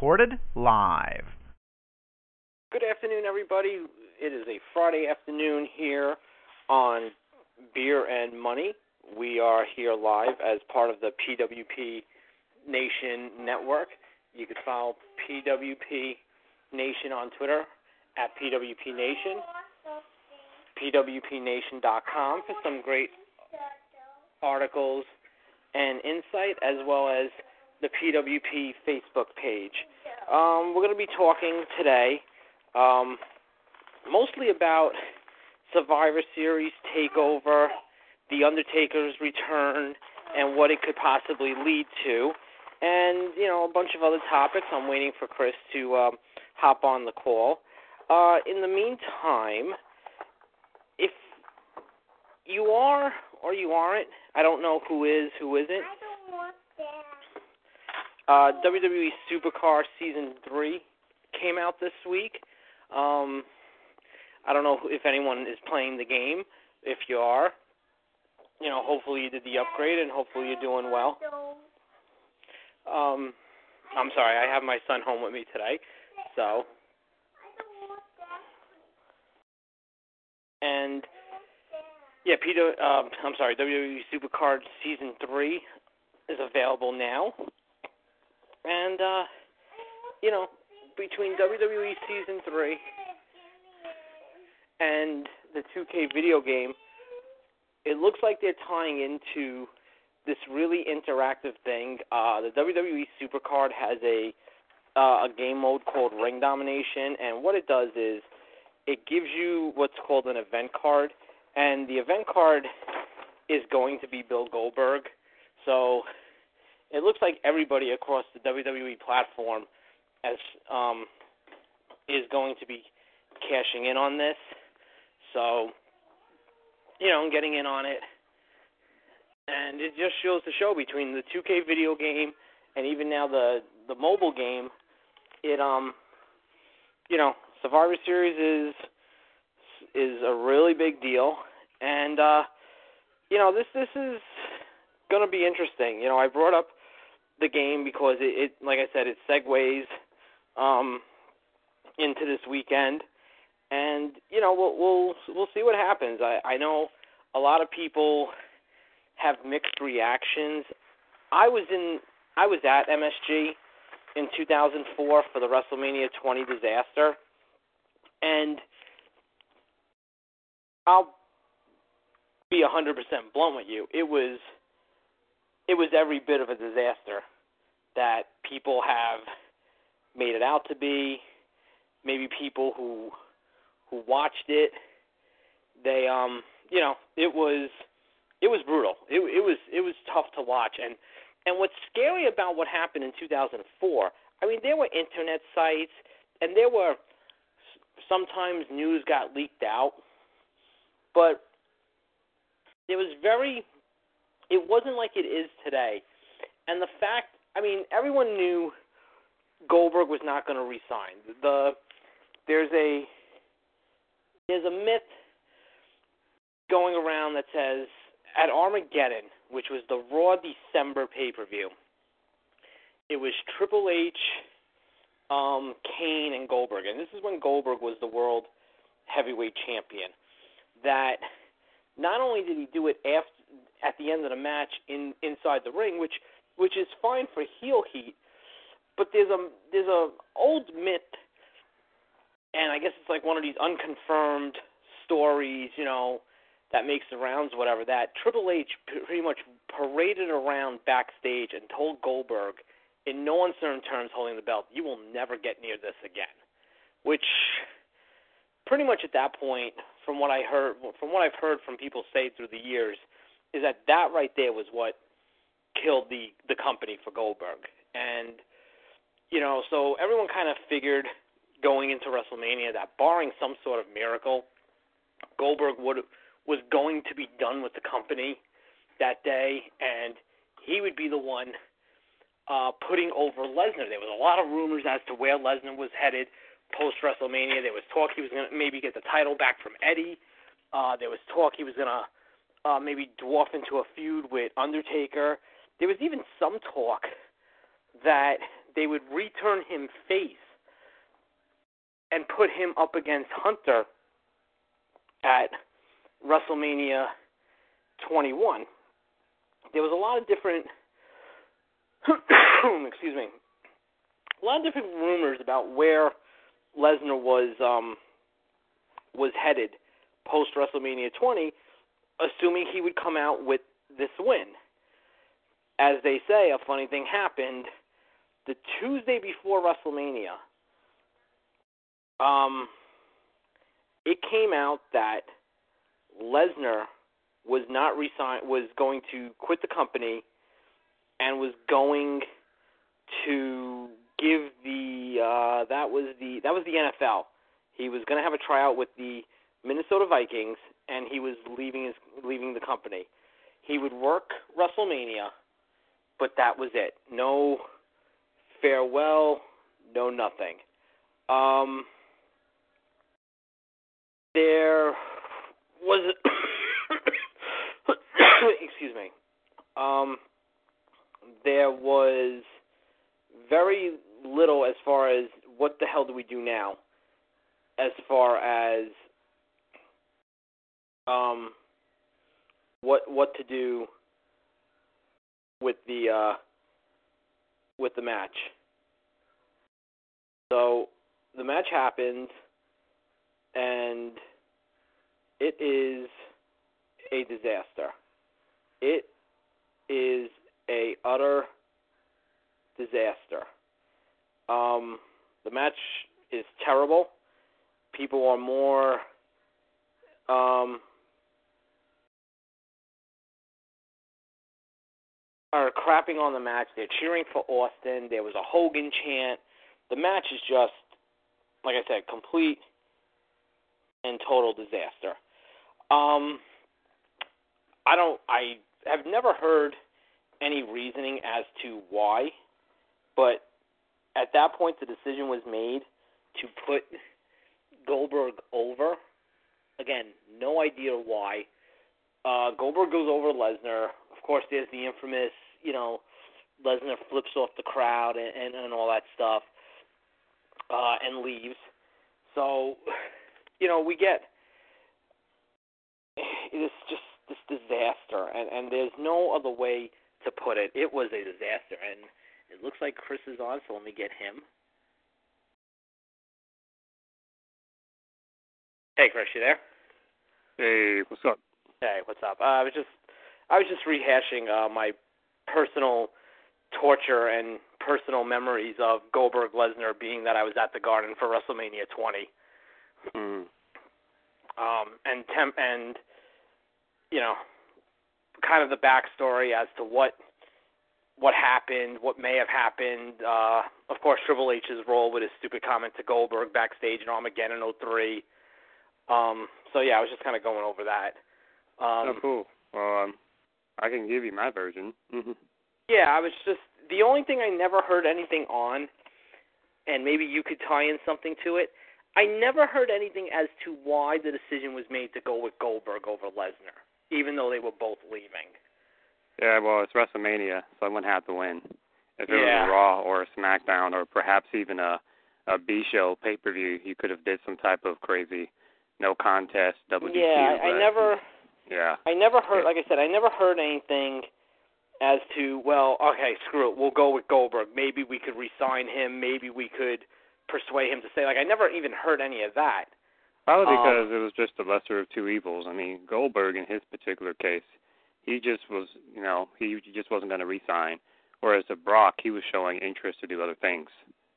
Recorded live. Good afternoon, everybody. It is a Friday afternoon here on Beer and Money. We are here live as part of the PWP Nation Network. You can follow PWP Nation on Twitter at PWP Nation, PWPNation.com for some great articles and insight, as well as the PWP Facebook page. Um, we're going to be talking today um, mostly about Survivor Series takeover, The Undertaker's return, and what it could possibly lead to, and you know a bunch of other topics. I'm waiting for Chris to um, hop on the call. Uh, in the meantime, if you are or you aren't, I don't know who is, who isn't. I don't want that. Uh, WWE Supercard Season 3 came out this week. Um, I don't know if anyone is playing the game. If you are, you know, hopefully you did the upgrade and hopefully you're doing well. Um, I'm sorry, I have my son home with me today, so and yeah, Peter. Um, I'm sorry, WWE Supercard Season Three is available now, and uh, you know, between WWE Season Three and the 2K video game, it looks like they're tying into this really interactive thing. Uh, the WWE Supercard has a uh, a game mode called Ring Domination, and what it does is it gives you what's called an event card, and the event card is going to be Bill Goldberg. So it looks like everybody across the WWE platform as um, is going to be cashing in on this. So you know, and getting in on it. And it just shows the show between the 2K video game and even now the the mobile game. It um, you know, Survivor Series is is a really big deal, and uh, you know this this is going to be interesting. You know, I brought up the game because it, it like I said, it segues um, into this weekend, and you know we'll we'll we'll see what happens. I I know a lot of people have mixed reactions. I was in I was at MSG in 2004 for the WrestleMania 20 disaster, and I'll be 100% blunt with you. It was it was every bit of a disaster that people have made it out to be. Maybe people who who watched it, they um, you know, it was it was brutal. It it was it was tough to watch and and what's scary about what happened in 2004, I mean there were internet sites and there were sometimes news got leaked out, but it was very it wasn't like it is today. And the fact, I mean, everyone knew Goldberg was not going to resign. The there's a there's a myth going around that says at Armageddon, which was the Raw December pay per view, it was Triple H, um, Kane, and Goldberg, and this is when Goldberg was the world heavyweight champion. That not only did he do it after at the end of the match in inside the ring, which which is fine for heel heat, but there's a there's a old myth, and I guess it's like one of these unconfirmed stories, you know, that makes the rounds, whatever. That Triple H pretty much paraded around backstage and told Goldberg, in no uncertain terms, holding the belt, "You will never get near this again," which pretty much at that point, from what I heard, from what I've heard from people say through the years, is that that right there was what killed the the company for Goldberg. And you know, so everyone kind of figured going into WrestleMania that barring some sort of miracle, Goldberg would was going to be done with the company that day, and he would be the one uh, putting over Lesnar. There was a lot of rumors as to where Lesnar was headed post WrestleMania. There was talk he was going to maybe get the title back from Eddie. Uh, there was talk he was going to uh, maybe dwarf into a feud with Undertaker. There was even some talk that they would return him face and put him up against Hunter at WrestleMania 21. There was a lot of different excuse me, a lot of different rumors about where Lesnar was um, was headed post WrestleMania 20, assuming he would come out with this win. As they say, a funny thing happened the Tuesday before WrestleMania. Um, it came out that Lesnar was not resign was going to quit the company and was going to give the uh, that was the that was the NFL. He was going to have a tryout with the Minnesota Vikings, and he was leaving his leaving the company. He would work WrestleMania, but that was it. No farewell, no nothing. Um, there was excuse me. Um, there was very little as far as what the hell do we do now, as far as um, what what to do with the uh, with the match. So the match happens, and it is a disaster. It is a utter disaster. Um, the match is terrible. People are more um, are crapping on the match. They're cheering for Austin. There was a Hogan chant. The match is just, like I said, complete and total disaster. Um, I don't. I have never heard any reasoning as to why, but at that point the decision was made to put Goldberg over. Again, no idea why. Uh, Goldberg goes over Lesnar. Of course, there's the infamous, you know, Lesnar flips off the crowd and, and, and all that stuff, uh, and leaves. So, you know, we get it's just this disaster, and and there's no other way to put it. It was a disaster, and it looks like Chris is on, so let me get him. Hey, Chris, you there? Hey, what's up? Hey, what's up? Uh, I was just I was just rehashing uh, my personal torture and personal memories of Goldberg Lesnar, being that I was at the Garden for WrestleMania 20. Mm. Um, and temp and you know kind of the backstory as to what what happened, what may have happened. Uh, of course, Triple H's role with his stupid comment to Goldberg backstage in Armageddon 03. Um, so yeah, I was just kind of going over that. Um, oh, cool. Well, um, I can give you my version. Mm-hmm. Yeah, I was just the only thing I never heard anything on, and maybe you could tie in something to it. I never heard anything as to why the decision was made to go with Goldberg over Lesnar even though they were both leaving. Yeah, well, it's WrestleMania, so someone had to win. If it yeah. was a Raw or a SmackDown or perhaps even a a B show pay per view, you could have did some type of crazy no contest WDQ. Yeah, I, I never. Yeah. I never heard, like I said, I never heard anything as to well, okay, screw it, we'll go with Goldberg. Maybe we could re-sign him. Maybe we could persuade him to stay. Like I never even heard any of that. Probably um, because it was just the lesser of two evils. I mean, Goldberg in his particular case, he just was, you know, he just wasn't going to resign. Whereas the Brock, he was showing interest to do other things.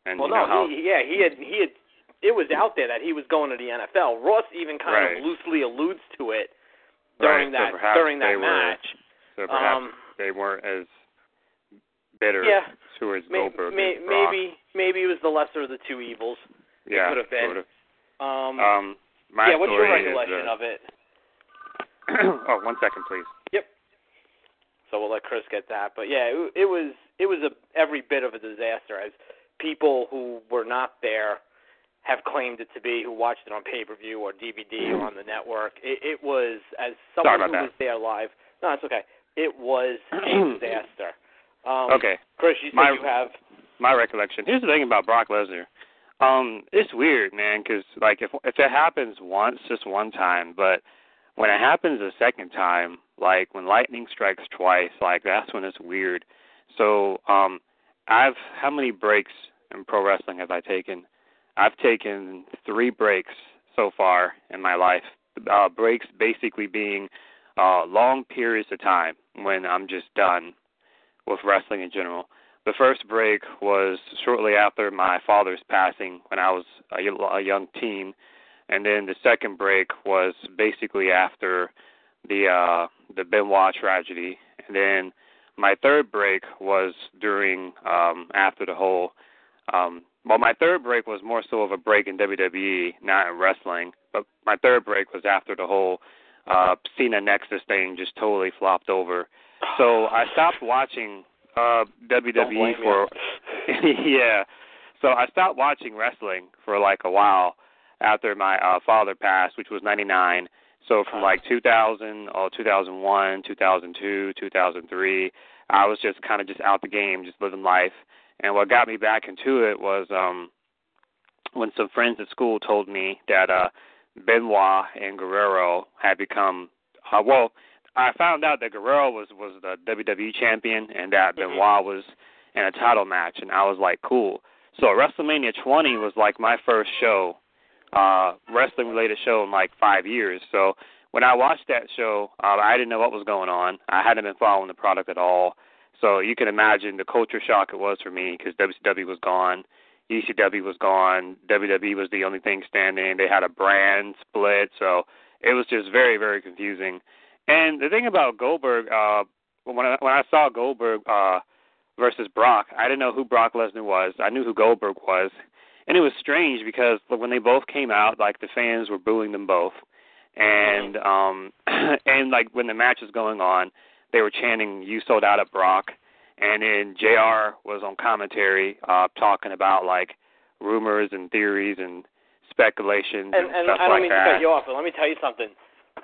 And well, you know no, how, he, yeah, he had he had. It was out there that he was going to the NFL. Ross even kind right. of loosely alludes to it during right. that so during that match. Were, So perhaps Um, they weren't as bitter yeah, towards may, Goldberg may, maybe maybe it was the lesser of the two evils. yeah, could have been. sort of. Um, Um, my yeah, what's your recollection uh, of it? oh, one second, please. Yep. So we'll let Chris get that. But yeah, it, it was it was a every bit of a disaster as people who were not there have claimed it to be, who watched it on pay per view or DVD or on the network. It, it was as someone who that. was there live. No, it's okay. It was a disaster. Um, Okay, Chris, you said My- you have. my recollection. Here's the thing about Brock Lesnar. Um, it's weird, man, 'cause like if if it happens once, just one time, but when it happens a second time, like when lightning strikes twice, like that's when it's weird. So, um, I've how many breaks in pro wrestling have I taken? I've taken three breaks so far in my life. Uh, breaks basically being uh, long periods of time when I'm just done with wrestling in general. The first break was shortly after my father's passing when I was a young teen, and then the second break was basically after the uh, the Benoit tragedy, and then my third break was during um, after the whole. Um, well, my third break was more so of a break in WWE, not in wrestling. But my third break was after the whole uh, Cena Nexus thing just totally flopped over. So I stopped watching uh WWE for yeah. So I stopped watching wrestling for like a while after my uh father passed, which was 99. So from like 2000 or 2001, 2002, 2003, I was just kind of just out the game, just living life. And what got me back into it was um when some friends at school told me that uh Benoit and Guerrero had become uh, well, I found out that Guerrero was was the WWE champion and that Mhm. Benoit was in a title match, and I was like, cool. So WrestleMania 20 was like my first show, uh, wrestling related show in like five years. So when I watched that show, uh, I didn't know what was going on. I hadn't been following the product at all. So you can imagine the culture shock it was for me because WCW was gone, ECW was gone, WWE was the only thing standing. They had a brand split, so it was just very very confusing. And the thing about Goldberg, uh, when I, when I saw Goldberg uh, versus Brock, I didn't know who Brock Lesnar was. I knew who Goldberg was, and it was strange because when they both came out, like the fans were booing them both, and um, and like when the match was going on, they were chanting "You sold out at Brock," and then Jr. was on commentary uh, talking about like rumors and theories and speculations And, and stuff I don't like mean that. to cut you off, but let me tell you something.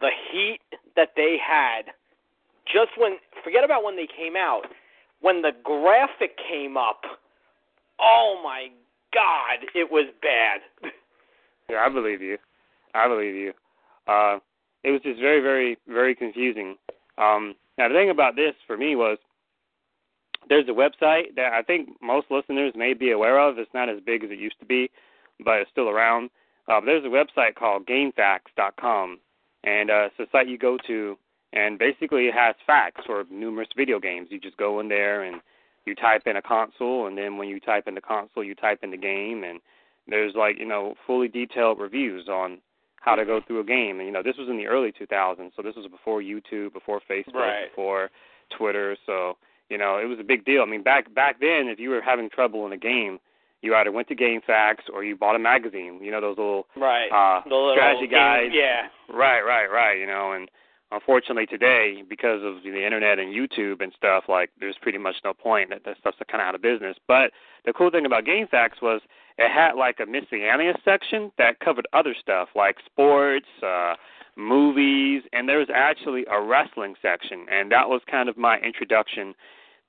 The heat that they had, just when, forget about when they came out, when the graphic came up, oh my God, it was bad. Yeah, I believe you. I believe you. Uh, it was just very, very, very confusing. Um, now, the thing about this for me was there's a website that I think most listeners may be aware of. It's not as big as it used to be, but it's still around. Uh, there's a website called GameFAQs.com, and uh, it's a site you go to, and basically it has facts for numerous video games. You just go in there and you type in a console, and then when you type in the console, you type in the game, and there's like you know fully detailed reviews on how to go through a game. And you know this was in the early 2000s, so this was before YouTube, before Facebook, Right. before Twitter. So you know it was a big deal. I mean back back then, if you were having trouble in a game, you either went to GameFAQs or you bought a magazine. You know those little Right. uh, the little strategy game- guides. Yeah. Right, right, right. You know, and unfortunately today, because of the internet and YouTube and stuff, like there's pretty much no point. That that stuff's kind of out of business. But the cool thing about GameFAQs was it had like a miscellaneous section that covered other stuff like sports, uh, movies, and there was actually a wrestling section, and that was kind of my introduction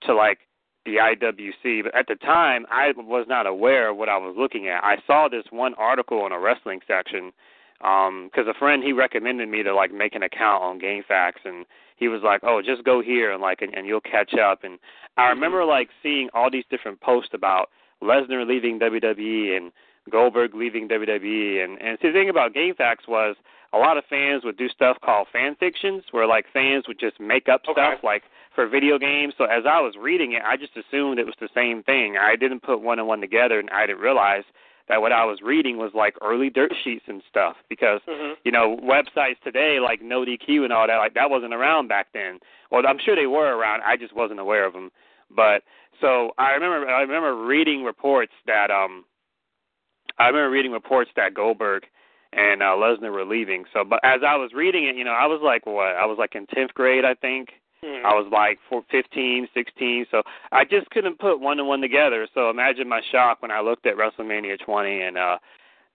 to like the IWC. But at the time, I was not aware of what I was looking at. I saw this one article in a wrestling section because a friend he recommended me to like make an account on GameFAQs, and he was like, "Oh, just go here and like and, and you'll catch up." And I remember like seeing all these different posts about Lesnar leaving WWE and Goldberg leaving WWE, and and see, the thing about GameFAQs was a lot of fans would do stuff called fan fictions, where like fans would just make up Okay. stuff like for video games. So as I was reading it, I just assumed it was the same thing. I didn't put one and one together, and I didn't realize that what I was reading was like early dirt sheets and stuff because Mhm. you know websites today like No DQ and all that like that wasn't around back then. Well, I'm sure they were around. I just wasn't aware of them. But so I remember I remember reading reports that um I remember reading reports that Goldberg and uh Lesnar were leaving. So but as I was reading it, you know, I was like what? I was like in 10th grade, I think. Mhm. I was like four, 15, 16, so I just couldn't put one and one together. So imagine my shock when I looked at WrestleMania 20 and uh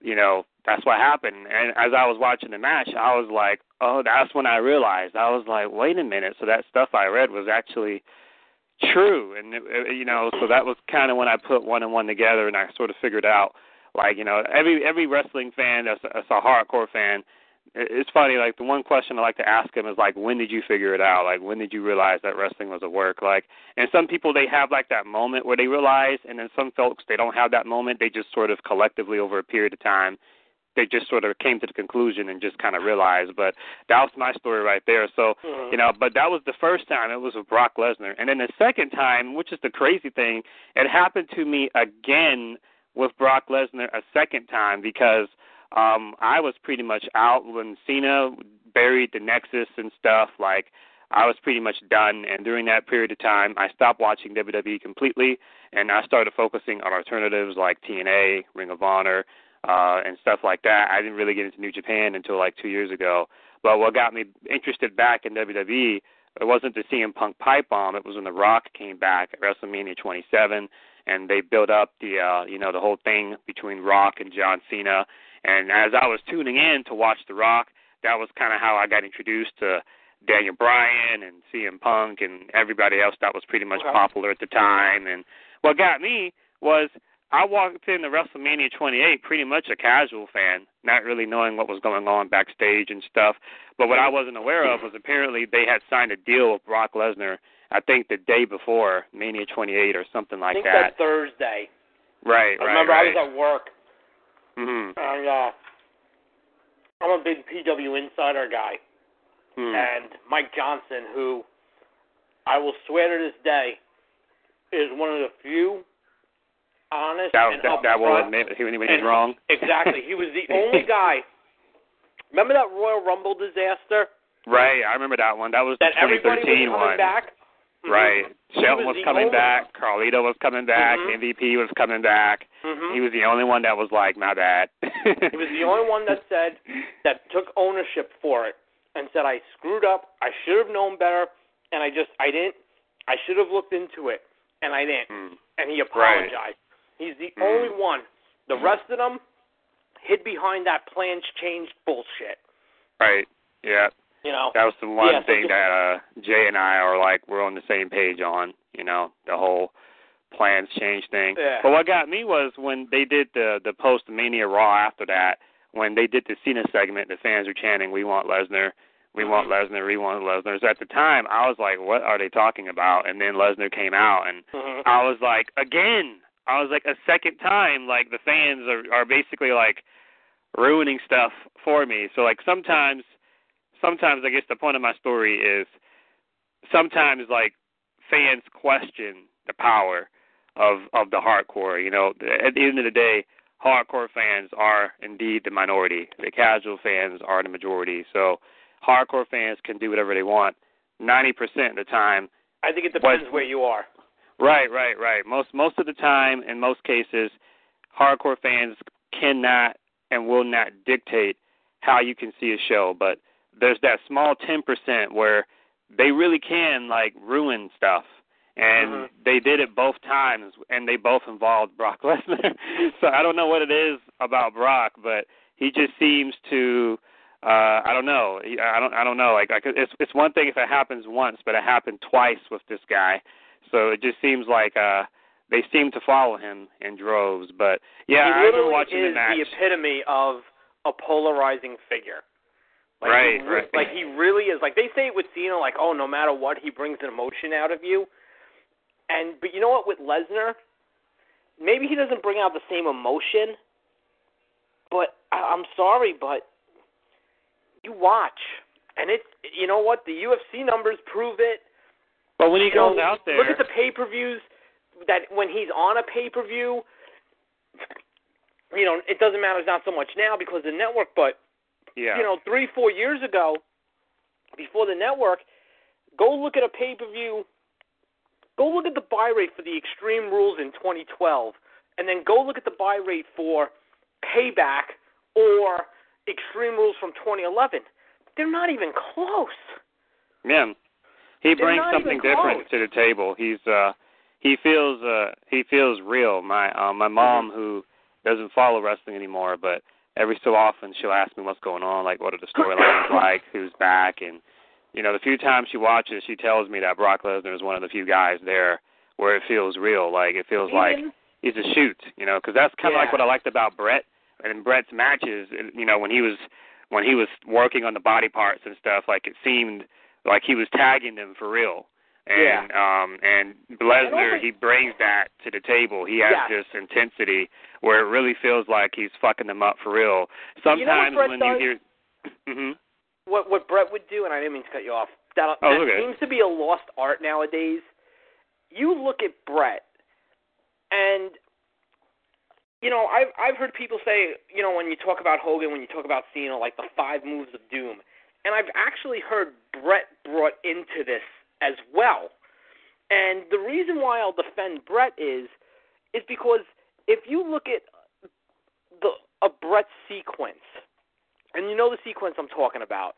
you know, that's what happened. And as I was watching the match, I was like, "Oh, that's when I realized." I was like, "Wait a minute. So that stuff I read was actually true." And it, it, you know, so that was kind of when I put one and one together and I sort of figured out like, you know, every every wrestling fan that's, that's a hardcore fan it's funny like the one question i like to ask them is like when did you figure it out? Like when did you realize that wrestling was a work? Like and some people they have like that moment where they realize and then some folks they don't have that moment. They just sort of collectively over a period of time they just sort of came to the conclusion and just kind of realized but that was my story right there so Mhm. you know but that was the first time it was with brock lesnar and then the second time which is the crazy thing it happened to me again with brock lesnar a second time because um I was pretty much out when Cena buried the Nexus and stuff. Like I was pretty much done, and during that period of time, I stopped watching WWE completely, and I started focusing on alternatives like TNA, Ring of Honor, uh, and stuff like that. I didn't really get into New Japan until like two years ago. But what got me interested back in WWE it wasn't the CM Punk pipe bomb. It was when The Rock came back at WrestleMania 27, and they built up the uh, you know the whole thing between Rock and John Cena. And as I was tuning in to watch The Rock, that was kind of how I got introduced to Daniel Bryan and CM Punk and everybody else that was pretty much Okay. popular at the time. And what got me was I walked into WrestleMania 28 pretty much a casual fan, not really knowing what was going on backstage and stuff. But what I wasn't aware of was apparently they had signed a deal with Brock Lesnar. I think the day before Mania 28 or something I like think that. that Thursday. Right, I right, remember right. I was at work mhm. and uh I'm a big PW Insider guy. Hmm. and Mike Johnson, who I will swear to this day is one of the few honest That and that, that will admit when he was wrong. Exactly, he was the only guy. Remember that Royal Rumble disaster Right, I remember that one. That was that the everybody 2013 was coming one. back? Mhm. Right. Shelton was was, coming only back. Carlito was coming back. Mhm. MVP was coming back. Mhm. He was the only one that was like, my bad. He was the only one that said that took ownership for it and said I screwed up. I should have known better, and I just I didn't. I should have looked into it, and I didn't. Hmm. And he apologized. He's the Mm. only one. The rest of them hid behind that plans changed bullshit. Right. Yeah. You know. That was the one Yeah, so thing just- that uh Jay and I are like we're on the same page on, you know, the whole plans change thing. Yeah. But what got me was when they did the the post Mania Raw after that, when they did the Cena segment, the fans were chanting, "We want Lesnar, we want Lesnar, we want Lesnar." So at the time, I was like, "What are they talking about?" And then Lesnar came out, and Mhm. I was like, again, I was like a second time, like the fans are are basically like ruining stuff for me. So like sometimes sometimes I guess the point of my story is sometimes like fans question the power of of the hardcore. You know, at the end of the day, hardcore fans are indeed the minority. The casual fans are the majority. So hardcore fans can do whatever they want. Ninety percent of the time, I think it depends where you are. Right, right, right. Most most of the time, in most cases, hardcore fans cannot and will not dictate how you can see a show. But there's that small ten percent where they really can like ruin stuff, and Mhm. they did it both times, and they both involved Brock Lesnar. so I don't know what it is about Brock, but he just seems to. Uh, I don't know. I don't. I don't know. Like, like it's it's one thing if it happens once, but it happened twice with this guy. So it just seems like uh they seem to follow him in droves. But yeah, he I remember watching is the match. the epitome of a polarizing figure. Like Right, he, right. Like he really is. Like they say it with Cena, like oh, no matter what, he brings an emotion out of you. And but you know what? With Lesnar, maybe he doesn't bring out the same emotion. But I, I'm sorry, but you watch, and it's you know what? The UFC numbers prove it. But when he You know, goes out there, Look at the pay per views that when he's on a pay per view, you know, it doesn't matter not so much now because of the network, but Yeah. you know, three, four years ago, before the network, go look at a pay per view. Go look at the buy rate for the Extreme Rules in 2012, and then go look at the buy rate for Payback or Extreme Rules from 2011. They're not even close. Yeah. He brings something different to the table. He's uh he feels uh he feels real. My um my Mm-hmm. mom who doesn't follow wrestling anymore, but every so often she'll ask me what's going on, like what are the storylines like, who's back and you know, the few times she watches, she tells me that Brock Lesnar is one of the few guys there where it feels real. Like it feels like he's a shoot, you know, because that's kind of Yeah. like what I liked about Bret and in Bret's matches. You know, when he was when he was working on the body parts and stuff, like it seemed like he was tagging them for real. And um and Lesnar, he brings that to the table. He has Yeah. this intensity where it really feels like he's fucking them up for real. You know Sometimes when does? you hear, mm-hmm. what what Bret would do, and I didn't mean to cut you off. That, Oh, that okay. seems to be a lost art nowadays. You look at Bret, and you know I've I've heard people say, you know, when you talk about Hogan, when you talk about Cena, like the five moves of doom, and I've actually heard Bret brought into this as well. And the reason why I'll defend Bret is, is because if you look at the a Bret sequence, and you know the sequence I'm talking about,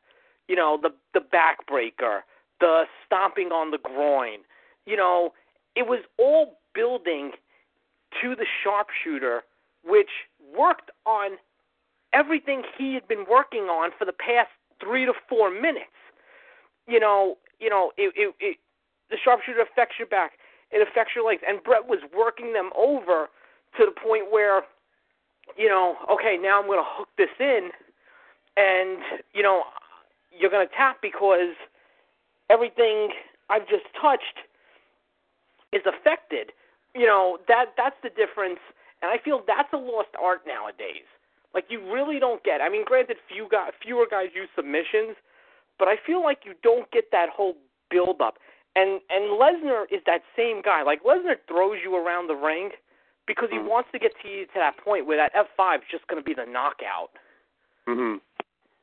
you know the the backbreaker, the stomping on the groin, you know, it was all building to the sharpshooter, which worked on everything he had been working on for the past three to four minutes. You know, you know, it, it, it the sharpshooter affects your back, it affects your legs, and Bret was working them over to the point where, you know, okay, now I'm going to hook this in, and you know, you're going to tap because everything I've just touched is affected. You know, that that's the difference, and I feel that's a lost art nowadays. Like you really don't get. I mean, granted, few guys, fewer guys use submissions, but I feel like you don't get that whole build up. And and Lesnar is that same guy. Like Lesnar throws you around the ring because he Mhm. wants to get to you to that point where that F5 is just going to be the knockout. hmm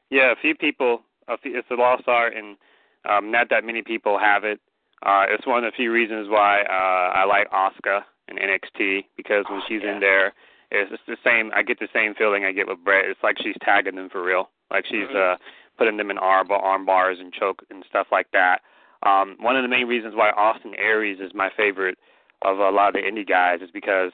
Yeah, a few people. A few, it's a lost art, and um, not that many people have it. Uh, it's one of the few reasons why uh, I like Asuka in NXT because when Oh, she's yeah. in there, it's just the same. I get the same feeling I get with Bret. It's like she's tagging them for real. Like she's Mhm. uh, putting them in arm arm bars and choke and stuff like that. Um, one of the main reasons why Austin Aries is my favorite of a lot of the indie guys is because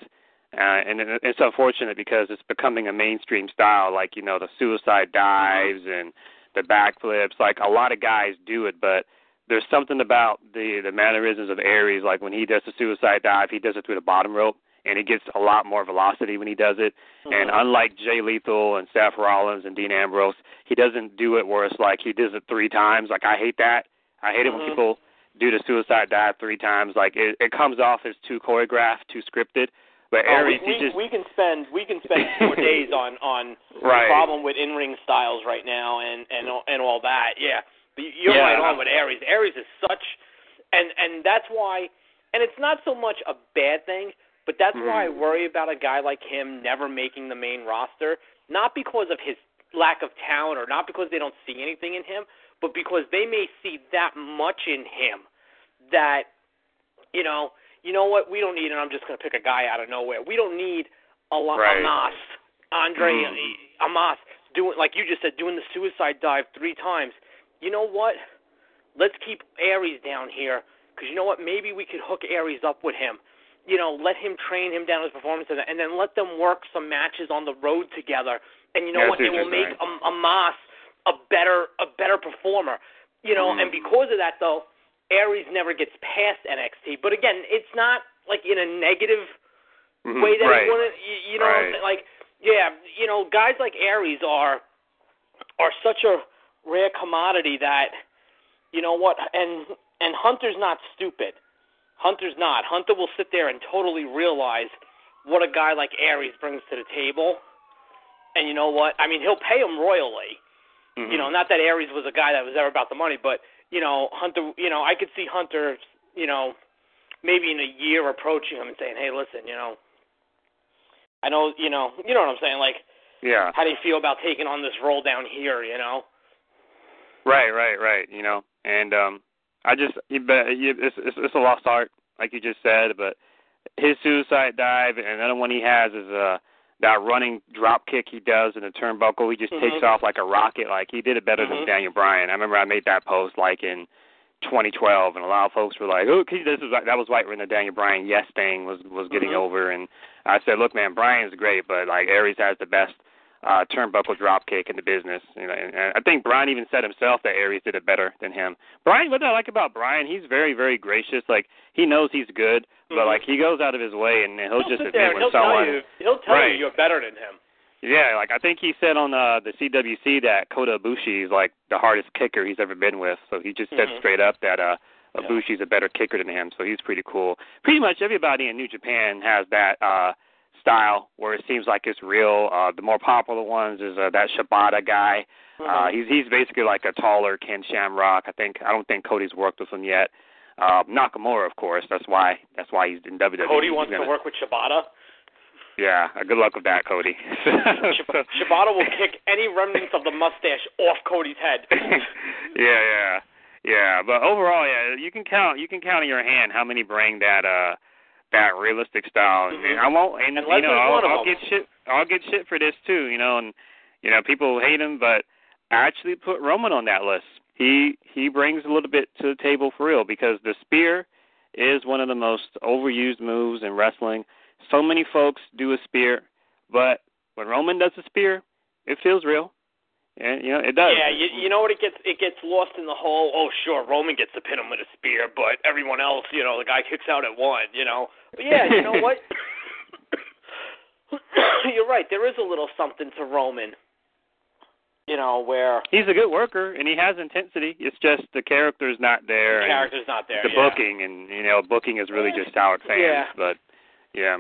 uh, and it's unfortunate because it's becoming a mainstream style, like you know the suicide dives and the backflips. Like a lot of guys do it, but there's something about the the mannerisms of Aries. Like when he does the suicide dive, he does it through the bottom rope, and he gets a lot more velocity when he does it. And Mhm. unlike Jay Lethal and Seth Rollins and Dean Ambrose, he doesn't do it where it's like he does it three times. Like I hate that. I hate it when Mhm. people do the suicide dive three times. Like it, it comes off as too choreographed, too scripted. But Oh, Aries, we, just we can spend we can spend four days on on Right. the problem with in ring styles right now and and and all that. Yeah, but you're Yeah. right on with Aries. Aries is such, and and that's why, and it's not so much a bad thing, but that's why I Mhm. worry about a guy like him never making the main roster. Not because of his lack of talent or not because they don't see anything in him, but because they may see that much in him that you know, you know what, we don't need, and I'm just going to pick a guy out of nowhere. We don't need a lot Right. Almas, Andre Mm. Amas doing like you just said, doing the suicide dive three times. You know what? Let's keep Aries down here because you know what? Maybe we could hook Aries up with him. You know, let him train him down his performance, and then let them work some matches on the road together. And you know Yeah, what? It will make Am- Almas a better a better performer. You know, Mm. and because of that though, Aries never gets past NXT. But again, it's not like in a negative Mhm. way that right. he wouldn't. You, you know, Right. like yeah, you know, guys like Aries are are such a rare commodity that you know what, and and Hunter's not stupid. Hunter's not. Hunter will sit there and totally realize what a guy like Aries brings to the table. And you know what? I mean, he'll pay him royally. Mhm. You know, not that Aries was a guy that was ever about the money, but you know, Hunter. You know, I could see Hunter. You know, maybe in a year approaching him and saying, "Hey, listen, you know, I know, you know, you know what I'm saying. Like, Yeah. how do you feel about taking on this role down here? You know. Right, right, right. You know, and um, I just, it's, it's it's a lost art, like you just said. But his suicide dive, and another one he has is uh that running drop kick he does in the turnbuckle. He just takes Mhm. off like a rocket. Like he did it better Mhm. than Daniel Bryan. I remember I made that post like in 2012, and a lot of folks were like, "Oh, this is that was right when the Daniel Bryan yes thing was was getting Mhm. over." And I said, "Look, man, Bryan's great, but like Aries has the best uh turnbuckle dropkick in the business." You know, and, and I think Bryan even said himself that Aries did it better than him. Bryan, what I like about Bryan, he's very very gracious. Like he knows he's good, but Mhm. like he goes out of his way and he'll, just admit there when he'll someone. tell you, he'll tell Right. you you're better than him. Yeah, like I think he said on uh, the CWC that Kota Ibushi is like the hardest kicker he's ever been with. So he just said Mhm. straight up that uh Yeah. Ibushi's a better kicker than him. So he's pretty cool. Pretty much everybody in New Japan has that uh style where it seems like it's real. Uh the more popular ones is uh, that Shibata guy. Uh Mhm. he's he's basically like a taller Ken Shamrock. I think I don't think Cody's worked with him yet. Uh Nakamura of course. That's why that's why he's in WWE. Cody wants to gonna- work with Shibata. Yeah, uh, good luck with that, Cody. Shib- Shibata will kick any remnants of the mustache off Cody's head. yeah, yeah, yeah. But overall, yeah, you can count. You can count in your hand how many bring that uh that realistic style. Mhm. And I won't. And, And you know, I'll, I'll get shit. I'll get shit for this too. You know, and you know people hate him, but I actually put Roman on that list. He he brings a little bit to the table for real because the spear is one of the most overused moves in wrestling. So many folks do a spear, but when Roman does a spear, it feels real. And you know, it does. Yeah, you, you know what? It gets it gets lost in the whole. Oh, sure, Roman gets to pin him with a spear, but everyone else, you know, the guy kicks out at one. You know, but yeah, you know what? You're right. There is a little something to Roman. You know, where He's a good worker and he has intensity. It's just the character's not there. the character's not there. the yeah. booking and you know booking is really just soured fans. Yeah. But yeah,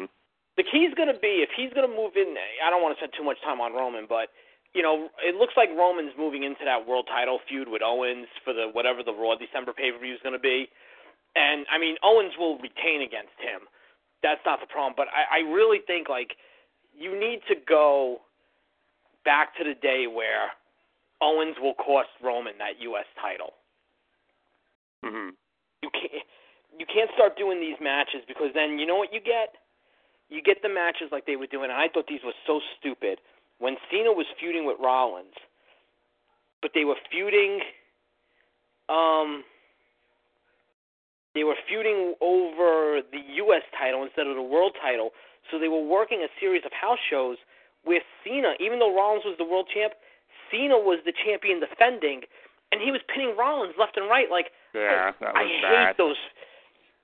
the key's going to be if he's going to move in. I don't want to spend too much time on Roman, but you know, it looks like Roman's moving into that world title feud with Owens for the whatever the Raw December pay per view is going to be. And I mean, Owens will retain against him. That's not the problem. But I, I really think like you need to go back to the day where Owens will cost Roman that U.S. title. hmm You can't you can't start doing these matches because then you know what you get? You get the matches like they were doing, and I thought these were so stupid. When Cena was feuding with Rollins, but they were feuding um they were feuding over the US title instead of the world title. So they were working a series of house shows with Cena, even though Rollins was the world champ, Cena was the champion defending, and he was pinning Rollins left and right. Like yeah, that I was hate bad. those.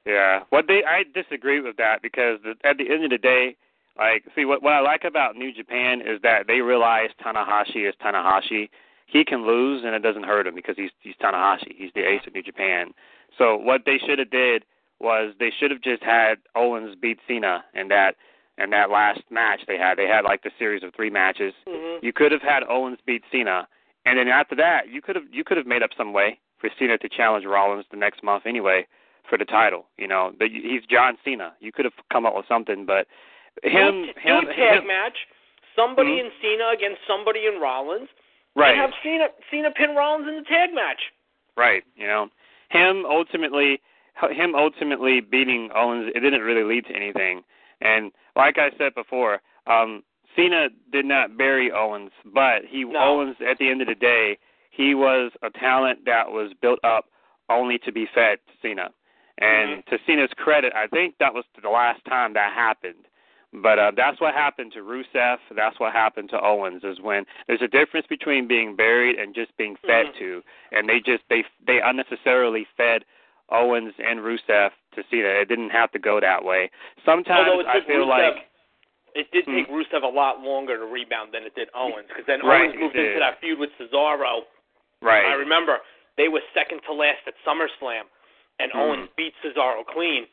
Yeah, what they I disagree with that because the, at the end of the day, like see what what I like about New Japan is that they realize Tanahashi is Tanahashi. He can lose and it doesn't hurt him because he's he's Tanahashi. He's the ace of New Japan. So what they should have did was they should have just had Owens beat Cena in that in that last match they had. They had like the series of three matches. Mhm. You could have had Owens beat Cena, and then after that, you could have you could have made up some way for Cena to challenge Rollins the next month anyway for the title. You know, the, he's John Cena. You could have come up with something, but him do, him, do a tag him match. Somebody Mhm. in Cena against somebody in Rollins, right and have Cena Cena pin Rollins in the tag match. right. You know, him ultimately him ultimately beating Owens. It didn't really lead to anything. And like I said before, um, Cena did not bury Owens, but he No. Owens at the end of the day, he was a talent that was built up only to be fed to Cena. And to Cena's credit, I think that was the last time that happened. But uh, that's what happened to Rusev. That's what happened to Owens. Is when there's a difference between being buried and just being fed Mhm. to, and they just they they unnecessarily fed Owens and Rusev to see that It didn't have to go that way. Sometimes I feel Rusev, like it did Hmm. take Rusev a lot longer to rebound than it did Owens, because then Right, Owens moved did. into that feud with Cesaro. right. I remember they were second to last at SummerSlam, and Hmm. Owens beat Cesaro clean.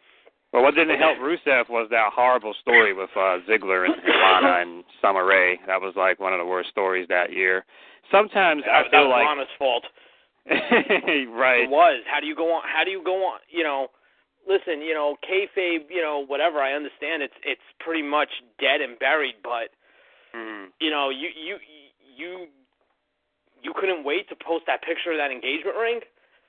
Well, what didn't help Rusev was that horrible story with uh, Ziggler and, and Lana and Summer Rae. That was like one of the worst stories that year. Sometimes That, I feel that was like Lana's fault. right. It was. How do you go on? How do you go on? You know, listen, you know, kayfabe, you know, whatever. I understand it's it's pretty much dead and buried, but Mm. you know, you you you you couldn't wait to post that picture of that engagement ring.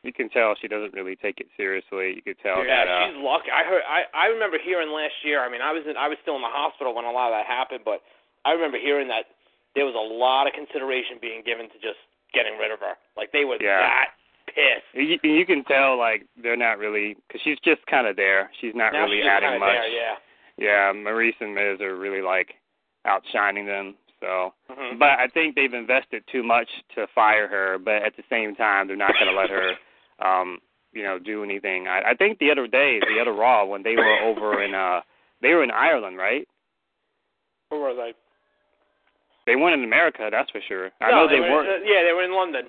You can tell she doesn't really take it seriously. You could tell yeah, that. Uh, she's lucky. I heard. I I remember hearing last year. I mean, I was in, I was still in the hospital when a lot of that happened, but I remember hearing that there was a lot of consideration being given to just getting rid of her. Like they were Yeah. that pissed. you, you can tell like they're not really because she's just kind of there. She's not now really she's adding much. There, yeah. Yeah, Maryse and Miz are really like outshining them. So, Mhm. but I think they've invested too much to fire her. But at the same time, they're not going to let her, um, you know, do anything. I, I think the other day, the other Raw, when they were over in, uh, they were in Ireland, right? Who were they? They weren't in America, that's for sure. I know they, were. weren't. uh, yeah, they were in London.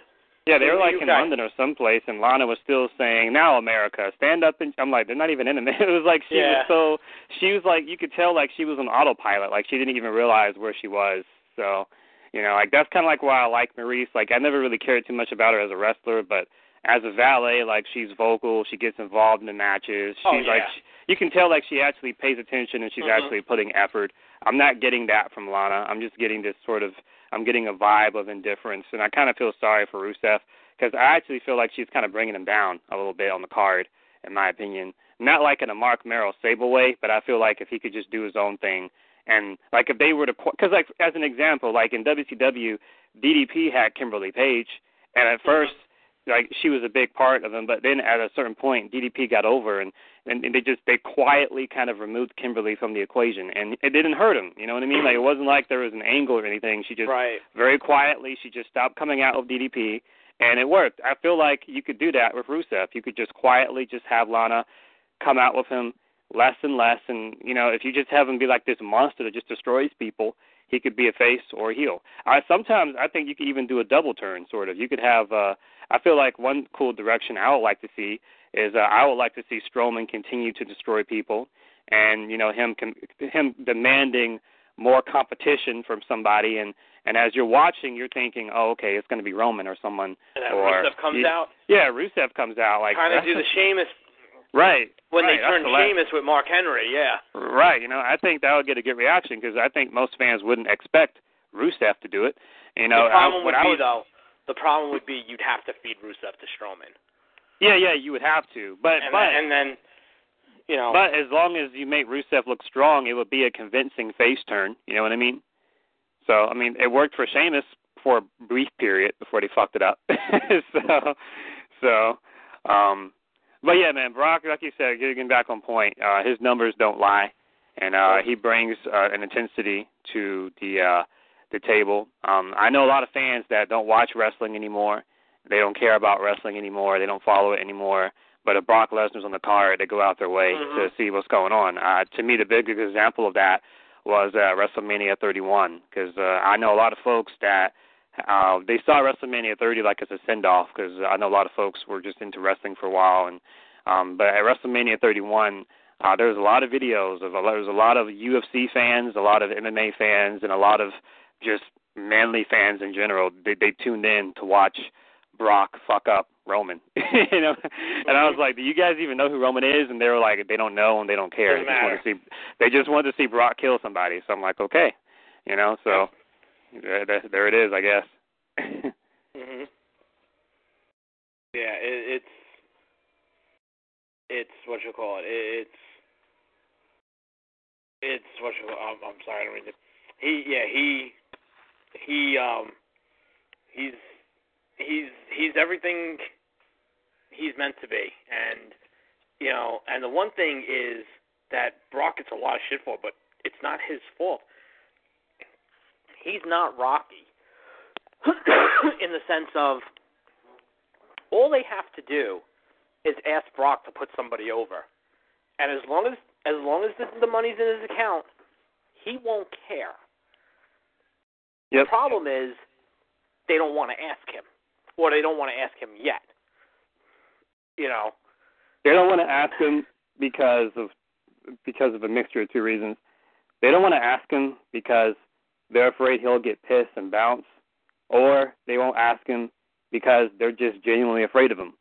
Yeah, they were like in London or someplace, and Lana was still saying, "Now America, stand up!" And I'm like, "They're not even in it." It was like she Yeah. was so she was like you could tell like she was on autopilot, like she didn't even realize where she was. So, you know, like that's kind of like why I like Maryse. Like I never really cared too much about her as a wrestler, but as a valet, like she's vocal, she gets involved in the matches. She's Oh, like yeah. she, you can tell like she actually pays attention and she's Mhm. actually putting effort. I'm not getting that from Lana. I'm just getting this sort of I'm getting a vibe of indifference, and I kind of feel sorry for Rusev because I actually feel like she's kind of bringing him down a little bit on the card, in my opinion. Not like in a Marc Mero Sable way, but I feel like if he could just do his own thing, and like if they were to, because like as an example, like in WCW, DDP had Kimberly Page, and at first, like she was a big part of him, but then at a certain point, DDP got over, and and they just they quietly kind of removed Kimberly from the equation, and it didn't hurt him. You know what I mean? Like it wasn't like there was an angle or anything. She just Right. very quietly. She just stopped coming out of DDP, and it worked. I feel like you could do that with Rusev. You could just quietly just have Lana come out with him less and less, and you know, if you just have him be like this monster that just destroys people, he could be a face or a heel. I sometimes I think you could even do a double turn, sort of. You could have. uh I feel like one cool direction I would like to see is uh, I would like to see Strowman continue to destroy people, and you know him com- him demanding more competition from somebody and and as you're watching you're thinking oh okay it's going to be Roman or someone And then or Rusev comes you- out, yeah Rusev comes out like kind of do the Sheamus right when right, they turned Sheamus with Mark Henry. Yeah. right you know I think that would get a good reaction because I think most fans wouldn't expect Rusev to do it you know the problem I, would be was, though, the problem would be you'd have to feed Rusev to Strowman, yeah yeah you would have to but and but then, and then you know. But as long as you make Rusev look strong, it would be a convincing face turn. You know what I mean? So I mean, it worked for Sheamus for a brief period before they fucked it up. so, so, um, but yeah, man, Brock, like you said, getting back on point, uh, his numbers don't lie, and uh, he brings uh, an intensity to the uh, the table. Um, I know a lot of fans that don't watch wrestling anymore. They don't care about wrestling anymore. They don't follow it anymore. But if Brock Lesnar's on the card, they go out their way Mhm. to see what's going on. Uh, to me, the biggest example of that was uh, WrestleMania 31, because uh, I know a lot of folks that uh, they saw WrestleMania 30 like as a send-off, because I know a lot of folks were just into wrestling for a while, and um, but at WrestleMania 31, uh, there was a lot of videos of a there was a lot of UFC fans, a lot of MMA fans, and a lot of just manly fans in general. They they tuned in to watch Brock fuck up Roman, you know. And I was like, "Do you guys even know who Roman is?" And they were like, "They don't know and they don't care. Doesn't they just want to see. They just want to see Brock kill somebody." So I'm like, "Okay," you know. So there, it is, I guess. hmm Yeah, it, it's it's what you call it. it it's it's what you. Um, I'm sorry, I don't mean to. He yeah he he um he's he's he's everything he's meant to be, and you know, and the one thing is that Brock gets a lot of shit for, but it's not his fault. He's not Rocky in the sense of all they have to do is ask Brock to put somebody over, and as long as as long as the, the money's in his account, he won't care. Yep. The problem is they don't want to ask him, or they don't want to ask him yet. You know. They don't want to ask him because of because of a mixture of two reasons. They don't want to ask him because they're afraid he'll get pissed and bounce, or they won't ask him because they're just genuinely afraid of him.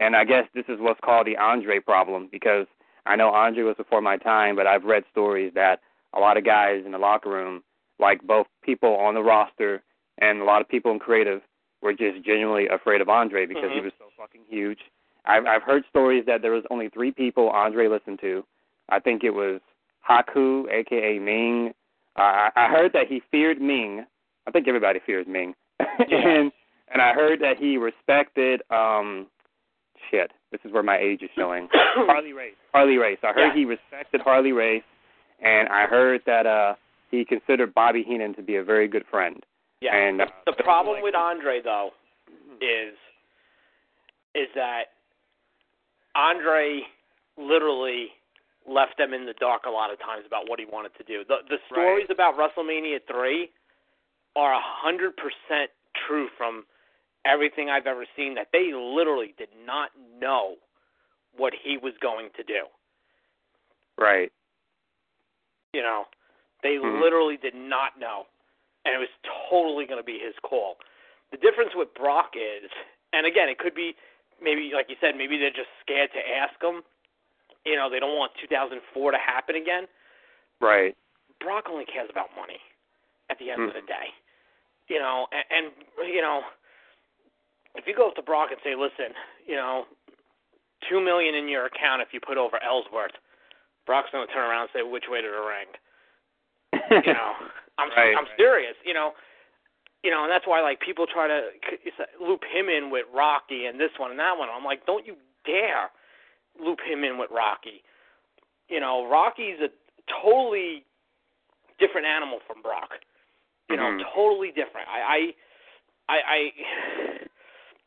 And I guess this is what's called the Andre problem because I know Andre was before my time, but I've read stories that a lot of guys in the locker room, like both people on the roster and a lot of people in creative, were just genuinely afraid of Andre because mm-hmm. he was so fucking huge. I've I've heard stories that there was only three people Andre listened to. I think it was Haku, aka Meng. Uh, I heard that he feared Meng. I think everybody fears Meng. And and I heard that he respected um shit. This is where my age is showing. Harley Race. Harley Race. I heard Yeah. he respected Harley Race and I heard that uh he considered Bobby Heenan to be a very good friend. Yeah. And uh, the problem like- with Andre though is is that Andre literally left them in the dark a lot of times about what he wanted to do. The the stories about WrestleMania three are a hundred percent true from everything I've ever seen that they literally did not know what he was going to do. right. You know, they Mhm. literally did not know, and it was totally going to be his call. The difference with Brock is, and again, it could be maybe like you said, maybe they're just scared to ask him. You know, they don't want 2004 to happen again. Right. Brock only cares about money at the end of Mhm. the day. You know, and, and you know, if you go up to Brock and say, "Listen, you know, two million in your account if you put over Ellsworth," Brock's going to turn around and say, "Which way to the ring?" you know i'm Right, i'm right. serious you know you know and that's why like people try to c- loop him in with rocky and this one and that one i'm like don't you dare loop him in with rocky you know rocky's a totally different animal from brock you know Mhm. totally different i i i, I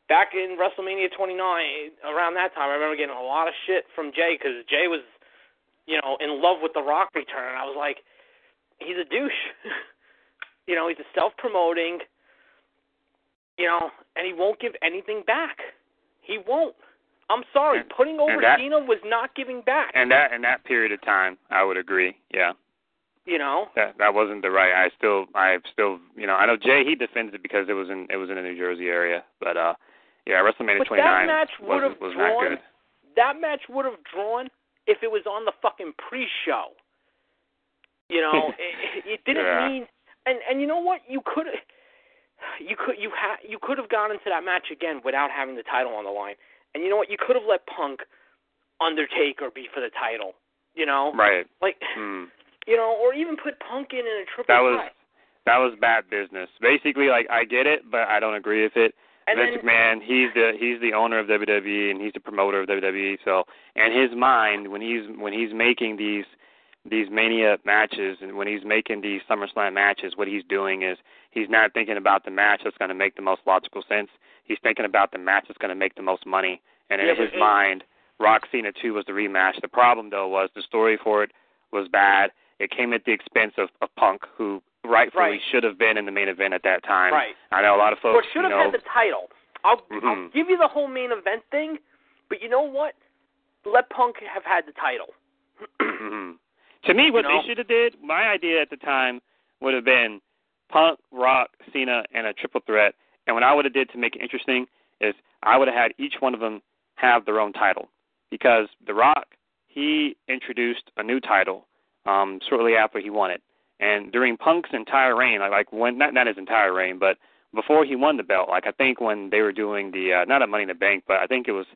back in wrestlemania 29 around that time i remember getting a lot of shit from jay because jay was you know in love with the rock return and i was like he's a douche. you know, he's a self-promoting. You know, and he won't give anything back. He won't. I'm sorry. And- Putting over that- Cena was not giving back. And that in that period of time, I would agree. Yeah. you know, That that wasn't the right. I still I still you know I know Jay he defends it because it was in it was in the New Jersey area, but uh yeah WrestleMania But 29 that match would was have was not drawn. good. That match would have drawn if it was on the fucking pre-show. You know, it, it didn't Yeah. mean. And and you know what? You could you could you ha you could have gone into that match again without having the title on the line. And you know what? You could have let Punk, Undertaker be for the title. You know, Right. like Hmm. you know, or even put Punk in in a triple That was threat. that was bad business. Basically, like I get it, but I don't agree with it. And Vince then, McMahon, he's the he's the owner of WWE and he's the promoter of WWE. So, and his mind when he's when he's making these these Mania matches and when he's making these SummerSlam matches, what he's doing is he's not thinking about the match that's going to make the most logical sense. He's thinking about the match that's going to make the most money. And in Yeah, his mind, Rock Cena 2 was the rematch. The problem though was the story for it was bad. It came at the expense of, of Punk, who rightfully Right. should have been in the main event at that time. right. I know a lot of folks. Or should you have know, had the title. I'll I'll Mhm. give you the whole main event thing, but you know what? Let Punk have had the title. Mhm. To me, what You know? they should have did, my idea at the time would have been Punk, Rock, Cena, and a triple threat. And what I would have did to make it interesting is I would have had each one of them have their own title, because The Rock he introduced a new title um, shortly after he won it, and during Punk's entire reign, like, like when not not his entire reign, but before he won the belt, like I think when they were doing the uh, not a Money in the Bank, but I think it was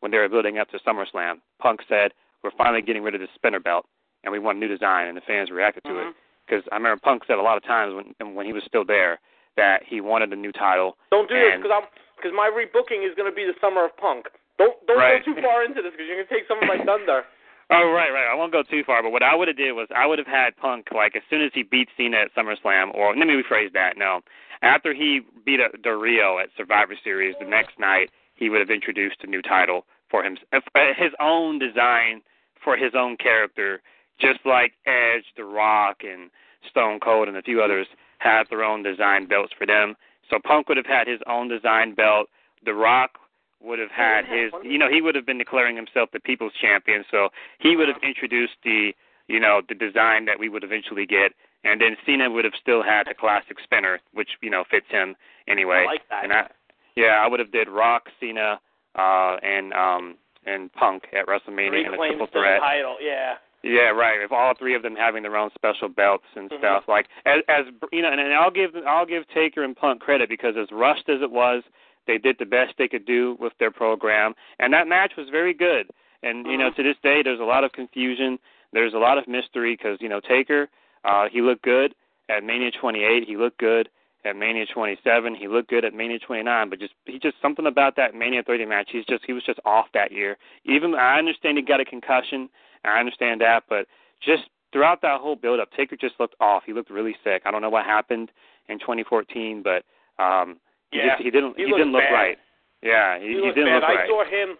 when they were building up to SummerSlam, Punk said, "We're finally getting rid of the spinner belt." and we want a new design, and the fans reacted to Mhm. it. Because I remember Punk said a lot of times when when he was still there that he wanted a new title. Don't do this because I'm because my rebooking is going to be the summer of Punk. Don't don't Right. go too far into this because you're going to take some of my thunder. Oh right, right. I won't go too far, but what I would have did was I would have had Punk like as soon as he beat Cena at SummerSlam, or let me rephrase that. No, after he beat a, Del Rio at Survivor Series, the next night he would have introduced a new title for him, uh, his own design for his own character, just like Edge, The Rock, and Stone Cold, and a few others had their own design belts for them. So Punk would have had his own design belt. The Rock would have had his you know he would have been declaring himself the people's champion so he would have introduced the you know the design that we would eventually get and then Cena would have still had the classic spinner which you know fits him anyway I like that. and I yeah I would have did Rock Cena uh and um and Punk at WrestleMania in a triple threat. title, yeah. Yeah, right. With all three of them having their own special belts and Mhm. stuff, like as, as you know, and, and I'll give I'll give Taker and Punk credit because as rushed as it was, they did the best they could do with their program, and that match was very good. And you know, Mhm. to this day, there's a lot of confusion. There's a lot of mystery because you know Taker, uh, he looked good at Mania 28. He looked good at Mania 27. He looked good at Mania 29, but just he just something about that Mania 30 match. He's just he was just off that year. Even I understand he got a concussion. I understand that, but just throughout that whole build up, Taker just looked off. He looked really sick. I don't know what happened in 2014, but um he Yeah. just he didn't He he, didn't look bad. right. Yeah, he, He, he didn't bad. look right. I saw him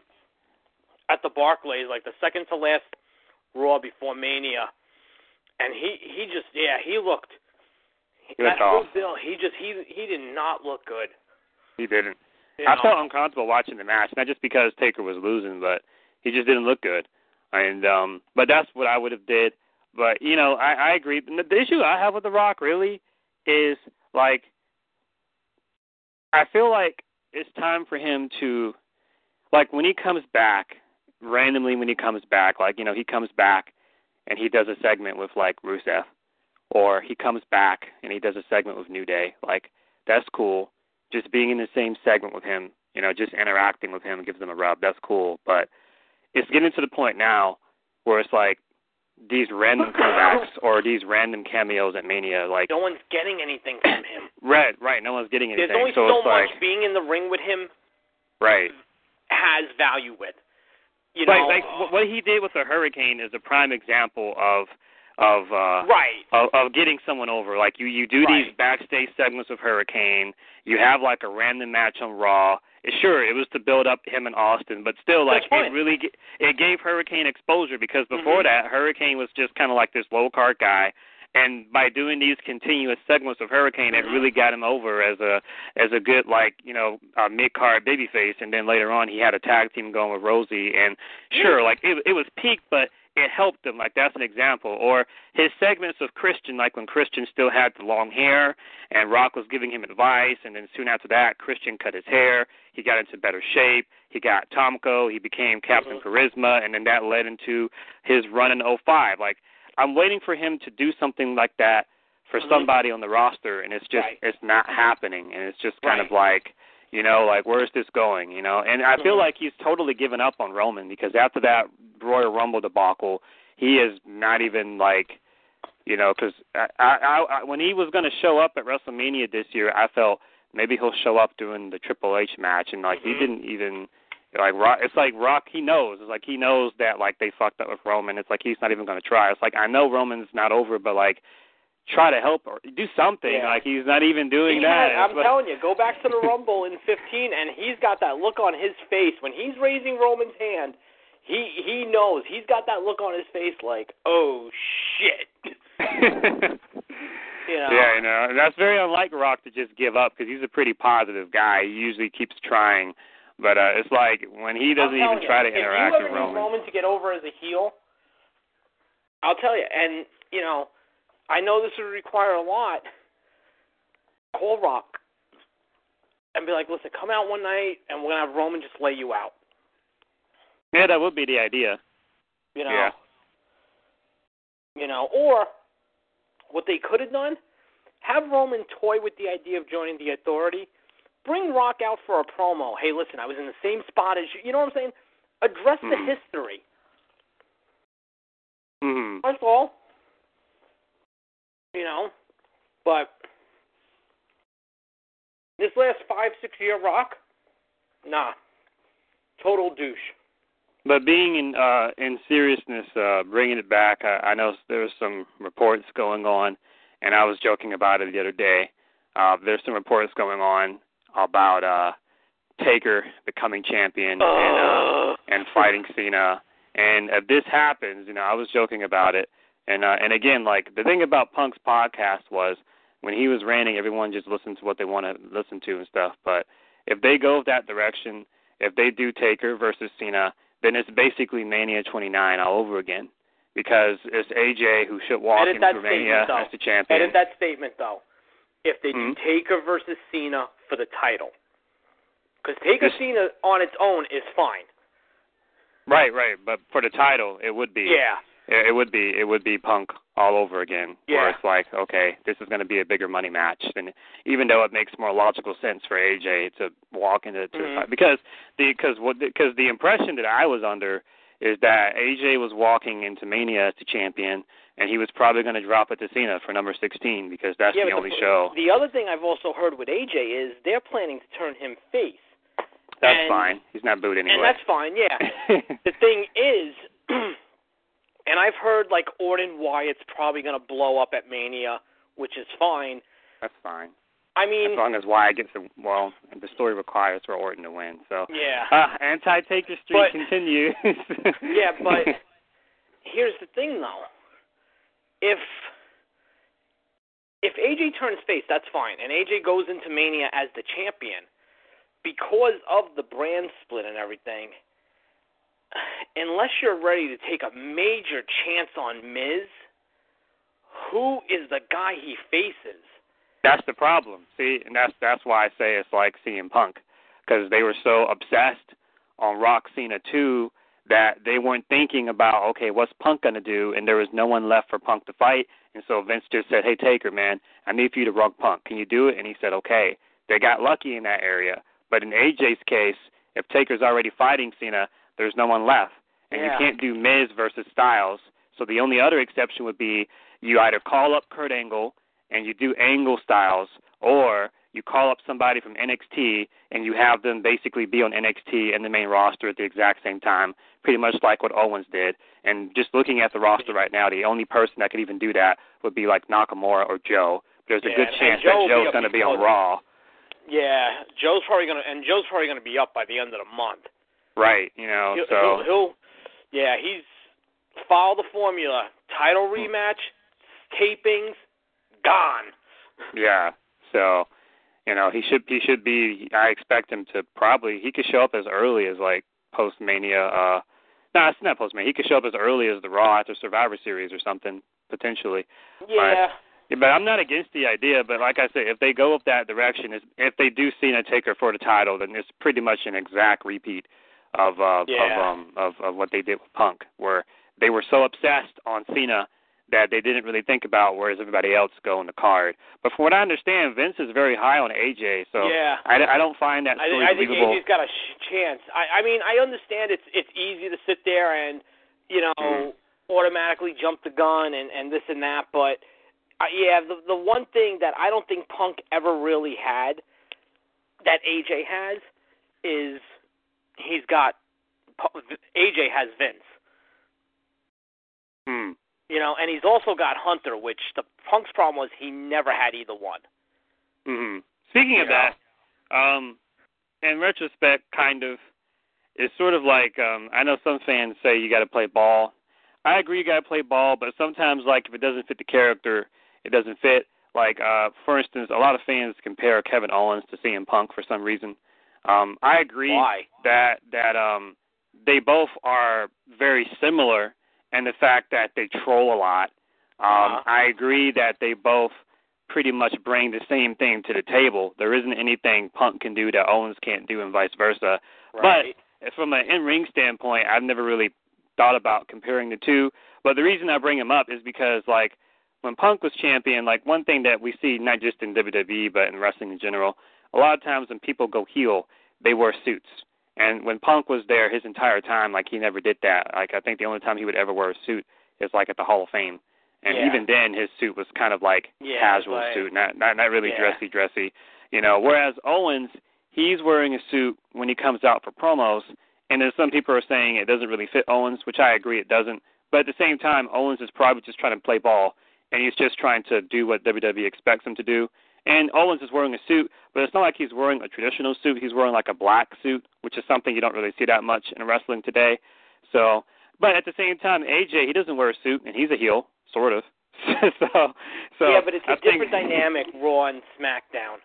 at the Barclays, like the second to last Raw before Mania, and he he just yeah he looked. He looked that whole off. Bill, he just he he did not look good. He didn't. You I know? felt uncomfortable watching the match, not just because Taker was losing, but he just didn't look good. And um but that's what I would have did. But you know, I, I agree. The, the issue I have with The Rock really is like I feel like it's time for him to like when he comes back randomly when he comes back, like you know he comes back and he does a segment with like Rusev, or he comes back and he does a segment with New Day. Like that's cool. Just being in the same segment with him, you know, just interacting with him gives him a rub. That's cool. But it's getting to the point now where it's like these random comebacks or these random cameos at Mania, like no one's getting anything from him. right, right. No one's getting anything. There's only so so it's much like being in the ring with him right. has value with. You Right, know, like what he did with the hurricane is a prime example of of uh right. of, of getting someone over. Like you, you do these backstage segments of Hurricane. You have like a random match on Raw. Sure, it was to build up him and Austin, but still, like it really g- it gave Hurricane exposure because before Mhm. that, Hurricane was just kind of like this low card guy. And by doing these continuous segments of Hurricane, it Mhm. really got him over as a as a good like you know uh, mid card babyface. And then later on, he had a tag team going with Rosey. And sure, like it it was peak, but it helped him. Like that's an example. Or his segments of Christian, like when Christian still had the long hair and Rock was giving him advice, and then soon after that, Christian cut his hair. He got into better shape. He got Tomko. He became Captain Mhm. Charisma, and then that led into his run in '05. Like I'm waiting for him to do something like that for Mhm. somebody on the roster, and it's just Right. it's not happening, and it's just kind Right. of like. You know, like where's this going? You know, and I feel Mhm. like he's totally given up on Roman because after that Royal Rumble debacle, he is not even like, you know, because I, I, I, when he was going to show up at WrestleMania this year, I felt maybe he'll show up during the Triple H match, and like he Mhm. didn't even like Rock. It's like Rock. He knows. It's like he knows that like they fucked up with Roman. It's like he's not even going to try. It's like I know Roman's not over, but like try to help or do something. Yeah. Like he's not even doing He that. had- I'm like- telling you, go back to the Rumble in 15, and he's got that look on his face when he's raising Roman's hand. He he knows he's got that look on his face like, oh shit. You know. Yeah, I know. And that's very unlike Rock to just give up because he's a pretty positive guy. He usually keeps trying, but uh it's like when he doesn't even try to you, interact you with Roman. Roman to get over as a heel, I'll tell you. And you know, I know this would require a lot. Call Rock and be like, listen, come out one night, and we're gonna have Roman just lay you out. Yeah, that would be the idea. You know. Yeah. You know, or what they could have done, have Roman toy with the idea of joining the Authority. Bring Rock out for a promo. Hey, listen, I was in the same spot as you. You know what I'm saying? Address Mhm. the history. hmm That's all. You know, but this last five, six year Rock, nah, total douche. But being in uh in seriousness, uh bringing it back, I, I know there's some reports going on, and I was joking about it the other day. Uh There's some reports going on about uh Taker becoming champion and uh, and fighting Cena. And if this happens, you know, I was joking about it. And uh, and again, like the thing about Punk's podcast was when he was ranting, everyone just listened to what they want to listen to and stuff. But if they go that direction, if they do Taker versus Cena, then it's basically Mania 29 all over again because it's AJ who should walk Edit that into Mania as the champion. Edit that statement though. If they do Mhm. Taker versus Cena for the title, because Taker This- Cena on its own is fine. Right, right. But for the title, it would be. Yeah. It, it would be. It would be Punk all over again. Yeah. Where it's like, okay, this is going to be a bigger money match, and even though it makes more logical sense for AJ to walk into to Mhm. fight, because the because what because the impression that I was under is that AJ was walking into Mania as the champion, and he was probably going to drop it to Cena for number 16 because that's yeah, the only the, show. The other thing I've also heard with AJ is they're planning to turn him face. That's and- fine. He's not booed anyway. And that's fine, yeah. the thing is, and I've heard like Orton Wyatt's probably going to blow up at Mania, which is fine. that's fine. I mean, as long as Wyatt gets the well, the story requires for Orton to win. So yeah, uh, anti-taker streak But- continues. yeah, but here's the thing though. If if AJ turns face, that's fine, and AJ goes into Mania as the champion because of the brand split and everything. Unless you're ready to take a major chance on Miz, who is the guy he faces? that's the problem. See, and that's that's why I say it's like CM Punk because they were so obsessed on Rock Cena 2 that they weren't thinking about okay, what's Punk gonna do, and there was no one left for Punk to fight, and so Vince just said, hey Taker, man, I need for you to rock Punk. Can you do it? And he said, okay. They got lucky in that area, but in AJ's case, if Taker's already fighting Cena, there's no one left, and Yeah. you can't do Miz versus Styles. So the only other exception would be you either call up Kurt Angle and you do Angle Styles, or you call up somebody from NXT and you have them basically be on NXT and the main roster at the exact same time, pretty much like what Owens did. And just looking at the roster right now, the only person that could even do that would be like Nakamura or Joe. There's a Yeah, good and chance Joe that Joe's going to be on Raw. Yeah, Joe's probably gonna and Joe's probably gonna be up by the end of the month. Right, you know, he'll, so he'll, he'll yeah, he's follow the formula. Title Hmm. rematch, tapings, gone. Yeah. So, you know, he should he should be. I expect him to probably he could show up as early as like post Mania. Uh, no, it's not post Mania. He could show up as early as the Raw after Survivor Series or something potentially. Yeah, Yeah, but I'm not against the idea. But like I said, if they go up that direction, is if they do Cena Taker for the title, then it's pretty much an exact repeat of uh, Yeah. of um of of what they did with Punk, where they were so obsessed on Cena that they didn't really think about whereas everybody else go in the card. But from what I understand, Vince is very high on AJ, so Yeah. I, I don't find that I, story I think believable. AJ's got a sh- chance. I, I mean, I understand it's it's easy to sit there and you know Mm. automatically jump the gun and and this and that, but uh, yeah, the the one thing that I don't think Punk ever really had that AJ has is he's got AJ has Vince. Hmm. You know, and he's also got Hunter, which the Punk's problem was he never had either one. hmm Speaking of Yeah. that, um, in retrospect, kind of, it's sort of like um, I know some fans say you got to play ball. I agree, you got to play ball, but sometimes, like, if it doesn't fit the character, it doesn't fit. Like, uh, for instance, a lot of fans compare Kevin Owens to CM Punk for some reason. Um, I agree Why? that that um, they both are very similar in the fact that they troll a lot. Um, Uh-huh. I agree that they both pretty much bring the same thing to the table. There isn't anything Punk can do that Owens can't do, and vice versa. Right. But from an in-ring standpoint, I've never really thought about comparing the two. But the reason I bring him up is because, like, when Punk was champion, like one thing that we see not just in WWE but in wrestling in general, a lot of times when people go heel, they wear suits. And when Punk was there his entire time, like he never did that. Like I think the only time he would ever wear a suit is like at the Hall of Fame. And Yeah. even then his suit was kind of like Yeah, casual like- suit, not not not really Yeah. dressy dressy. You know, whereas Owens, he's wearing a suit when he comes out for promos and then some people are saying it doesn't really fit Owens, which I agree it doesn't. But at the same time, Owens is probably just trying to play ball, and he's just trying to do what WWE expects him to do. And Owens is wearing a suit, but it's not like he's wearing a traditional suit. He's wearing like a black suit, which is something you don't really see that much in wrestling today. So, but at the same time, AJ he doesn't wear a suit, and he's a heel, sort of. so, so yeah, but it's a I think- different dynamic, Raw and SmackDown.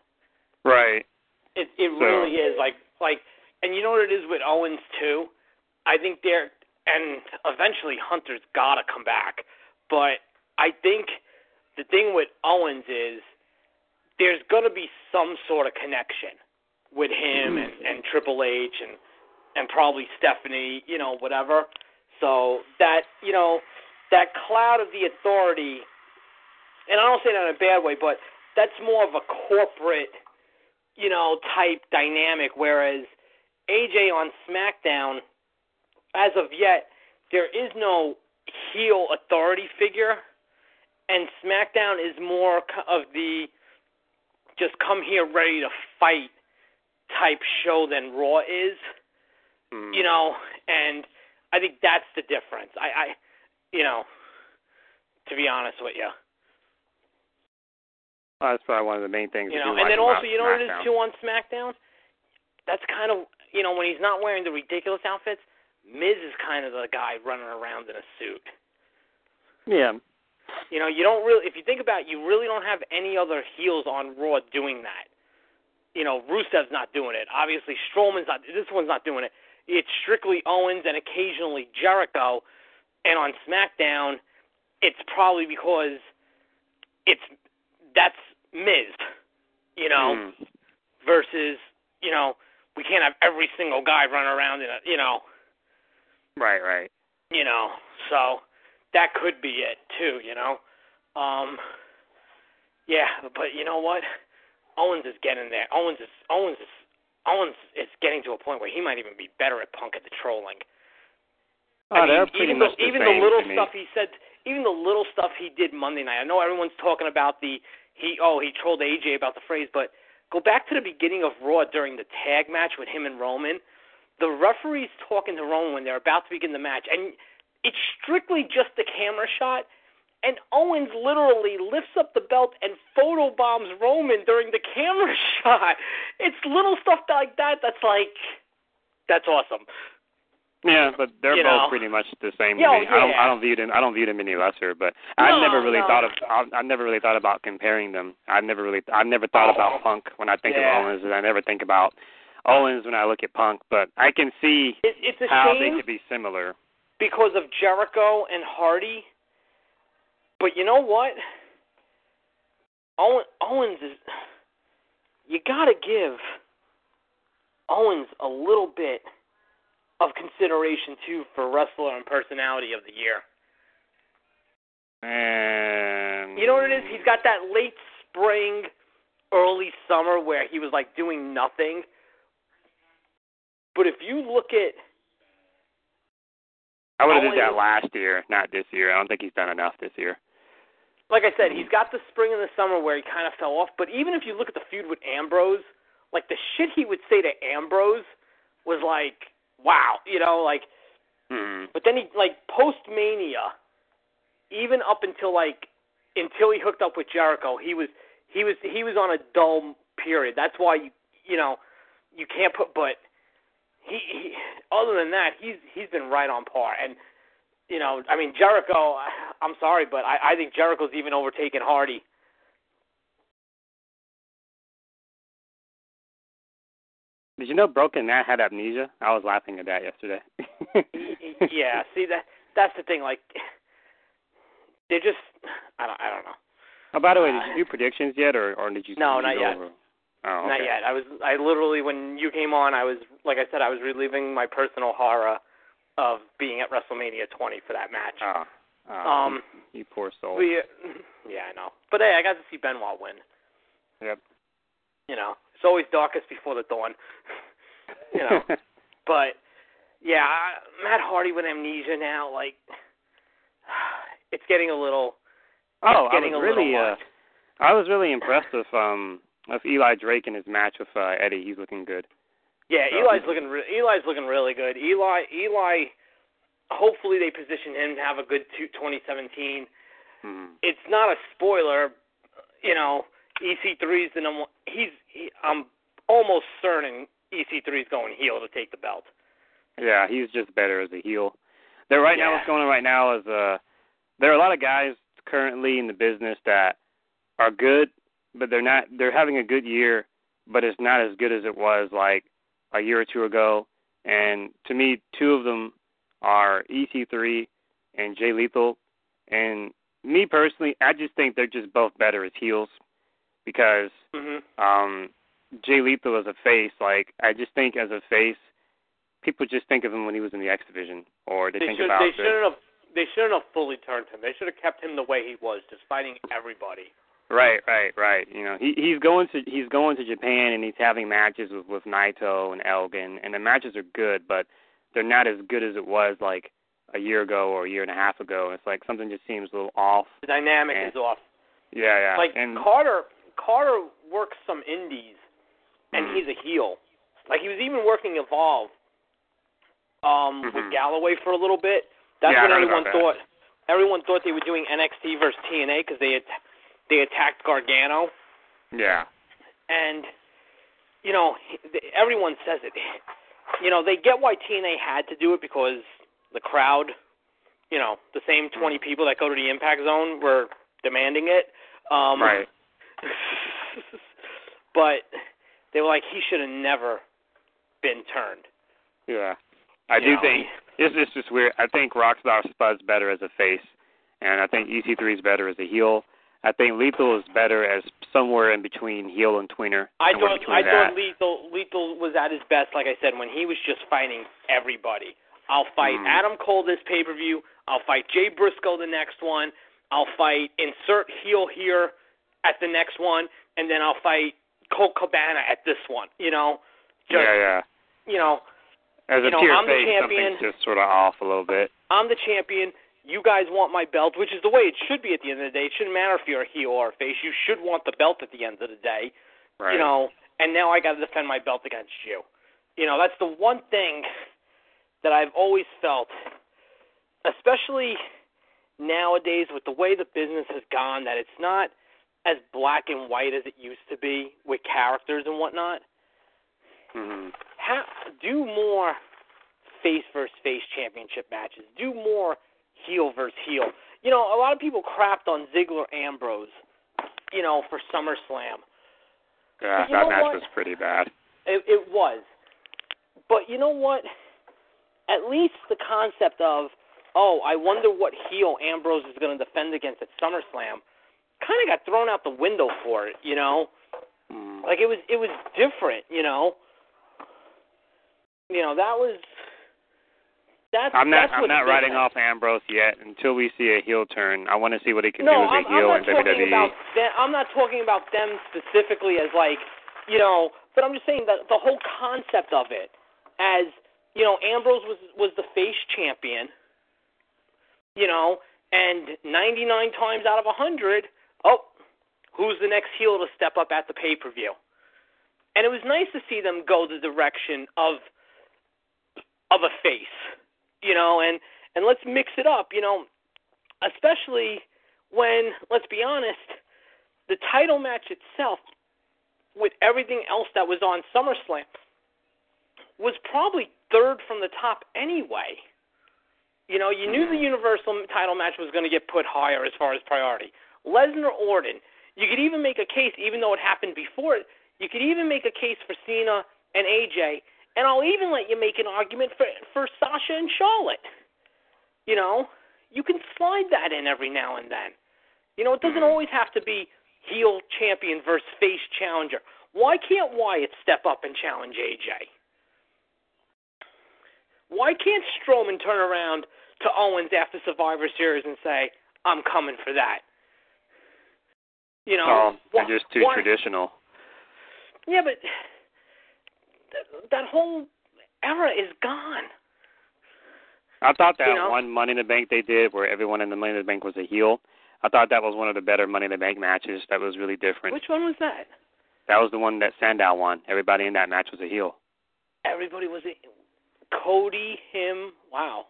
right? It it So- really is like like, and you know what it is with Owens too. I think they're and eventually Hunter's got to come back, but I think the thing with Owens is there's going to be some sort of connection with him and, and Triple H and and probably Stephanie, you know, whatever. So that you know that cloud of the authority, and I don't say that in a bad way, but that's more of a corporate, you know, type dynamic. Whereas AJ on SmackDown, as of yet, there is no heel authority figure, and SmackDown is more of the just come here ready to fight type show than Raw is. Mm. You know, and I think that's the difference. I, I, you know, to be honest with you. Well, that's probably one of the main things. You know, and like then also, you know what it is too on SmackDown. That's kind of you know when he's not wearing the ridiculous outfits. Miz is kind of the guy running around in a suit. Yeah. You know, you don't really, if you think about it, you really don't have any other heels on Raw doing that. You know, Rusev's not doing it. Obviously, Strowman's not. This one's not doing it. It's strictly Owens and occasionally Jericho. And on SmackDown, it's probably because it's that's Miz. You know, Mm. versus you know we can't have every single guy running around in a you know Right, right. you know so that could be it too you know? Um yeah but you know what? Owens is getting there. Owens is owens is owens is getting to a point where he might even be better at punk at the trolling. Oh, I mean, even much the, even the little me. stuff he said even the little stuff he did monday night. I know everyone's talking about the he oh he trolled aj about the phrase but go back to the beginning of raw during the tag match with him and roman. The referee's talking to roman when they're about to begin the match and it's strictly just the camera shot and Owens literally lifts up the belt and photobombs Roman during the camera shot. It's little stuff like that that's like that's awesome. Yeah, but they're You both know. pretty much the same Yeah, to me. I don't yeah. I don't view them I don't view them any lesser, but I No, never really no. thought of I, I never really thought about comparing them. I've never really I've never thought about oh. Punk when I think Yeah. of Owens, and I never think about Owens when I look at Punk. But I can see It, it's a how shame they could be similar. Because of Jericho and Hardy. But you know what? Owen, Owens is. You gotta give Owens a little bit of consideration too for wrestler and personality of the year. And You know what it is? He's got that late spring, early summer where he was like doing nothing. But if you look at I would have did that last year, not this year. I don't think he's done enough this year. like I said, he's got the spring and the summer where he kind of fell off. But even if you look at the feud with Ambrose, like the shit he would say to Ambrose was like, wow, you know, like. Mm. But then he like post Mania, even up until like until he hooked up with Jericho, he was he was he was on a dull period. That's why you you know you can't put. But he, he other than that, he's he's been right on par. And you know, I mean Jericho. I'm sorry, but I, I think Jericho's even overtaken Hardy. Did you know Broken Matt had amnesia? I was laughing at that yesterday. yeah, see that that's the thing. Like they're just I don't I don't know. Oh, by the way, did uh, you do predictions yet, or or did you? No, not yet. Over? Oh, Not yet. I was I literally when you came on, I was like I said, I was reliving my personal horror of being at WrestleMania 20 for that match. Oh, oh, Um, you poor soul. We, yeah, I know. But hey, I got to see Benoit win. Yep. You know, it's always darkest before the dawn. you know, but yeah, Matt Hardy with amnesia now, like it's getting a little. oh, I getting was a really, uh. I was really impressed with um with Eli Drake in his match with uh, Eddie. He's looking good. Yeah, So- Eli's looking. Re- Eli's looking really good. Eli. Eli. Hopefully, they position him to have a good two, 2017. Mm. It's not a spoiler, you know. EC3 is the number. One, he's. He, I'm almost certain EC3 is going heel to take the belt. Yeah, he's just better as a heel. There right now, what's going on right now is uh, there are a lot of guys currently in the business that are good, but they're not. They're having a good year, but it's not as good as it was like a year or two ago. And to me, two of them are EC3 and Jay Lethal. And me personally, I just think they're just both better as heels because hmm um Jay Lethal as a face, like I just think as a face, people just think of him when he was in the X division, or they, They think should about they shouldn't have they shouldn't have fully turned him. They should have kept him the way he was, just fighting everybody. Right, right, right. You know, he he's going to he's going to Japan and he's having matches with with Naito and Elgin, and the matches are good, but they're not as good as it was like a year ago or a year and a half ago. It's like something just seems a little off. The dynamic And- is off. Yeah, yeah. Like and Carter Carter works some indies and Mhm. he's a heel. Like he was even working Evolve um with Mhm. Galloway for a little bit. That's Yeah, when everyone about that. thought everyone thought they were doing NXT versus TNA because they at, they attacked Gargano yeah, and you know everyone says it. You know they get why TNA had to do it because the crowd, you know, the same 20 people that go to the Impact Zone were demanding it. Um, right. but they were like, he should have never been turned. Yeah, I You do know, think it's it's just weird. I think Rockstar Spud's better as a face, and I think EC3 is better as a heel. I think Lethal is better as somewhere in between heel and tweener. I thought I that. thought Lethal Lethal was at his best, like I said, when he was just fighting everybody. I'll fight Mm. Adam Cole this pay per view. I'll fight Jay Briscoe the next one. I'll fight insert heel here at the next one, and then I'll fight Colt Cabana at this one. You know, just yeah, yeah. you know, As a you know, pure I'm the face, champion. something's just sort of off a little bit. I'm the champion. You guys want my belt, which is the way it should be at the end of the day. It shouldn't matter if you're a heel or a face. You should want the belt at the end of the day. Right. You know, and now I got to defend my belt against you. You know, that's the one thing that I've always felt, especially nowadays with the way the business has gone, that it's not as black and white as it used to be with characters and whatnot. hmm Ha- do more face versus face championship matches. Do more heel versus heel. You know, a lot of people crapped on Ziggler Ambrose, you know, for SummerSlam. Yeah, that match what? was pretty bad. It, it was. But you know what? At least the concept of, oh, I wonder what heel Ambrose is going to defend against at SummerSlam, kind of got thrown out the window for it. You know, Mm. like it was it was different. You know, you know that was. That's, I'm not that's I'm not writing off Ambrose yet until we see a heel turn. I want to see what he can no, do as I'm, a heel I'm in not talking WWE. about them. I'm not talking about them specifically as like, you know, but I'm just saying that the whole concept of it, as you know, Ambrose was was the face champion, you know, and 99 times out of 100, oh, who's the next heel to step up at the pay per view? And it was nice to see them go the direction of of a face, you know, and and let's mix it up, you know, especially when let's be honest, the title match itself with everything else that was on SummerSlam was probably third from the top anyway. You know, you knew the mm-hmm. Universal title match was going to get put higher as far as priority. Lesnar Orton. You could even make a case, even though it happened before it, you could even make a case for Cena and AJ, and I'll even let you make an argument for for Sasha and Charlotte. You know, you can slide that in every now and then. You know, it doesn't mm-hmm. always have to be heel champion versus face challenger. Why can't Wyatt step up and challenge AJ? Why can't Strowman turn around to Owens after Survivor Series and say, "I'm coming for that"? You know, Oh, why- they're just too why- traditional. Yeah, but that whole era is gone. I thought that You know? one Money in the Bank they did, where everyone in the Money in the Bank was a heel. I thought that was one of the better Money in the Bank matches. That was really different. Which one was that? That was the one that Sandow won. Everybody in that match was a heel. Everybody was a, Cody, him. Wow.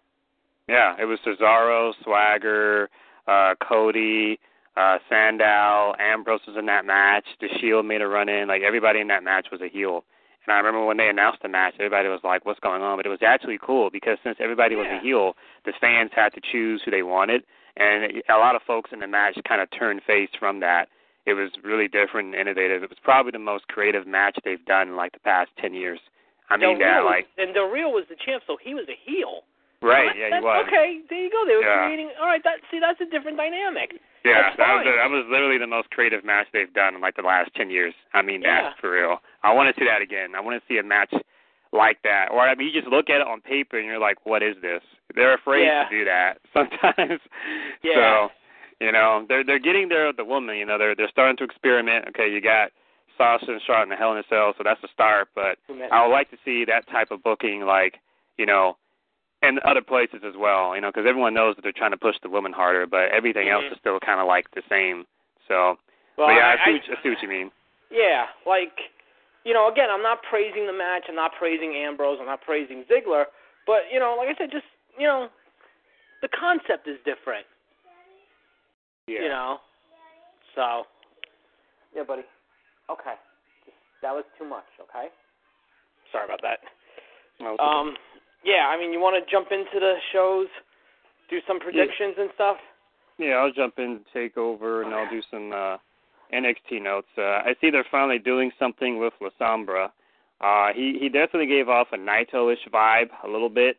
Yeah, it was Cesaro, Swagger, uh, Cody, uh, Sandow, Ambrose was in that match. The Shield made a run in. Like everybody in that match was a heel. And I remember when they announced the match, everybody was like, "What's going on?" But it was actually cool because since everybody was a heel, the fans had to choose who they wanted, and a lot of folks in the match kind of turned face from that. It was really different and innovative. It was probably the most creative match they've done in like the past ten years. I mean, Del that Rio was- and Del Rio was the champ, so he was a heel. Right? Well, Yeah, he that's- was. Okay, there you go. They were Yeah. creating. All right, that see, that's a different dynamic. Yeah, That's that was that was literally the most creative match they've done in like the last ten years. I mean Yeah. that for real. I want to see that again. I want to see a match like that. Or I mean, you just look at it on paper and you're like, what is this? They're afraid Yeah. to do that sometimes. Yeah. So, you know, they're they're getting there with the woman. You know, they're they're starting to experiment. Okay, you got Sasha and Charlotte in the Hell in a Cell, so that's a start. But I would like to see that type of booking, like you know, in other places as well. You know, because everyone knows that they're trying to push the women harder, but everything else Mhm. is still kind of like the same. So, well, but yeah, I, I, see, what, you- I see what you mean. Yeah, like you know, again, I'm not praising the match. I'm not praising Ambrose. I'm not praising Ziggler. But you know, like I said, just you know, the concept is different. Yeah. You know, so yeah, buddy. Okay, just, that was too much. Okay, sorry about that. No, it's Um, yeah, I mean, you want to jump into the shows, do some predictions and stuff. Yeah, I'll jump in, and take over, and I'll do some uh, NXT notes. Uh, I see they're finally doing something with La Sombra. Uh, he he definitely gave off a Naito-ish vibe a little bit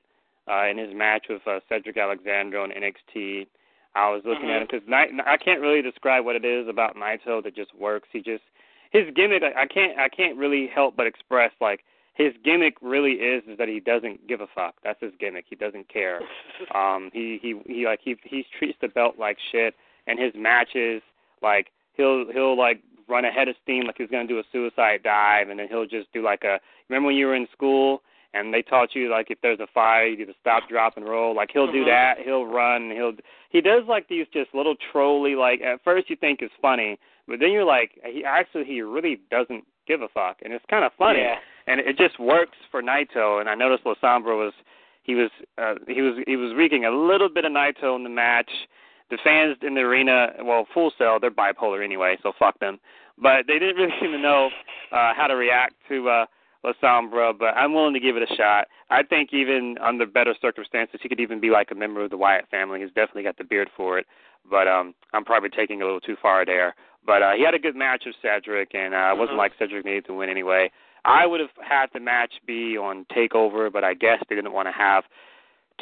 uh, in his match with uh, Cedric Alexander on NXT. I was looking at him because I can't really describe what it is about Naito that just works. He just his gimmick. I I can't I can't really help but express like his gimmick really is is that he doesn't give a fuck. That's his gimmick. He doesn't care. Um, he he he like he he treats the belt like shit, and his matches like he'll he'll like run ahead of steam like he's gonna do a suicide dive, and then he'll just do like a. Remember when you were in school and they taught you like if there's a fire you do the stop, drop, and roll. Like he'll do Mhm. that. He'll run. He'll he does like these just little trolly like at first you think it's funny, but then you're like he actually he really doesn't give a fuck, and it's kind of funny Yeah. And it just works for Naito. And I noticed La Sombra was he was uh, he was he was wreaking a little bit of Naito in the match. The fans in the arena, well, Full Sail, they're bipolar anyway, so fuck them. But they didn't really seem to know uh, how to react to uh, La But I'm willing to give it a shot. I think even under better circumstances, he could even be like a member of the Wyatt family. He's definitely got the beard for it. But um, I'm probably taking a little too far there. But uh, he had a good match with Cedric, and uh, it wasn't Mhm. like Cedric needed to win anyway. I would have had the match be on Takeover, but I guess they didn't want to have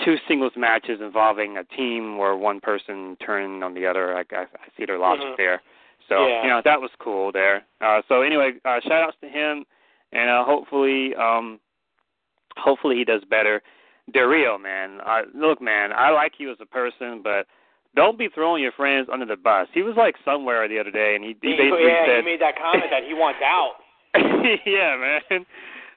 two singles matches involving a team where one person turned on the other. I, I, I see their logic Mhm. there. So Yeah. you know that was cool there. Uh, so anyway, uh, shout outs to him, and uh, hopefully, um, hopefully he does better. Dario, man, uh, look, man, I like you as a person, but don't be throwing your friends under the bus. He was like somewhere the other day, and he, he He- basically yeah, said, he made that comment that he wants out. yeah, man.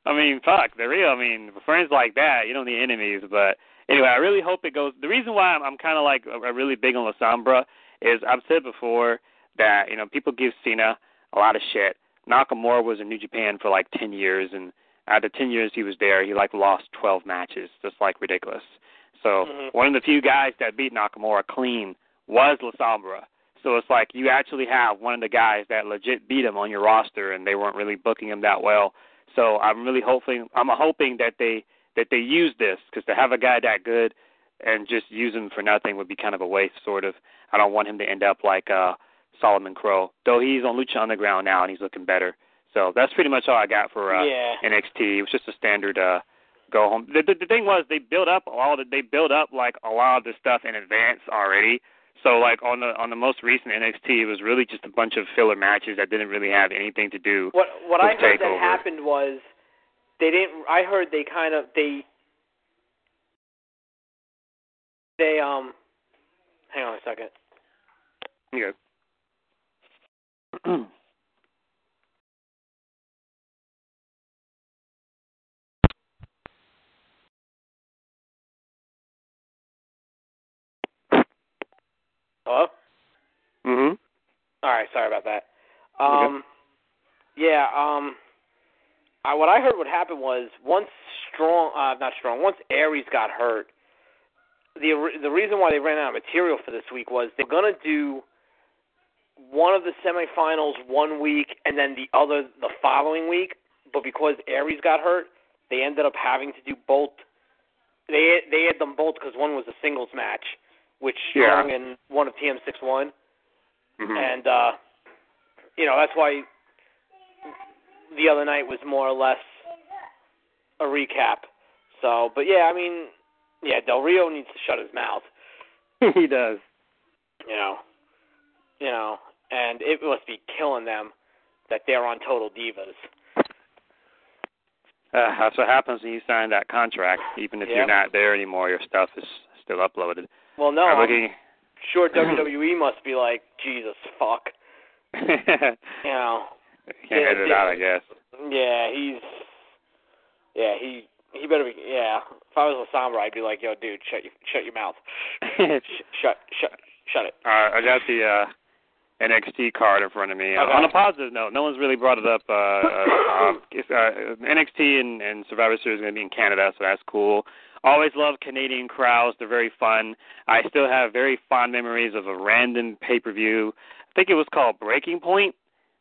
I mean, fuck, they're real. I mean, friends like that, you don't need enemies. But anyway, I really hope it goes. The reason why I'm, I'm kind of like a, a really big on La Sombra is I've said before that you know people give Cena a lot of shit. Nakamura was in New Japan for like ten years, and out of ten years he was there, he like lost twelve matches, just like ridiculous. So Mhm. one of the few guys that beat Nakamura clean was La Sombra. So it's like you actually have one of the guys that legit beat him on your roster, and they weren't really booking him that well. So I'm really hoping I'm hoping that they that they use this because to have a guy that good and just use him for nothing would be kind of a waste, sort of. I don't want him to end up like uh Solomon Crowe, though he's on Lucha Underground now and he's looking better. So that's pretty much all I got for uh, yeah. NXT. It was just a standard uh go home. The, the the thing was they built up all the they built up like a lot of the stuff in advance already. So like on the on the most recent NXT, it was really just a bunch of filler matches that didn't really have anything to do. What what I heard that happened was they didn't. I heard they kind of they they um. Hang on a second. Yeah. Hello. mhm. All right, sorry about that. Okay. Um, yeah. Um, I, what I heard what happened was once strong, uh, not strong. Once Aries got hurt, the the reason why they ran out of material for this week was they're gonna do one of the semifinals one week and then the other the following week. But because Aries got hurt, they ended up having to do both. They they had them both because one was a singles match, which Yeah. Strong and one of TM6 won Mhm. and uh you know that's why the other night was more or less a recap. So, but yeah, I mean, yeah, Del Rio needs to shut his mouth, he does. you know, you know, and it must be killing them that they're on Total Divas. Uh, that's what happens when you sign that contract. Even if Yep. you're not there anymore, your stuff is still uploaded. Well, no, I'm I'm sure WWE must be like, Jesus fuck, you know. Can't edit it out, I guess. Yeah, he's. Yeah, he he better be. Yeah, if I was La Sombra, I'd be like, yo, dude, shut your shut your mouth. Sh- shut shut shut it. Uh, I got the uh, NXT card in front of me. Uh, On a positive note, no one's really brought it up. Uh, uh, um, it's, uh, NXT and, and Survivor Series is going to be in Canada, so that's cool. Always love Canadian crowds; they're very fun. I still have very fond memories of a random pay-per-view. I think it was called Breaking Point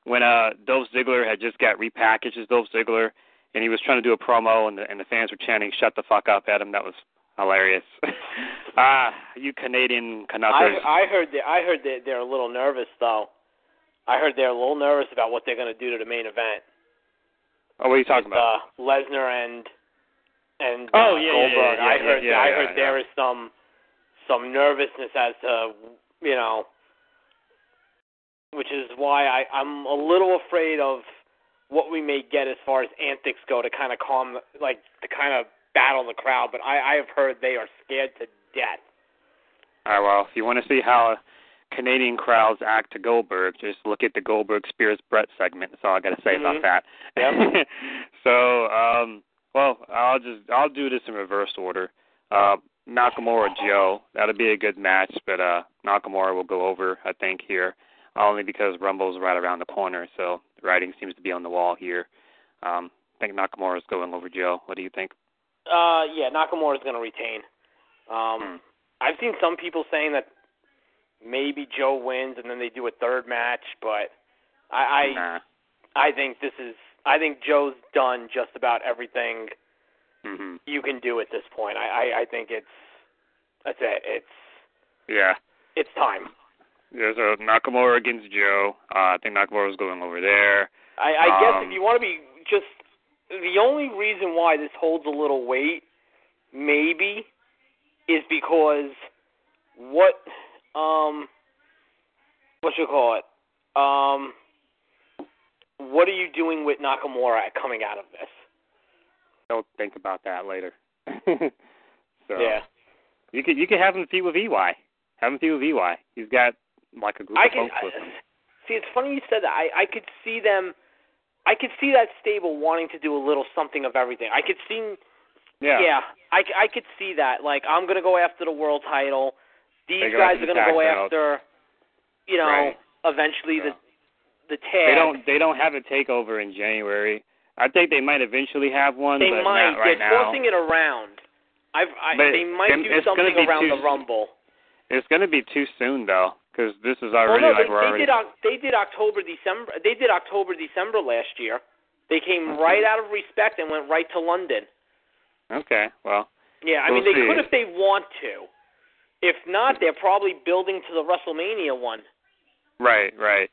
when uh, Dolph Ziggler had just got repackaged as Dolph Ziggler, and he was trying to do a promo, and the, and the fans were chanting "Shut the fuck up" at him. That was hilarious. ah, you Canadian I canuckers. I heard that I heard that they're a little nervous though. I heard they're a little nervous about what they're going to do to the main event. oh, what are you talking with, about? Uh, Lesnar and and Oh, uh, yeah, yeah, Goldberg. yeah, I yeah, heard yeah, I yeah, heard yeah. there is some some nervousness as to you know, which is why I I'm a little afraid of what we may get as far as antics go to kind of calm like to kind of battle the crowd. But I I have heard they are scared to death. All right, well, if you want to see how Canadian crowds act to Goldberg, just look at the Goldberg Spears Bret segment. That's all I got to say Mhm. about that. Yep. so, um, well, I'll just I'll do this in reverse order. Uh, Nakamura Joe, that'll be a good match, but uh, Nakamura will go over, I think, here, only because Rumble's right around the corner, so the writing seems to be on the wall here. Um, I think Nakamura's going over Joe. What do you think? Uh, yeah, Nakamura is going to retain. Um, Hmm. I've seen some people saying that maybe Joe wins and then they do a third match, but I I, Nah. I think this is I think Joe's done just about everything hmm you can do at this point. I I, I think it's that's it. It's Yeah. it's time. There's a Nakamura against Joe. Uh, I think Nakamura's going over there. I, I guess Um, if you want to be just the only reason why this holds a little weight, maybe, is because what um what you call it um what are you doing with Nakamura coming out of this? Don't think about that later. so Yeah, you could you could have him feud with EY. Have him feud with EY. He's got like a group I of can folks with him. Uh, see. It's funny you said that. I I could see them. I could see that stable wanting to do a little something of everything. I could see Yeah. Yeah, I, I could see that. Like, I'm going to go after the world title. These guys are going to go belts. after, you know, Right. eventually Yeah. the the tag. They don't they don't have a takeover in January. I think they might eventually have one, They but might. not right They're now. tossing it around. I've, I, But they might do something around too- the Rumble. It's going to be too soon though, because this is Well, already no, like they, we're they already. did. They did October, December. They did October, December last year. They came Okay. right out of respect and went right to London. Okay, well, Yeah, I We'll mean they see. could if they want to. If not, they're probably building to the WrestleMania one. Right, right.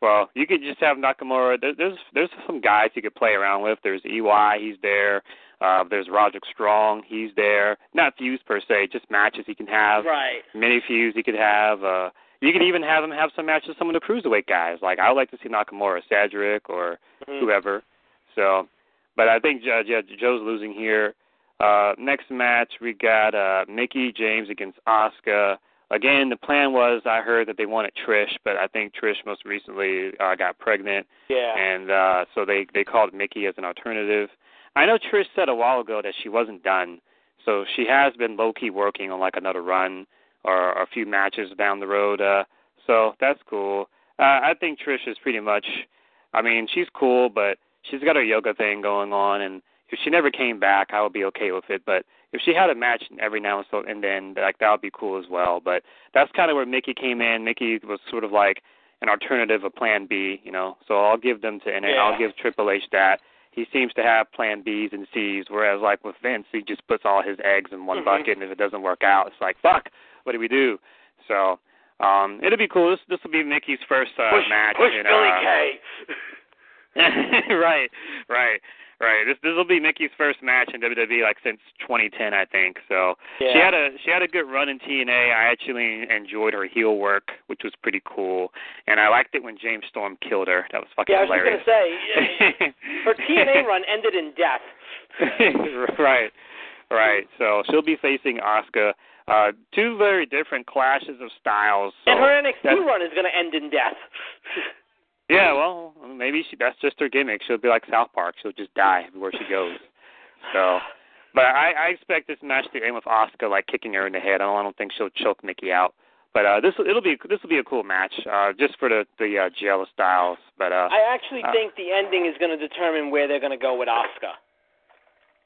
Well, you could just have Nakamura. There, there's there's some guys you could play around with. There's EY, he's there. Uh, there's Roderick Strong, he's there. Not feuds per se, just matches he can have. Right. Mini feuds he could have. Uh, you could even have him have some matches with some of the cruiserweight guys. Like I would like to see Nakamura, Cedric, or Mhm. whoever. So, but I think uh, yeah, Joe's losing here. Uh, next match we got uh, Mickie James against Asuka. Again, the plan was I heard that they wanted Trish, but I think Trish most recently uh, got pregnant, Yeah. and uh, so they they called Mickie as an alternative. I know Trish said a while ago that she wasn't done, so she has been low key working on like another run or, or a few matches down the road. Uh, so that's cool. Uh, I think Trish is pretty much. I mean, she's cool, but she's got her yoga thing going on, and if she never came back, I would be okay with it. But if she had a match every now and so and then, like that would be cool as well. But that's kind of where Mickie came in. Mickie was sort of like an alternative, a Plan B, you know. So I'll give them to, and Yeah. I'll give Triple H that. He seems to have Plan Bs and Cs, whereas like with Vince, he just puts all his eggs in one Mhm. bucket, and if it doesn't work out, it's like fuck, what do we do? So um it'll be cool. This this will be Mickey's first uh, push match. push in, Billie uh, Kay. right, right, right. This this will be Mickie's first match in WWE like since 2010, I think. So Yeah. she had a she had a good run in TNA. I actually enjoyed her heel work, which was pretty cool, and I liked it when James Storm killed her. That was fucking Yeah, I was hilarious. just gonna say her TNA run ended in death. right, right. So she'll be facing Asuka. Uh, two very different clashes of styles. So and her NXT run is going to end in death. Yeah, well, maybe she that's just her gimmick. She'll be like South Park. She'll just die everywhere she goes. So, but I, I expect this match to end with Asuka like kicking her in the head. I don't, I don't think she'll choke Nikki out. But uh, this it'll be this will be a cool match, uh, just for the the uh, Giella Styles. But uh, I actually uh, think the ending is going to determine where they're going to go with Asuka.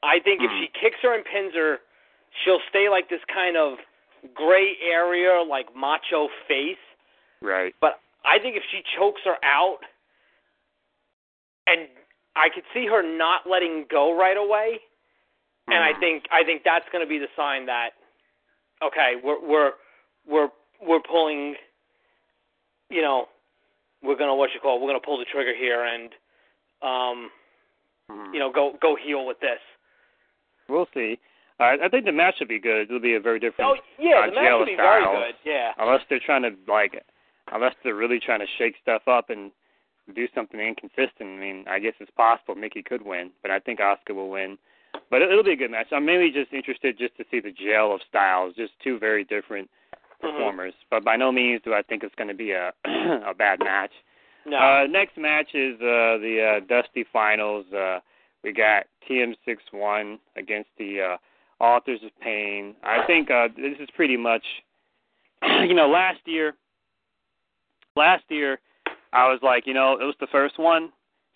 I think if Hmm. she kicks her and pins her, she'll stay like this kind of gray area, like macho face. right, But I think if she chokes her out, and I could see her not letting go right away, and I Mhm. think I think that's going to be the sign that okay, we're we're we're we're pulling, you know, we're gonna what you call we're gonna pull the trigger here and um Mhm. you know go go heel with this. we'll see. Uh, I think the match will be good. It'll be a very different. Oh yeah, uh, the match will be very good. Yeah. unless they're trying to like unless they're really trying to shake stuff up and do something inconsistent. I mean, I guess it's possible Mickie could win, but I think Asuka will win. But it, it'll be a good match. I'm mainly just interested just to see the gel of styles, just two very different Mhm. performers. But by no means do I think it's going to be a a bad match. No. Uh, next match is uh, the uh, Dusty Finals. Uh, we got TM61 against the uh, Authors of Pain. I think uh, this is pretty much, you know, last year. Last year, I was like, you know, it was the first one,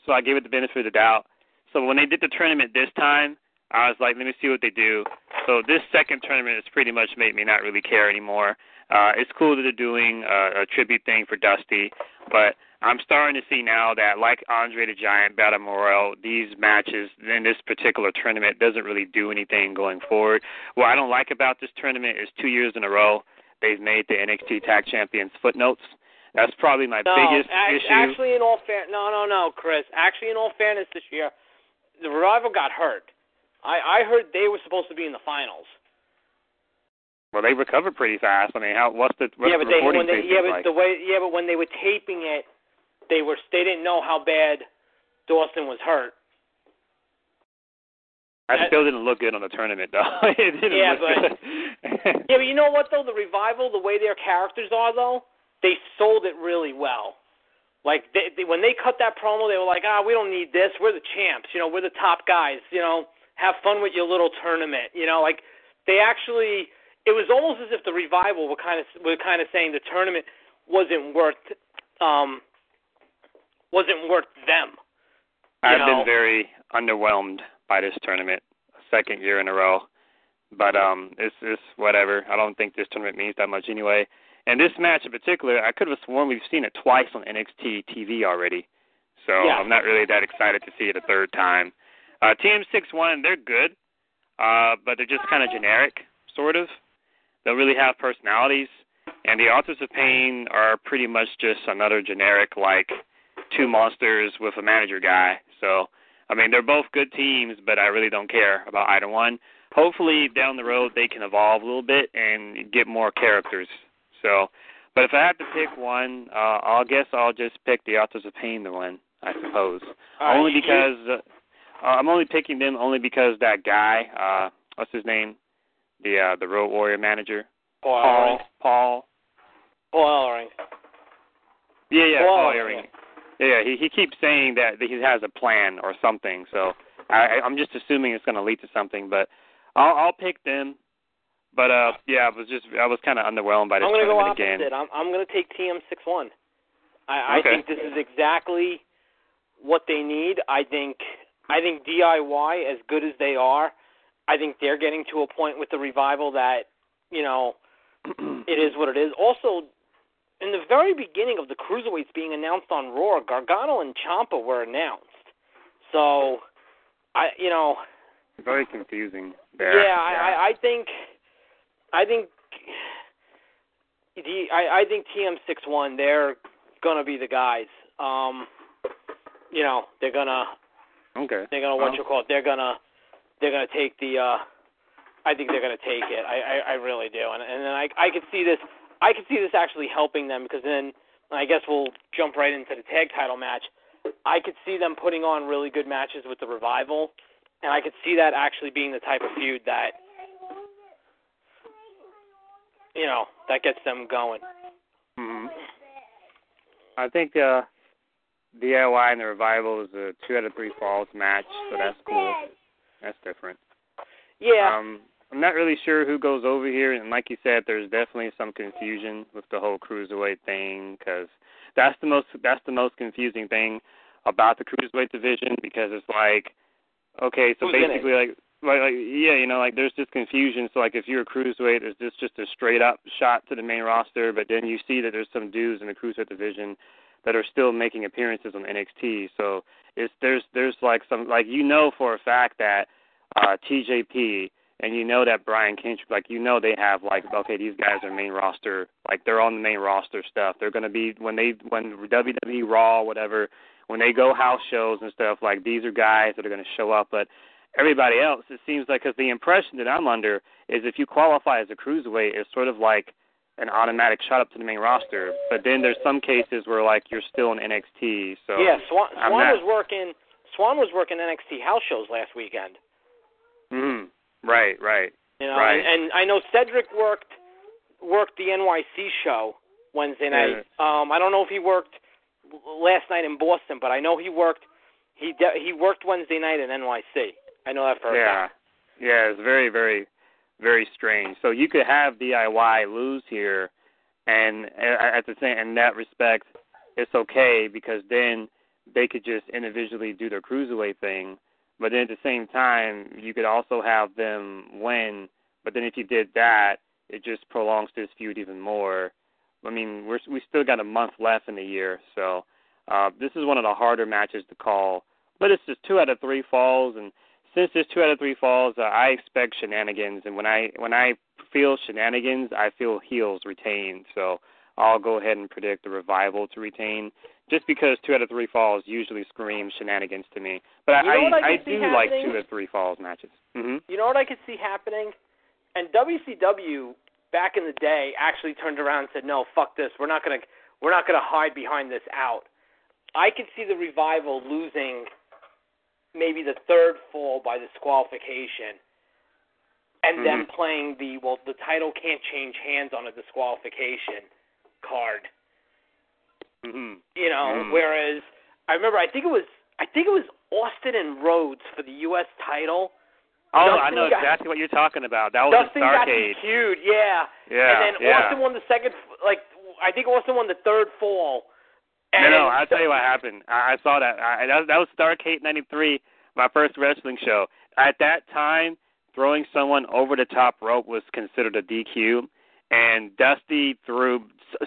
so I gave it the benefit of the doubt. So when they did the tournament this time, I was like, let me see what they do. So this second tournament has pretty much made me not really care anymore. Uh, it's cool that they're doing uh, a tribute thing for Dusty, but I'm starting to see now that, like Andre the Giant, Battle Memorial, these matches in this particular tournament doesn't really do anything going forward. What I don't like about this tournament is two years in a row they've made the NXT Tag Champions footnotes. That's probably my no, biggest act- issue. actually, in all fair, no, no, no, Chris. Actually, in all fairness, this year, the revival got hurt. I I heard they were supposed to be in the finals. well, they recovered pretty fast. I mean, how what's the what's yeah, the but they when they yeah, look but like? the way yeah, but when they were taping it, they were they didn't know how bad Dawson was hurt. I still didn't look good on the tournament though. it didn't Yeah, look but- good. Yeah, but you know what though? The revival, the way their characters are though, they sold it really well. Like they, they when they cut that promo, they were like, ah, we don't need this. We're the champs. You know, we're the top guys. You know, have fun with your little tournament. You know, like they actually. It was almost as if the revival were kind of were kind of saying the tournament wasn't worth um wasn't worth them. I've know. been very underwhelmed by this tournament, second year in a row. But um, it's it's whatever. I don't think this tournament means that much anyway. And this match in particular, I could have sworn we've seen it twice on NXT TV already. So Yeah. I'm not really that excited to see it a third time. Uh, TM61, they're good, uh, but they're just kind of generic, sort of. They don't really have personalities. And the Authors of Pain are pretty much just another generic, like, two monsters with a manager guy. So, I mean, they're both good teams, but I really don't care about either one. Hopefully, down the road, they can evolve a little bit and get more characters. So, but if I have to pick one, uh, I'll guess I'll just pick the Authors of Pain the one I suppose. Right, only because uh, I'm only picking them only because that guy, uh, what's his name, the uh, the Road Warrior manager, Paul Paul. Paul. Paul Ellering. Yeah, yeah, Paul Paul Ellering. Ellering. Yeah, he he keeps saying that he has a plan or something. So I, I'm just assuming it's going to lead to something. But I'll I'll pick them. But uh, yeah, I was just I was kind of underwhelmed by this I'm going to go tournament opposite. again. I'm I'm going to take TM61. I, I Okay. think this is exactly what they need. I think I think DIY, as good as they are, I think they're getting to a point with the revival that you know it is what it is. Also, in the very beginning of the cruiserweights being announced on Raw, Gargano and Ciampa were announced. So, I you know Very confusing there. yeah, I, I, I think, I think, the I, I think TM six one they're gonna be the guys. Um, you know, they're gonna okay. they're gonna what Well. you call it. They're gonna they're gonna take the. uh I think they're gonna take it. I I, I really do, and and then I I could see this. I could see this actually helping them because then I guess we'll jump right into the tag title match. I could see them putting on really good matches with the revival, and I could see that actually being the type of feud that you know that gets them going. hmm I think uh, DIY and the Revival is a two out of three falls match, so that's cool. That's different. Yeah. Um, I'm not really sure who goes over here, and like you said, there's definitely some confusion with the whole cruiserweight thing because that's the most that's the most confusing thing about the cruiserweight division because it's like, okay, so Who's basically like. Like, like yeah, you know, like there's just confusion. So like, if you're a cruiserweight, is this just a straight up shot to the main roster? But then you see that there's some dudes in the cruiserweight division that are still making appearances on NXT. So it's there's there's like some like you know for a fact that uh TJP and you know that Brian Kendrick like you know they have like okay these guys are main roster like they're on the main roster stuff. They're gonna be when they when WWE Raw whatever when they go house shows and stuff like these are guys that are gonna show up. But everybody else it seems like because the impression that I'm under is if you qualify as a cruiserweight it's sort of like an automatic shot up to the main roster. But then there's some cases where like you're still in NXT. So yeah, Swann, Swann not- was working. Swann was working NXT house shows last weekend. hmm Right, right. You know, Right. and, and I know Cedric worked worked the NYC show Wednesday night. Um, I don't know if he worked last night in Boston, but I know he worked. He de- he worked Wednesday night in NYC. I know that for a Yeah. fact. Yeah, it's very, very, very strange. So you could have DIY lose here, and uh, at the same in that respect, it's okay because then they could just individually do their cruiserweight thing. But then at the same time, you could also have them win. But then if you did that, it just prolongs this feud even more. I mean, we're we still got a month left in the year, so uh, this is one of the harder matches to call. But it's just two out of three falls, and since there's two out of three falls, uh, I expect shenanigans. And when I when I feel shenanigans, I feel heels retain. So I'll go ahead and predict the revival to retain, just because two out of three falls usually scream shenanigans to me. But You know what I I, see do like two out of three falls matches. hmm You know what I could see happening? And WCW back in the day actually turned around and said, "No, fuck this. We're not gonna we're not gonna hide behind this out." I could see the revival losing maybe the third fall by disqualification, and then Mhm. playing the well, the title can't change hands on a disqualification card. hmm You know, Mm. whereas I remember I think it was I think it was Austin and Rhodes for the U.S. title. Oh, Dustin I know got- exactly what you're talking about. That was Dustin a got Starcade. DQ'd, yeah. Yeah, and then yeah. Austin won the second, like I think Austin won the third fall. No, no, I'll tell you what happened. I, I saw that. I, that, that was Starcade '93, my first wrestling show. At that time, throwing someone over the top rope was considered a DQ, and Dusty threw.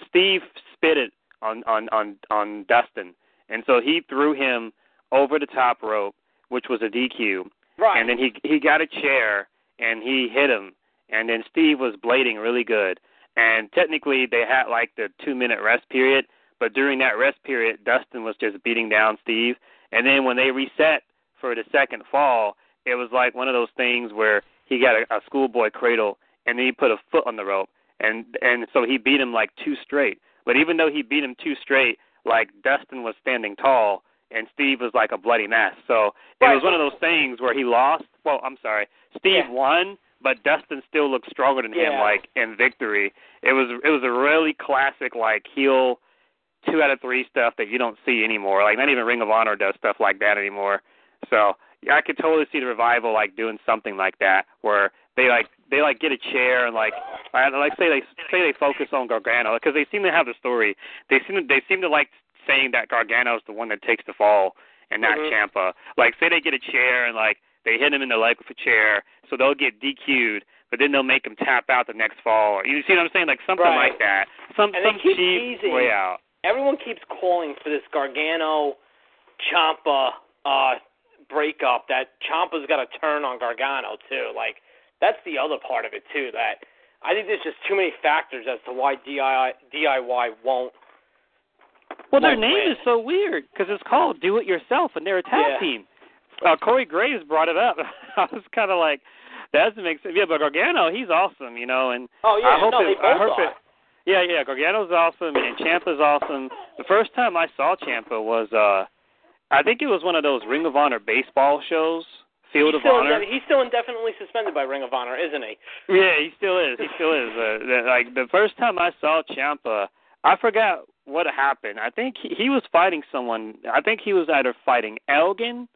Steve spit it on on on on Dustin, and so he threw him over the top rope, which was a DQ. right. And then he he got a chair and he hit him, and then Steve was blading really good. And technically, they had like the two minute rest period, but during that rest period, Dustin was just beating down Steve. And then when they reset for the second fall, it was like one of those things where he got a, a schoolboy cradle, and then he put a foot on the rope, and and so he beat him like two straight. But even though he beat him two straight, like Dustin was standing tall, and Steve was like a bloody mess. So it Right. was one of those things where he lost. Well, I'm sorry, Steve Yeah. won, but Dustin still looked stronger than him, like in victory. It was it was a really classic like heel two out of three stuff that you don't see anymore. Like not even Ring of Honor does stuff like that anymore. So yeah, I could totally see the revival like doing something like that where they like they like get a chair and like I like say they say they focus on Gargano because they seem to have the story. They seem to they seem to like saying that Gargano is the one that takes the fall and not Mhm. Ciampa. Like say they get a chair and like they hit him in the leg with a chair, so they'll get DQ'd, but then they'll make him tap out the next fall. You see what I'm saying? Like something Right. like that. Some And some cheap teasing. way out. Everyone keeps calling for this Gargano Ciampa uh breakup. That Ciampa's got to turn on Gargano too. Like that's the other part of it too. That I think there's just too many factors as to why DIY DIY won't. Well, their name win. is so weird because it's called Do It Yourself, and they're a tag Yeah. team. Uh, Corey Graves brought it up. I was kind of like, that doesn't make sense. Yeah, but Gargano, he's awesome, you know, and Oh yeah, I hope no, it, they both I hope are. it, yeah, yeah, Gargano's awesome and Ciampa's awesome. The first time I saw Ciampa was uh I think it was one of those Ring of Honor baseball shows Field he's of Honor. Inde- he's still indefinitely suspended by Ring of Honor, isn't he? Yeah, he still is. He still is. Uh, like the first time I saw Ciampa, I forgot what happened. I think he, he was fighting someone. I think he was either fighting Elgin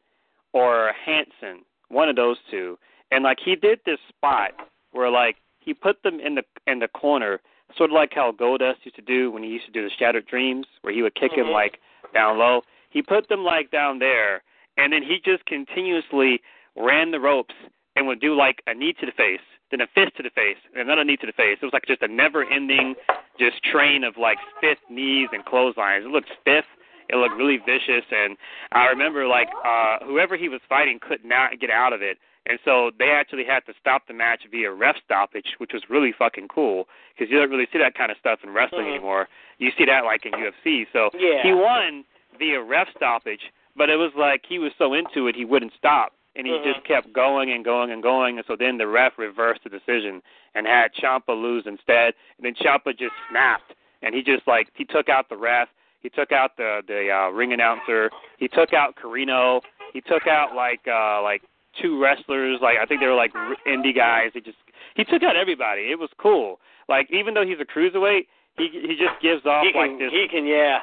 or Hanson, one of those two. And like he did this spot where like he put them in the in the corner, sort of like how Goldust used to do when he used to do the Shattered Dreams, where he would kick Mhm. him like down low. He put them like down there, and then he just continuously ran the ropes and would do like a knee to the face, then a fist to the face, and another knee to the face. It was like just a never-ending just train of like stiff knees and clotheslines. It looked stiff. It looked really vicious, and I remember like uh whoever he was fighting could not get out of it, and so they actually had to stop the match via ref stoppage, which was really fucking cool because you don't really see that kind of stuff in wrestling Mhm. anymore. You see that like in UFC. So Yeah. he won via ref stoppage, but it was like he was so into it he wouldn't stop, and he Mhm. just kept going and going and going, and so then the ref reversed the decision and had Ciampa lose instead, and then Ciampa just snapped, and he just like he took out the ref, he took out the the uh, ring announcer, he took out Carino, he took out like uh like two wrestlers, like I think they were like indie guys. He just he took out everybody. It was cool. Like even though he's a cruiserweight, he he just gives off he can, like this he can, yeah.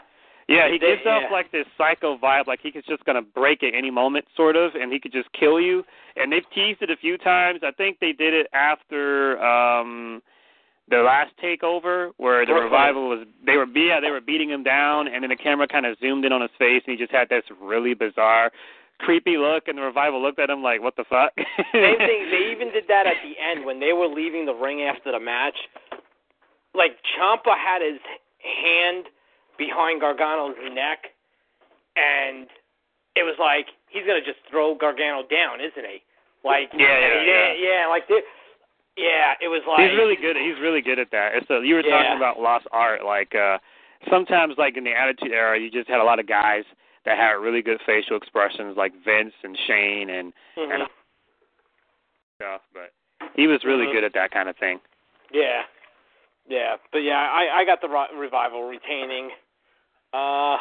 yeah, he gives off yeah. like this psycho vibe, like he's just gonna break at any moment, sort of, and he could just kill you. And they've teased it a few times. I think they did it after um the last takeover, where the Brooklyn. revival was they were yeah they were beating him down, and then the camera kind of zoomed in on his face, and he just had this really bizarre, creepy look, and the revival looked at him like, what the fuck? Same thing. They even did that at the end when they were leaving the ring after the match. Like Ciampa had his hand behind Gargano's neck, and it was like he's gonna just throw Gargano down, isn't he? Like Yeah, yeah, he didn't- yeah, like they, yeah, it was like he's really good. He's really good at that. So you were Yeah. talking about lost art. Like uh sometimes, like in the Attitude Era, you just had a lot of guys that had really good facial expressions, like Vince and Shane and Mhm. and stuff. But he was really Mhm. good at that kind of thing. Yeah, yeah, but yeah, I I got the ri- revival retaining. Uh,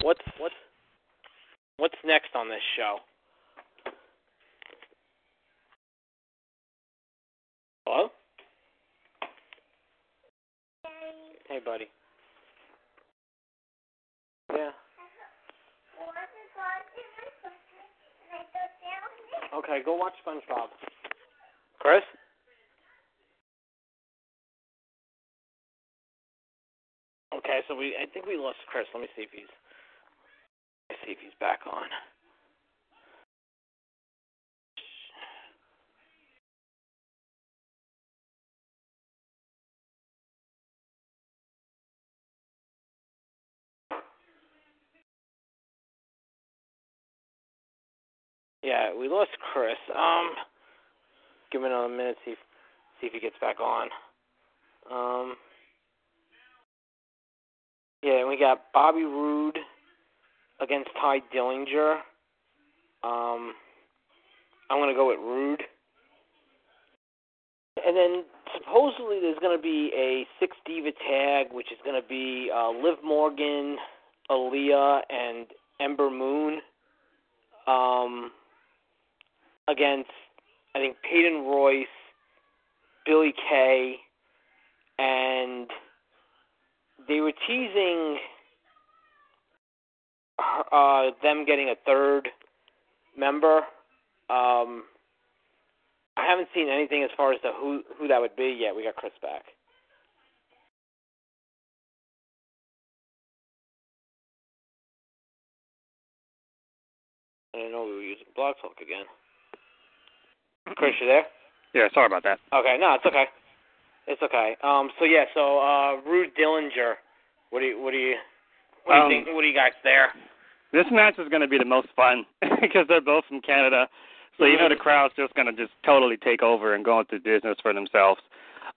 what's what's what's next on this show? Hello. Hey, buddy. Yeah. Okay, go watch SpongeBob. Chris. Okay, so we I think we lost Chris. Let me see if he's let's see if he's back on. Yeah, we lost Chris. Um, give him another minute. See if see if he gets back on. Um. Yeah, and we got Bobby Roode against Tye Dillinger. Um, I'm gonna go with Roode. And then supposedly there's gonna be a six diva tag, which is gonna be uh, Liv Morgan, Aliyah, and Ember Moon. Um, against I think Peyton Royce, Billie Kay, and they were teasing uh, them getting a third member. Um, I haven't seen anything as far as to who who that would be yet. We got Chris back. I didn't know we were using Blog Talk again. Chris, you there? Yeah, sorry about that. Okay, no, it's okay. It's okay. Um, so yeah, so uh, Roode Dillinger. What do you what do you what do you Um, think? What do you got there? This match is going to be the most fun because they're both from Canada. So you know the crowd's just going to just totally take over and go into business for themselves.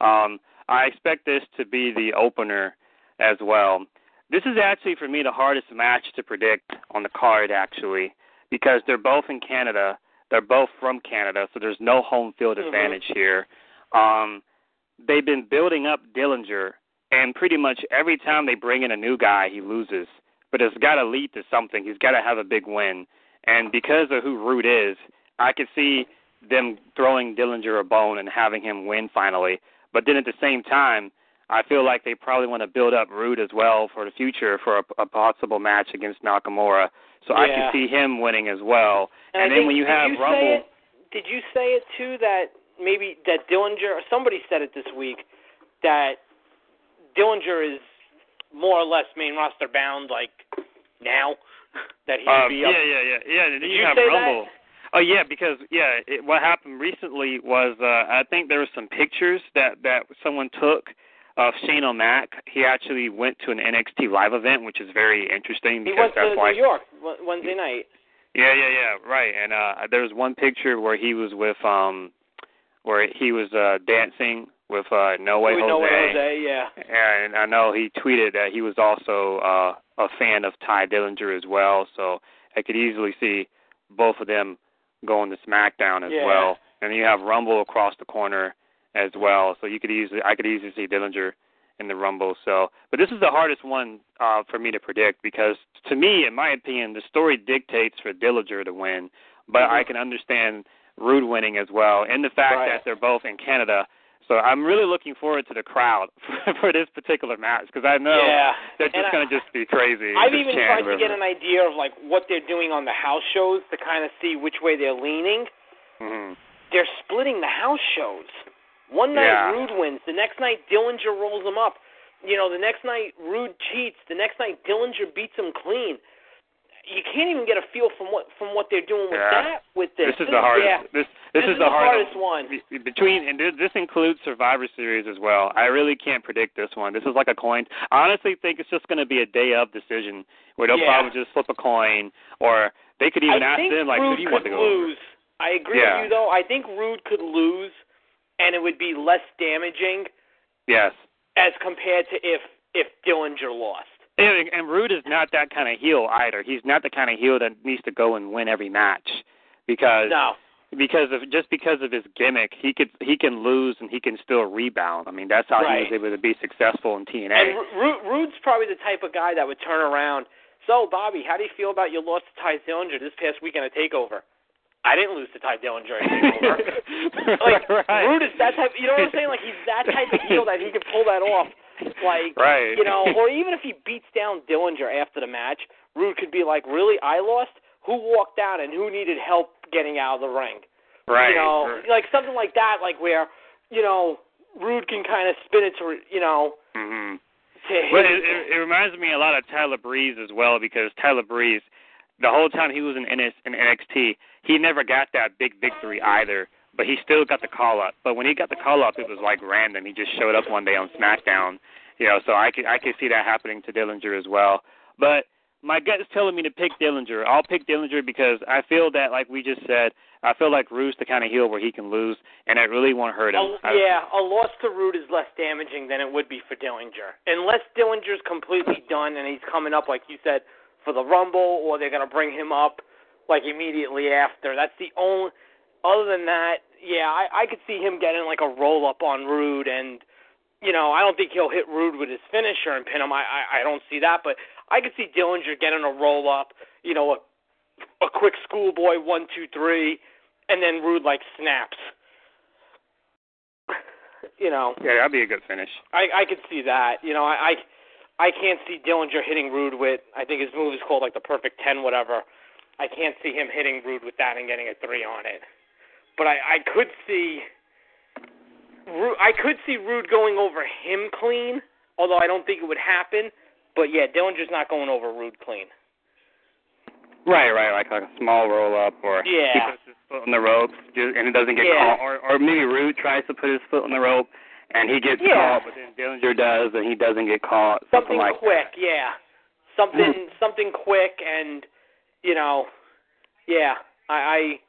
Um, I expect this to be the opener as well. This is actually for me the hardest match to predict on the card actually because they're both in Canada. They're both from Canada, so there's no home field Mhm. advantage here. Um, they've been building up Dillinger, and pretty much every time they bring in a new guy, he loses. But it's got to lead to something. He's got to have a big win. And because of who Roode is, I could see them throwing Dillinger a bone and having him win finally. But then at the same time, I feel like they probably want to build up Roode as well for the future for a, a possible match against Nakamura. So Yeah. I can see him winning as well. And, And, then think, when you did have you Rumble, it, did you say it too that maybe that Dillinger? or Somebody said it this week that Dillinger is more or less main roster bound, like now that he Um, be yeah, up. yeah, yeah, yeah. And then Did you, you have Rumble. that? Oh yeah, because yeah, it, what happened recently was uh, I think there were some pictures that that someone took of Shane O'Mac. He actually went to an NXT live event, which is very interesting He because went to why. New York Wednesday night. Yeah, yeah, yeah, right. And uh there was one picture where he was with um where he was uh dancing with uh No Way Jose. know what Jose, yeah. And I know he tweeted that he was also uh a fan of Tye Dillinger as well, so I could easily see both of them going to SmackDown as Yeah. well. And you have Rumble across the corner as well, so you could easily I could easily see Dillinger in the Rumble. So, but this is the hardest one uh for me to predict because to me, in my opinion, the story dictates for Dillinger to win, but Mhm. I can understand Roode winning as well, and the fact Right. that they're both in Canada. So I'm really looking forward to the crowd for, for this particular match because I know yeah. they're just going to just be crazy. I've even tried to get an idea of like what they're doing on the house shows to kind of see which way they're leaning. Mhm. They're splitting the house shows. One night Yeah. Roode wins, the next night Dillinger rolls him up. You know, the next night Roode cheats, the next night Dillinger beats him clean. You can't even get a feel from what from what they're doing with Yeah. that with this. This is the hardest. Yeah, This this, This is is the, the hardest, hardest one. Between and this, this includes Survivor Series as well. I really can't predict this one. This is like a coin. I honestly think it's just going to be a day of decision where they'll Yeah. probably just flip a coin, or they could even I ask them like, Roode who do you want to go over? lose. I agree Yeah. with you though. I think Roode could lose, and it would be less damaging Yes. as compared to if if Dillinger lost. And, and Roode is not that kind of heel either. He's not the kind of heel that needs to go and win every match because No. because of just because of his gimmick, he could he can lose and he can still rebound. I mean, that's how he was able to be successful in TNA. And Ru- Ru- Roode's probably the type of guy that would turn around. So, Bobby, how do you feel about your loss to Tye Dillinger this past weekend at Takeover? I didn't lose to Tye Dillinger like right. Roode is that type. You know what I'm saying? Like he's that type of heel that he could pull that off. Like Right. you know, or even if he beats down Dillinger after the match, Roode could be like, "Really, I lost? Who walked out and who needed help getting out of the ring?" right. You know, like something like that, like where you know Roode can kind of spin it to you know hmm to it, it, it reminds me a lot of Tyler Breeze as well because Tyler Breeze, the whole time he was in, NS, in NXT, he never got that big victory either. But he still got the call up. But when he got the call up, it was like random. He just showed up one day on SmackDown. You know, so I could I could see that happening to Dillinger as well. But my gut is telling me to pick Dillinger. I'll pick Dillinger because I feel that, like we just said, I feel like Roode's the kind of heel where he can lose, and it really won't hurt him. A, yeah, a loss to Roode is less damaging than it would be for Dillinger. Unless Dillinger's completely done and he's coming up, like you said, for the Rumble, or they're going to bring him up like immediately after. That's the only. Other than that, yeah, I, I could see him getting like a roll up on Roode, and you know, I don't think he'll hit Roode with his finisher and pin him. I I, I don't see that, but I could see Dillinger getting a roll up. You know, a a quick schoolboy one two three, and then Roode like snaps. You know, yeah, that'd be a good finish. I I could see that. You know, I I, I can't see Dillinger hitting Roode with. I think his move is called like the perfect ten, whatever. I can't see him hitting Roode with that and getting a three on it. But I I could see. I could see Roode going over him clean, although I don't think it would happen. But yeah, Dillinger's not going over Roode clean. Right, right, like like a small roll up, or Yeah. he puts his foot on the rope and it doesn't get Yeah. caught, or or maybe Roode tries to put his foot on the rope and he gets Yeah. caught, but then Dillinger does and he doesn't get caught. Something like quick, that. yeah. Something mm-hmm. something quick and you know, yeah, I, I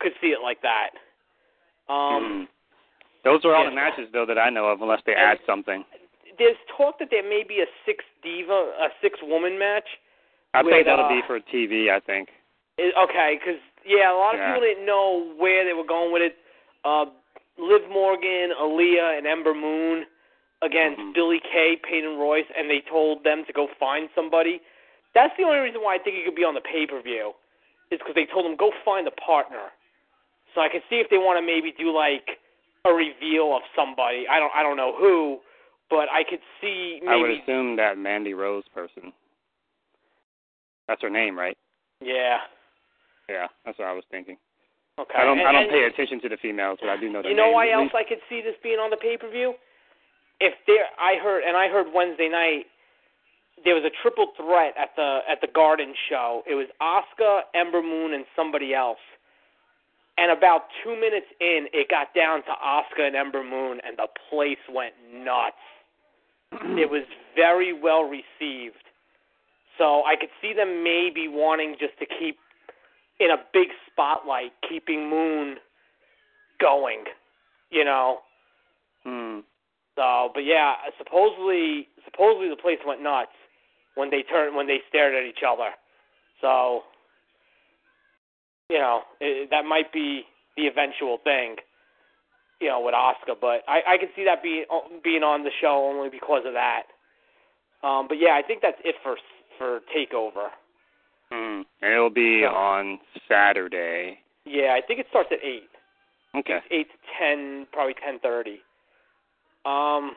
could see it like that. Um Mhm. Those are all yeah. the matches though that I know of, unless they And- add something. there's talk that there may be a six diva, a six woman match. I with, think that'll uh, be for TV. I think. It, okay, because yeah, a lot of Yeah. people didn't know where they were going with it. Uh, Liv Morgan, Aliyah, and Ember Moon against Mhm. Billie Kay, Peyton Royce, and they told them to go find somebody. That's the only reason why I think it could be on the pay per view, is because they told them go find a partner. So I could see if they want to maybe do like a reveal of somebody. I don't I don't know who, but I could see maybe I would assume that Mandy Rose person. That's her name, right? Yeah. Yeah, that's what I was thinking. Okay. I don't and, I don't and pay attention to the females, but I do know their You know names why else. I could see this being on the pay per view? If there, I heard, and I heard Wednesday night there was a triple threat at the at the Garden show. It was Asuka, Ember Moon, and somebody else. And about two minutes in, it got down to Asuka and Ember Moon, and the place went nuts. it was very well received. So I could see them maybe wanting just to keep in a big spotlight, keeping Moon going. You know. Hmm. So, but yeah, supposedly supposedly the place went nuts when they turned when they stared at each other. So, you know, it, that might be the eventual thing. You know, with Oscar, but I I can see that being being on the show only because of that. Um, but yeah, I think that's it for for Takeover. Hmm. It'll be Yeah. on Saturday. Yeah, I think it starts at eight. Okay. It's eight to ten, probably ten thirty. Um.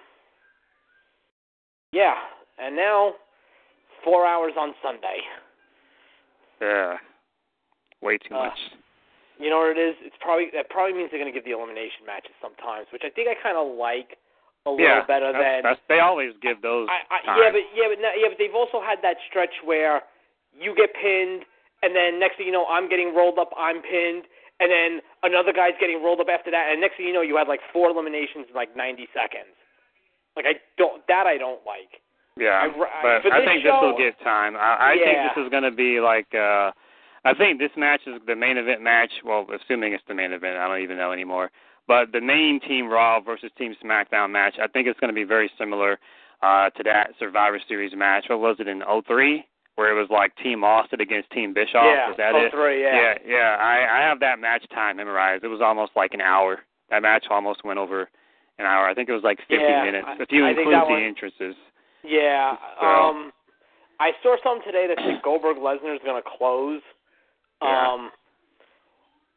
Yeah, and now four hours on Sunday. Yeah. Way too Uh, much. You know what it is? It's probably that probably means they're going to give the elimination matches sometimes, which I think I kind of like a little yeah. better that's, than. that's, they always give those. I, I, yeah, but yeah, but no, yeah, but they've also had that stretch where you get pinned, and then next thing you know, I'm getting rolled up, I'm pinned, and then another guy's getting rolled up after that, and next thing you know, you had like four eliminations in like 90 seconds. Like I don't that I don't like. Yeah, I- but I think this will get time. I, I Yeah. think this is going to be like. uh I think this match is the main event match. Well, assuming it's the main event, I don't even know anymore. But the main Team Raw versus Team SmackDown match, I think it's going to be very similar uh to that Survivor Series match. What was it in '03, where it was like Team Austin against Team Bischoff? yeah, was that oh, it? yeah. yeah, yeah. I I have that match time memorized. It was almost like an hour. That match almost went over an hour. I think it was like 50 Yeah, minutes if you I include the one- entrances. Yeah. So- Um I saw something today that said Goldberg Lesnar is gonna close. Yeah. Um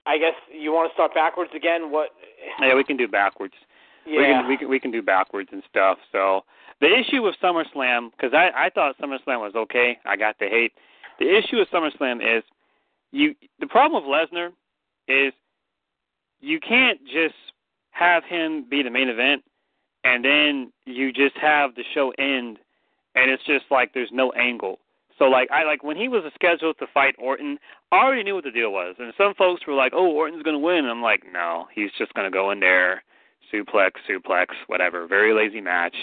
I guess you want to start backwards again. What? Yeah, we can do backwards. Yeah. We can we can we can do backwards and stuff. So the issue with SummerSlam, because I I thought SummerSlam was okay. I got the hate. The issue with SummerSlam is you. The problem with Lesnar is you can't just have him be the main event and then you just have the show end and it's just like there's no angle. So like I like when he was scheduled to fight Orton, I already knew what the deal was. And some folks were like, "Oh, Orton's going to win." And I'm like, "No, he's just going to go in there, suplex, suplex, whatever. Very lazy match."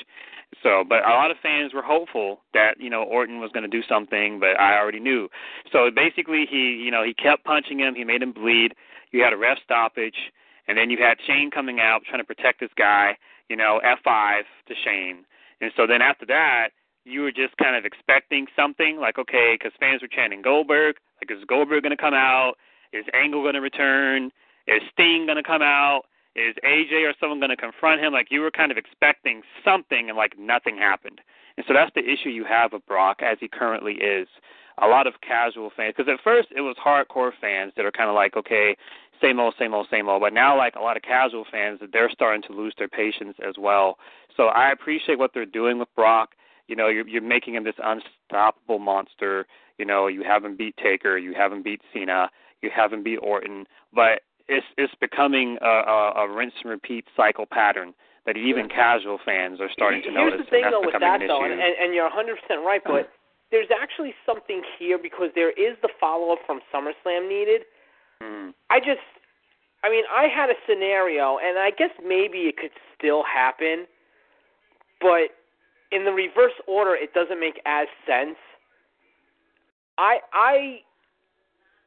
So, but a lot of fans were hopeful that you know Orton was going to do something, but I already knew. So basically, he you know he kept punching him. He made him bleed. You had a ref stoppage, and then you had Shane coming out trying to protect this guy. You know, F5 to Shane. And so then after that, you were just kind of expecting something like, okay, because fans were chanting Goldberg. Like, is Goldberg going to come out? Is Angle going to return? Is Sting going to come out? Is AJ or someone going to confront him? Like, you were kind of expecting something, and like nothing happened. And so that's the issue you have with Brock as he currently is. A lot of casual fans, because at first it was hardcore fans that are kind of like, okay, same old, same old, same old. But now, like a lot of casual fans, they're starting to lose their patience as well. So I appreciate what they're doing with Brock. You know, you're you're making him this unstoppable monster. You know, you haven't beat Taker, you haven't beat Cena, you haven't beat Orton, but it's it's becoming a, a, a rinse and repeat cycle pattern that even casual fans are starting to Here's notice. the thing, and though, with that, an though, and, and you're 100% right, but there's actually something here because there is the follow up from SummerSlam needed. Mm. I just, I mean, I had a scenario, and I guess maybe it could still happen, but in the reverse order, it doesn't make as sense. I, I,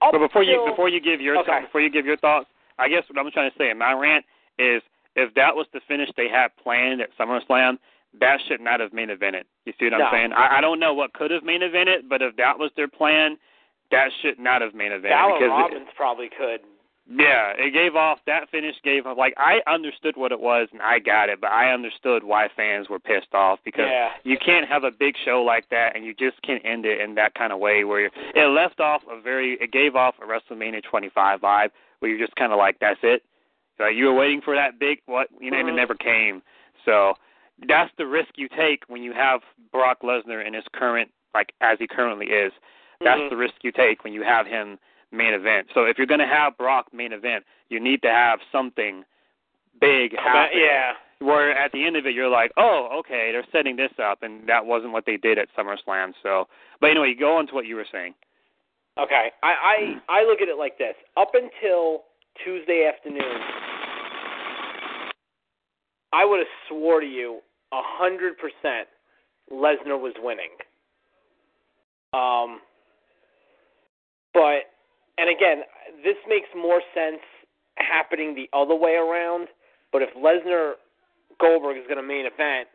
But before you before you give your Okay. before you give your thoughts, I guess what I'm trying to say in my rant is if that was the finish they had planned at SummerSlam, that should not have main evented. You see what I'm saying? I, I don't know what could have main evented, but if that was their plan, that should not have main Fallon because Robbins probably could. Yeah, it gave off that finish gave off like I understood what it was and I got it, but I understood why fans were pissed off because Yeah. you can't have a big show like that and you just can't end it in that kind of way where you're, it left off a very it gave off a WrestleMania 25 vibe where you're just kind of like that's it. Like you were waiting for that big what you know and it Mhm. never came. So that's the risk you take when you have Brock Lesnar in his current like as he currently is. That's Mhm. the risk you take when you have him main event. So if you're going to have Brock main event, you need to have something big happen. yeah. Where at the end of it, you're like, oh, okay, they're setting this up, and that wasn't what they did at SummerSlam. So, but anyway, go on to what you were saying. Okay. I, I I look at it like this. Up until Tuesday afternoon, I would have swore to you a hundred percent Lesnar was winning. Um, but and again, this makes more sense happening the other way around. But if Lesnar Goldberg is going to main event,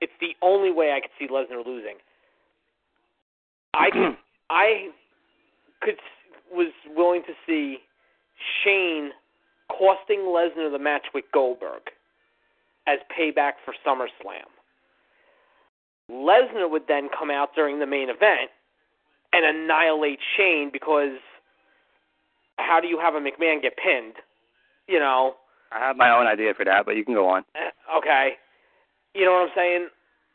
it's the only way I could see Lesnar losing. I could, I could was willing to see Shane costing Lesnar the match with Goldberg as payback for SummerSlam. Lesnar would then come out during the main event and annihilate Shane because how do you have a McMahon get pinned? You know, I have my own idea for that, but you can go on. eh, okay. You know what I'm saying?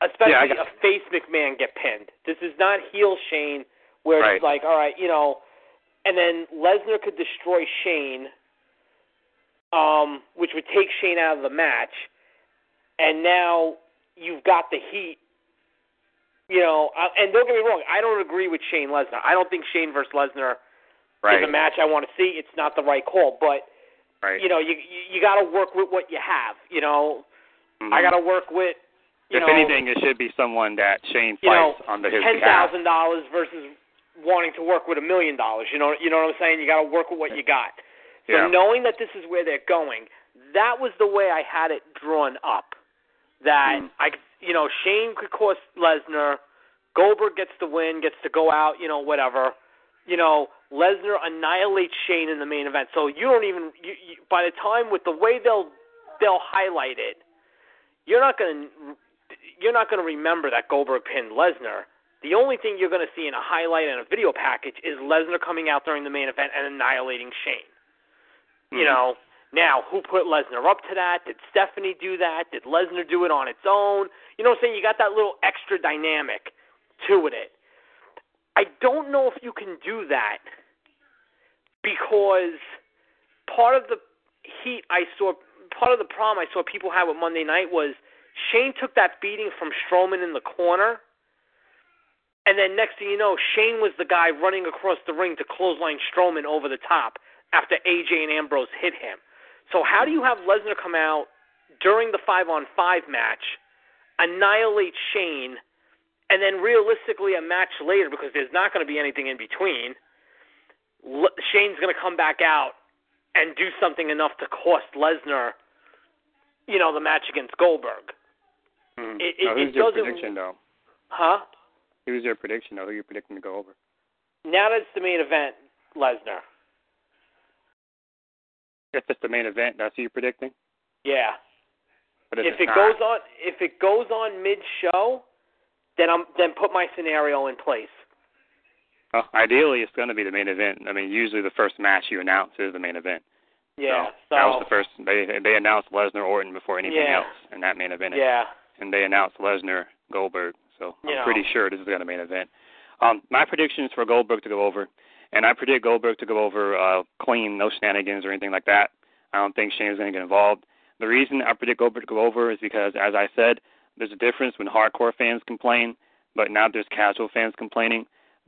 Especially Yeah, got- a face McMahon get pinned. This is not heel Shane where Right. it's like, all right, you know, and then Lesnar could destroy Shane, um, which would take Shane out of the match, and now you've got the heat. You know, uh, and don't get me wrong, I don't agree with Shane Lesnar. I don't think Shane versus Lesnar Right. is a match I want to see. It's not the right call, but right. you know, you you, you got to work with what you have. You know, Mhm. I got to work with. You if know, anything, it should be someone that Shane you know, fights under his ten thousand dollars versus wanting to work with a million dollars. You know, you know what I'm saying? You got to work with what you got. So Yeah. knowing that this is where they're going, that was the way I had it drawn up. That Mm. I, you know, Shane could cost Lesnar, Goldberg gets the win, gets to go out, you know, whatever. You know, Lesnar annihilates Shane in the main event. So you don't even, you, you, by the time with the way they'll they'll highlight it, you're not gonna you're not gonna remember that Goldberg pinned Lesnar. The only thing you're going to see in a highlight and a video package is Lesnar coming out during the main event and annihilating Shane. You Mhm. know, now who put Lesnar up to that? Did Stephanie do that? Did Lesnar do it on its own? You know what I'm saying? You got that little extra dynamic to it. I don't know if you can do that because part of the heat I saw, part of the problem I saw people have with Monday night was Shane took that beating from Strowman in the corner. And then next thing you know, Shane was the guy running across the ring to clothesline Strowman over the top after AJ and Ambrose hit him. So how do you have Lesnar come out during the five on five match, annihilate Shane, and then realistically a match later because there's not going to be anything in between, Shane's going to come back out and do something enough to cost Lesnar, you know, the match against Goldberg. Mhm. It- it- now, who's it your doesn't- prediction, though? Huh? Who's your prediction, though? Who you're predicting to go over? Now that it's the main event, Lesnar. If it's the main event, that's who you're predicting. Yeah. But if, it not, goes on, if it goes on mid show, then I'm then put my scenario in place. well, ideally, it's going to be the main event. I mean, usually the first match you announce is the main event. Yeah. So, that was the first. They they announced Lesnar Orton before anything Yeah. else in that main event. Yeah. and they announced Lesnar Goldberg. So I'm You know. pretty sure this is going to be main event. Um, my prediction is for Goldberg to go over, and I predict Goldberg to go over uh, clean, no shenanigans or anything like that. I don't think Shane's going to get involved. The reason I predict Goldberg to go over is because, as I said, there's a difference when hardcore fans complain, but now there's casual fans complaining.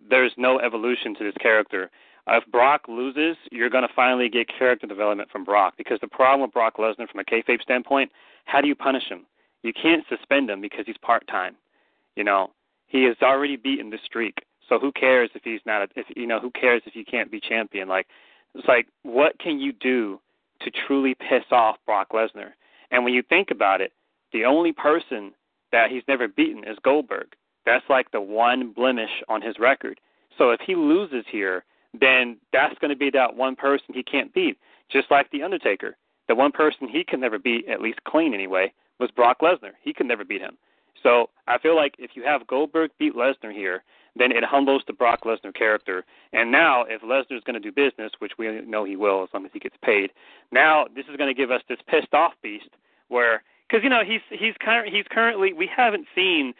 There's no evolution to this character. Uh, if Brock loses, you're going to finally get character development from Brock because the problem with Brock Lesnar from a kayfabe standpoint, how do you punish him? You can't suspend him because he's part time. You know, he has already beaten the streak. So who cares if he's not? A, if you know, who cares if you can't be champion? Like, it's like, what can you do to truly piss off Brock Lesnar? And when you think about it, the only person that he's never beaten is Goldberg. That's like the one blemish on his record. So if he loses here, then that's going to be that one person he can't beat. Just like the Undertaker, the one person he can never beat, at least clean anyway, was Brock Lesnar. He could never beat him. So I feel like if you have Goldberg beat Lesnar here, then it humbles the Brock Lesnar character. And now, if Lesnar's going to do business, which we know he will as long as he gets paid, now this is going to give us this pissed off beast where because you know he's he's current he's currently we haven't seen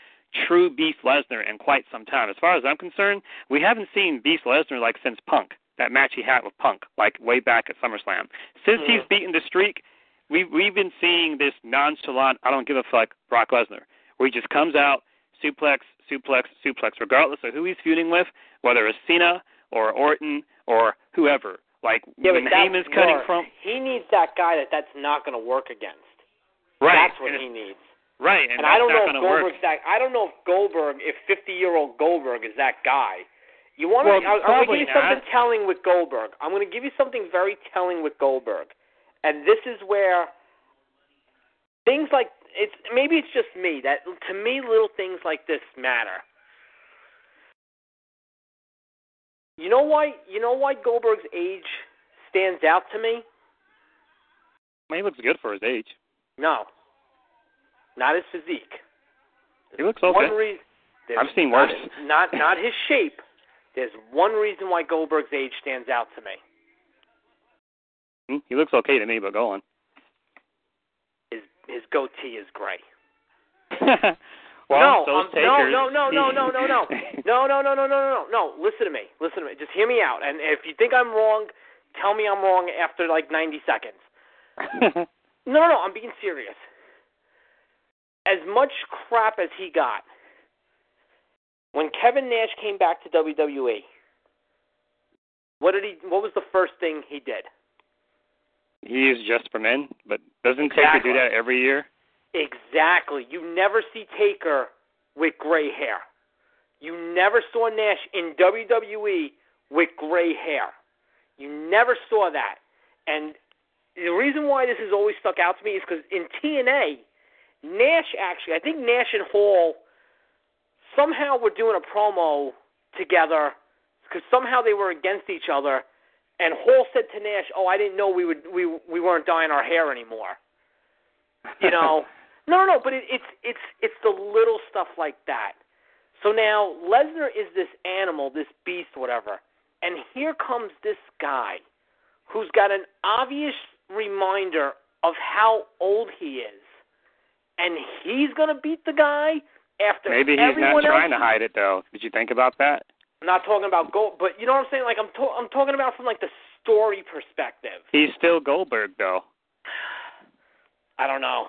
true Beast Lesnar in quite some time. As far as I'm concerned, we haven't seen Beast Lesnar like since Punk that match he had with Punk, like way back at SummerSlam. Since mm-hmm. he's beaten the streak, we've we've been seeing this nonchalant I don't give a fuck Brock Lesnar, where he just comes out suplex, suplex, suplex, regardless of who he's feuding with, whether it's Cena or Orton or whoever. Like yeah, when Heyman's cutting from, he needs that guy that that's not going to work against. Right. That's what he needs. Right, and, and I don't know if Goldberg's work. that. I don't know if Goldberg, if 50-year-old Goldberg is that guy. You want well, to? I'm going to give you not. something telling with Goldberg. I'm going to give you something very telling with Goldberg, and this is where things like it's maybe it's just me that to me little things like this matter. You know why? You know why Goldberg's age stands out to me? he looks good for his age. No, not his physique. He looks okay. One reason, I've seen not, worse. Not not his shape. There's one reason why Goldberg's age stands out to me. Hmm, he looks okay to me, but go on. His goatee is gray. well, no, those um, takers, no, no, no, no, no, no, no, no, no, no, no, no, no, no. Listen to me. Listen to me. Just hear me out. And if you think I'm wrong, tell me I'm wrong after like 90 seconds. no, no, no. I'm being serious. As much crap as he got when Kevin Nash came back to WWE, what did he? What was the first thing he did? He is just for men, but doesn't exactly. Taker do that every year? Exactly. You never see Taker with gray hair. You never saw Nash in WWE with gray hair. You never saw that. And the reason why this has always stuck out to me is because in TNA, Nash actually, I think Nash and Hall somehow were doing a promo together because somehow they were against each other, and Hall said to Nash, "Oh, I didn't know we would we we weren't dyeing our hair anymore." You know, no, no, no, but it, it's it's it's the little stuff like that. So now Lesnar is this animal, this beast, whatever, and here comes this guy who's got an obvious reminder of how old he is, and he's gonna beat the guy after Maybe he's not trying else. to hide it though. Did you think about that? I'm not talking about gold, but you know what I'm saying. Like I'm, to- I'm talking about from like the story perspective. He's still Goldberg though. I don't know.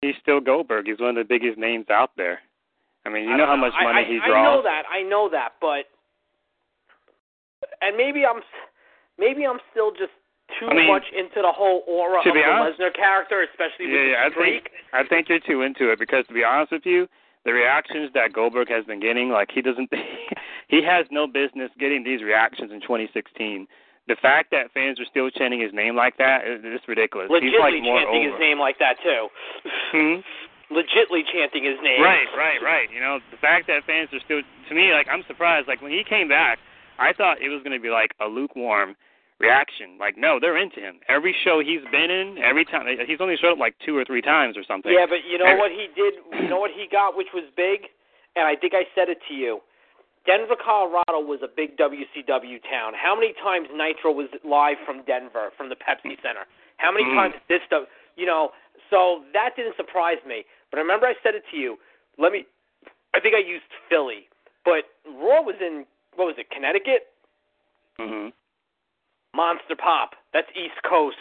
He's still Goldberg. He's one of the biggest names out there. I mean, you I know how much I, money I, he draws. I know that. I know that, but and maybe I'm maybe I'm still just too I mean, much into the whole aura of the honest- Lesnar character, especially with yeah, yeah, the I think. I think you're too into it because to be honest with you, the reactions that Goldberg has been getting, like he doesn't, he has no business getting these reactions in 2016. The fact that fans are still chanting his name like that is it's ridiculous. He's like Legitly more chanting over. his name like that too. Hmm? Legitly chanting his name. Right, right, right. You know, the fact that fans are still to me like I'm surprised. Like when he came back, I thought it was going to be like a lukewarm reaction. Like no, they're into him. Every show he's been in, every time he's only showed up like two or three times or something. Yeah, but you know what he did? You know what he got, which was big, and I think I said it to you. Denver, Colorado was a big WCW town. How many times Nitro was live from Denver, from the Pepsi Center? How many Mm. times this stuff? You know, so that didn't surprise me. But I remember I said it to you. Let me. I think I used Philly, but Raw was in what was it? Connecticut. hmm Monster Pop. That's East Coast.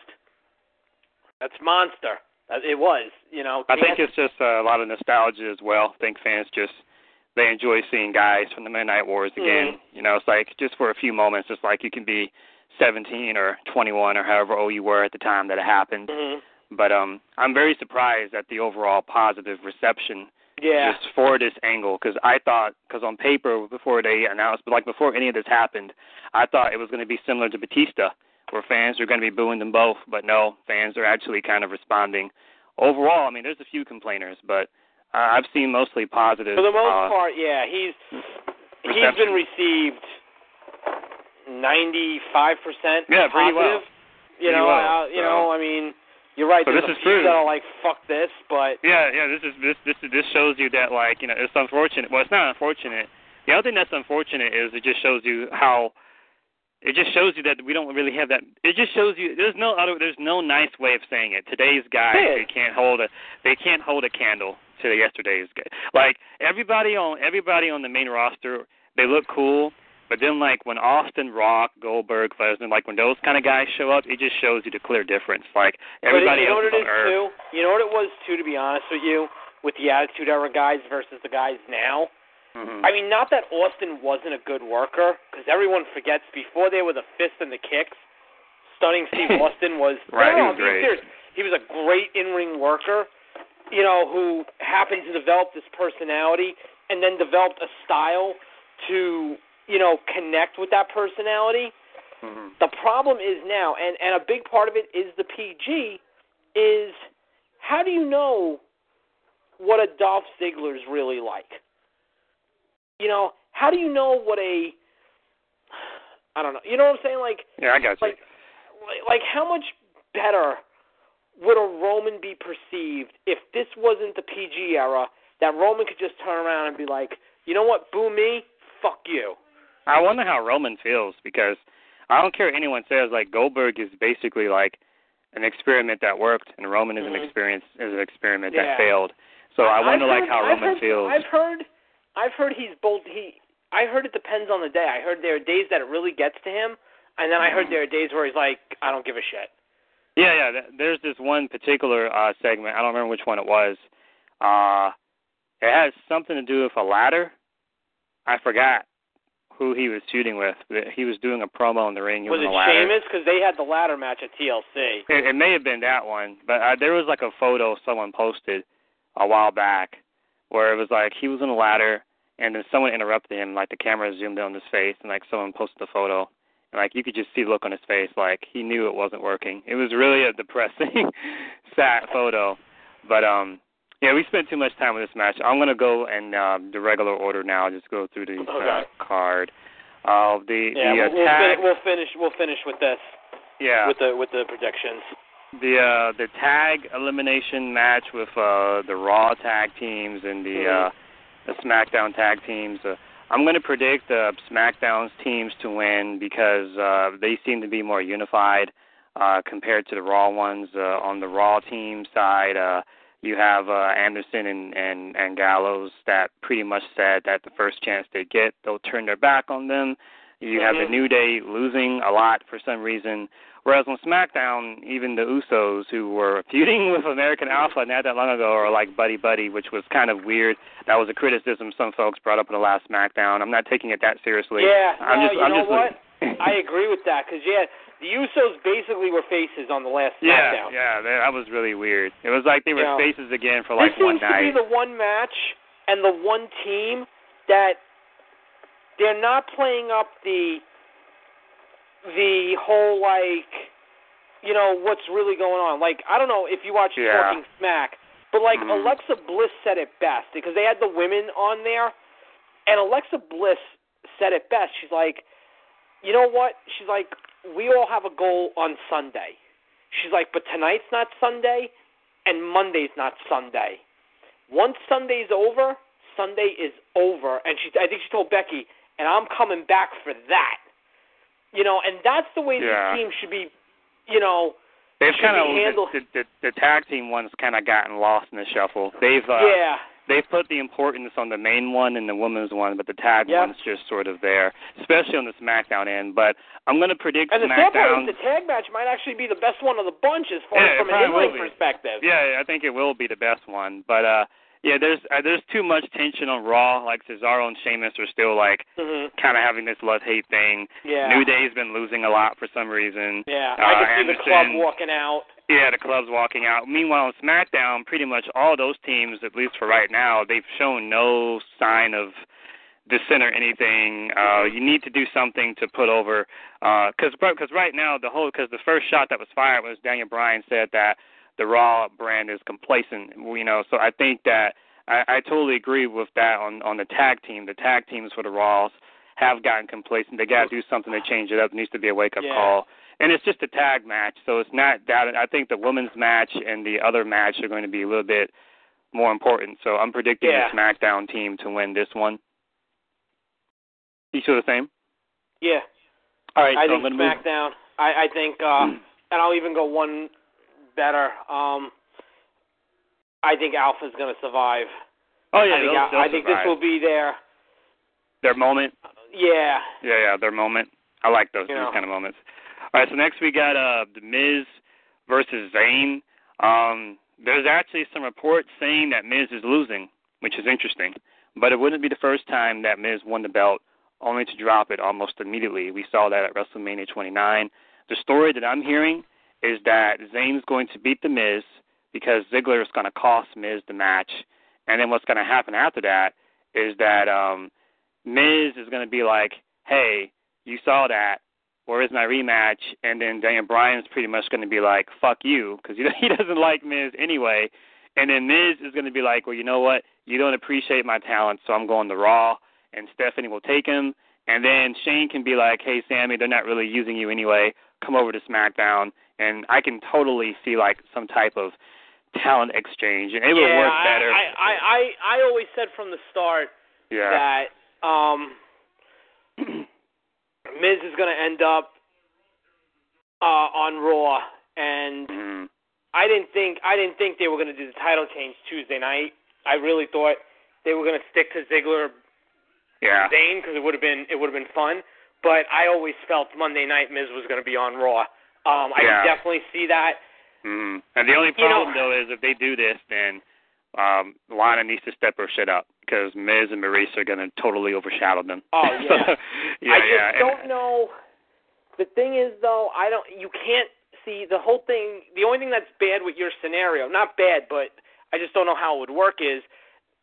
That's Monster. It was, you know. I think it's just a lot of nostalgia as well. I think fans just they enjoy seeing guys from the Midnight Wars again. Mm-hmm. You know, it's like just for a few moments, it's like you can be 17 or 21 or however old you were at the time that it happened. Mhm. But um, I'm very surprised at the overall positive reception Yeah. just for this angle because I thought because on paper before they announced, but like before any of this happened, I thought it was going to be similar to Batista, where fans are going to be booing them both. But no, fans are actually kind of responding. Overall, I mean, there's a few complainers, but uh, I've seen mostly positive. For the most uh, part, yeah, he's he's been received ninety-five percent Yeah, pretty positive. well. You Pretty know, well, uh, you so. know, I mean, you're right. So this is few true. that are like, fuck this, but Yeah, yeah. This is this this this shows you that like you know it's unfortunate. Well, it's not unfortunate. The other thing that's unfortunate is it just shows you how. It just shows you that we don't really have that. It just shows you there's no other. There's no nice way of saying it. Today's guys they can't hold a they can't hold a candle to yesterday's guy. Like everybody on everybody on the main roster, they look cool. But then, like when Austin, Rock, Goldberg, Lesnar, like when those kind of guys show up, it just shows you the clear difference. Like everybody but you know else what it is Earth. too. You know what it was too. To be honest with you, with the Attitude Era guys versus the guys now. Mhm. I mean, not that Austin wasn't a good worker, because everyone forgets before they were the fist and the kicks. Stunning Steve Austin was Right, no, he was great. serious. He was a great in-ring worker, you know, who happened to develop this personality and then developed a style to, you know, connect with that personality. Mhm. The problem is now, and and a big part of it is the PG, is how do you know what a Dolph Ziggler is really like? You know, how do you know what a I don't know. You know what I'm saying? Like Yeah, I got you. like like- like how much better would a Roman be perceived if this wasn't the PG era? That Roman could just turn around and be like, you know what, boo me, fuck you. I wonder how Roman feels because I don't care what anyone says. Like Goldberg is basically like an experiment that worked, and Roman is Mhm. an experience is an experiment Yeah. that failed. So I I've wonder like how I've Roman heard, feels. I've heard, I've heard he's both. He, I heard it depends on the day. I heard there are days that it really gets to him, and then I heard Mhm. there are days where he's like, I don't give a shit. Yeah, yeah. th- There's this one particular uh segment. I don't remember which one it was. Uh it has something to do with a ladder. I forgot who he was shooting with. He was doing a promo in the ring Was using it. Sheamus? Because they had the ladder match at TLC. It, it may have been that one, but uh, there was like a photo someone posted a while back where it was like he was on a ladder and then someone interrupted him, like the camera zoomed in on his face and like someone posted the photo and like you could just see the look on his face like he knew it wasn't working. It was really a depressing, sad photo. But um yeah, we spent too much time with this match. I'm gonna go in um, the regular order now. Just go through the uh, Okay. card. Uh, the Yeah, the we'll, we'll, fin- we'll finish. We'll finish with this. yeah. With the with the predictions. the uh the tag elimination match with uh the Raw tag teams and the uh the SmackDown tag teams. Uh, I'm going to predict uh, SmackDown's teams to win because uh they seem to be more unified uh compared to the Raw ones. Uh on the Raw team side, uh you have uh Anderson and and and Gallows that pretty much said that the first chance they get, they'll turn their back on them. You have the Mhm. New Day losing a lot for some reason. Whereas on SmackDown, even the Usos, who were feuding with American Alpha not that long ago, are like buddy buddy, which was kind of weird. That was a criticism some folks brought up in the last SmackDown. I'm not taking it that seriously. Yeah, I'm no, just, you I'm know just what? like- I agree with that because yeah, the Usos basically were faces on the last yeah, SmackDown. yeah, that, that was really weird. It was like they were Yeah. faces again for like one night. this seems to be the one match and the one team that they're not playing up the the whole like you know what's really going on. Like I don't know if you watch Yeah. Talking Smack, but like Mhm. Alexa Bliss said it best because they had the women on there, and Alexa Bliss said it best. She's like, you know what? She's like, we all have a goal on Sunday. She's like, but tonight's not Sunday, and Monday's not Sunday. Once Sunday's over, Sunday is over. And she, I think she told Becky, and I'm coming back for that. You know, and that's the way Yeah. these teams should be. You know, They've kind of handled- the, the, the tag team ones kind of gotten lost in the shuffle. They've uh, yeah, they've put the importance on the main one and the women's one, but the tag one's just sort of there, especially on the SmackDown end. But I'm going to predict and the SmackDown. the tag match might actually be the best one of the bunch as far Yeah, as from an in-ring perspective. Yeah, I think it will be the best one. But uh yeah, there's uh, there's too much tension on Raw. Like Cesaro and Sheamus are still like hmm kind of having this love hate thing. Yeah. New Day's been losing a lot for some reason. Yeah, Uh, I can see the club walking out. Yeah, the club's walking out. Meanwhile, on SmackDown, pretty much all those teams, at least for right now, they've shown no sign of dissent or anything. Uh, you need to do something to put over, because because right now the whole because the first shot that was fired was Daniel Bryan said that the Raw brand is complacent. You know, so I think that I, I totally agree with that on on the tag team. The tag teams for the Raws have gotten complacent. They got to do something to change it up. It needs to be a wake up Yeah. call. And it's just a tag match, so it's not that. I think the women's match and the other match are going to be a little bit more important. So I'm predicting Yeah. the SmackDown team to win this one. You feel the same? Yeah. All right, I so think I'm going move. SmackDown. I, I think, uh, and I'll even go one better. Um, I think Alpha's going to survive. Oh yeah, I think, they'll, they'll I think this will be their, their moment. yeah, Yeah, yeah, their moment. I like those You know. kind of moments. All right, so next we got uh the Miz versus Zayn. Um, there's actually some reports saying that Miz is losing, which is interesting. But it wouldn't be the first time that Miz won the belt, only to drop it almost immediately. We saw that at WrestleMania 29. The story that I'm hearing is that Zayn's going to beat the Miz because Ziggler is going to cost Miz the match, and then what's going to happen after that is that um, Miz is going to be like, "Hey, you saw that. Where is my rematch?" And then Daniel Bryan's pretty much going to be like, "Fuck you," because he he doesn't like Miz anyway. And then Miz is going to be like, "Well, you know what? You don't appreciate my talent, so I'm going to Raw." And Stephanie will take him. And then Shane can be like, "Hey, Sami, they're not really using you anyway. Come over to SmackDown." And I can totally see like some type of talent exchange, and it yeah, work I, better. I, I, I, I always said from the start yeah. that um, Miz is going to end up uh, on Raw, and Mhm. I didn't think I didn't think they were going to do the title change Tuesday night. I really thought they were going to stick to Ziggler Yeah. Zayn because it would have been it would have been fun. But I always felt Monday night Miz was going to be on Raw. Um, I Yeah. can definitely see that. Mm-hmm. And the only You know- problem though is if they do this, then um, Lana needs to step her shit up because Miz and Maurice are going to totally overshadow them. Oh, So, yeah. yeah, I just yeah. don't And- know. The thing is, though, I don't. You can't see the whole thing. The only thing that's bad with your scenario, not bad, but I just don't know how it would work. Is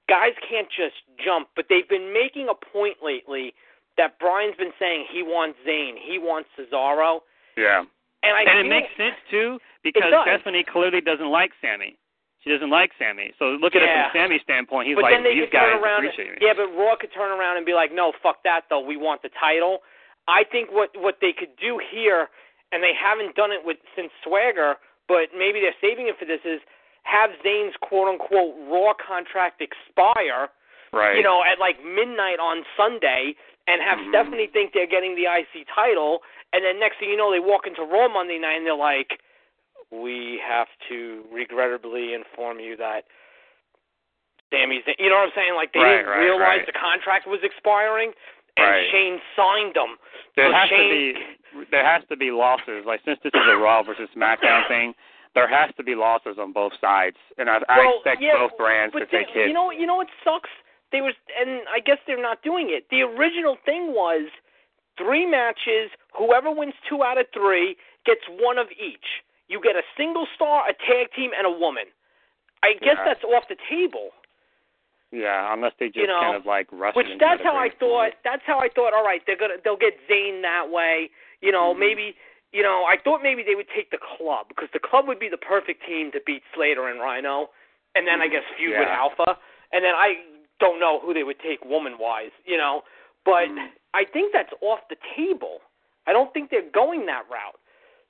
guys can't just jump, but they've been making a point lately that Bryan's been saying he wants Zayn, he wants Cesaro, Yeah. And I and it makes sense too because. Stephanie clearly doesn't like Sami. She doesn't like Sami. So look at it from Sami's standpoint. He's but like, then they these guys appreciate me. Yeah, but Raw could turn around and be like, "No, fuck that, though. We want the title." I think what what they could do here, and they haven't done it with since Swagger, but maybe they're saving it for this, is have Zayn's quote unquote Raw contract expire, right. you know, at like midnight on Sunday, and have Mhm. Stephanie think they're getting the IC title, and then next thing you know, they walk into Raw Monday night and they're like, "We have to regrettably inform you that." Sami Zayn, you know what I'm saying? Like they Right, didn't right, realize right. the contract was expiring, and Right. Shane signed them. there so has Shane- to be there has to be losses. Like since this is a Raw versus SmackDown thing, there has to be losses on both sides, and I, I expect yeah, both brands to take hits. You know, you know what sucks? They was, and I guess they're not doing it. The original thing was three matches. Whoever wins two out of three gets one of each. You get a single star, a tag team, and a woman. I guess Yeah. that's off the table. yeah, unless they just you know, kind of like rush Which that's how I thought. That's how I thought. All right, they're gonna they'll get Zayn that way. You know, Mhm. maybe you know I thought maybe they would take the club because the club would be the perfect team to beat Slater and Rhyno, and then I guess feud with Alpha, and then I don't know who they would take woman wise. You know, but Mhm. I think that's off the table. I don't think they're going that route.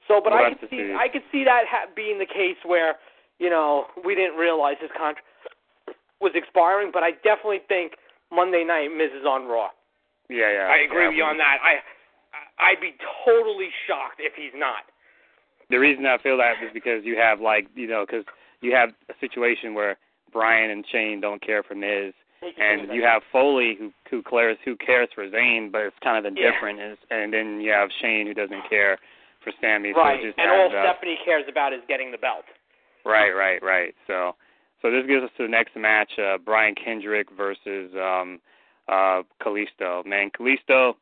So, but We'll I could see see. I could see that ha- being the case where you know we didn't realize his contract was expiring, but I definitely think Monday night Miz is on Raw. Yeah, yeah. I agree yeah, with you on that. I I'd be totally shocked if he's not. The reason I feel that is because you have like you know because you have a situation where Bryan and Shane don't care for Miz, and you have Foley who who cares who cares for Zayn, but it's kind of Yeah. indifferent, and, and then you have Shane who doesn't care for Sami. right, So just and all up. Stephanie cares about is getting the belt. Right, right, right. So, so this gives us to the next match: uh, Brian Kendrick versus um, uh, Kalisto. Man, Kalisto,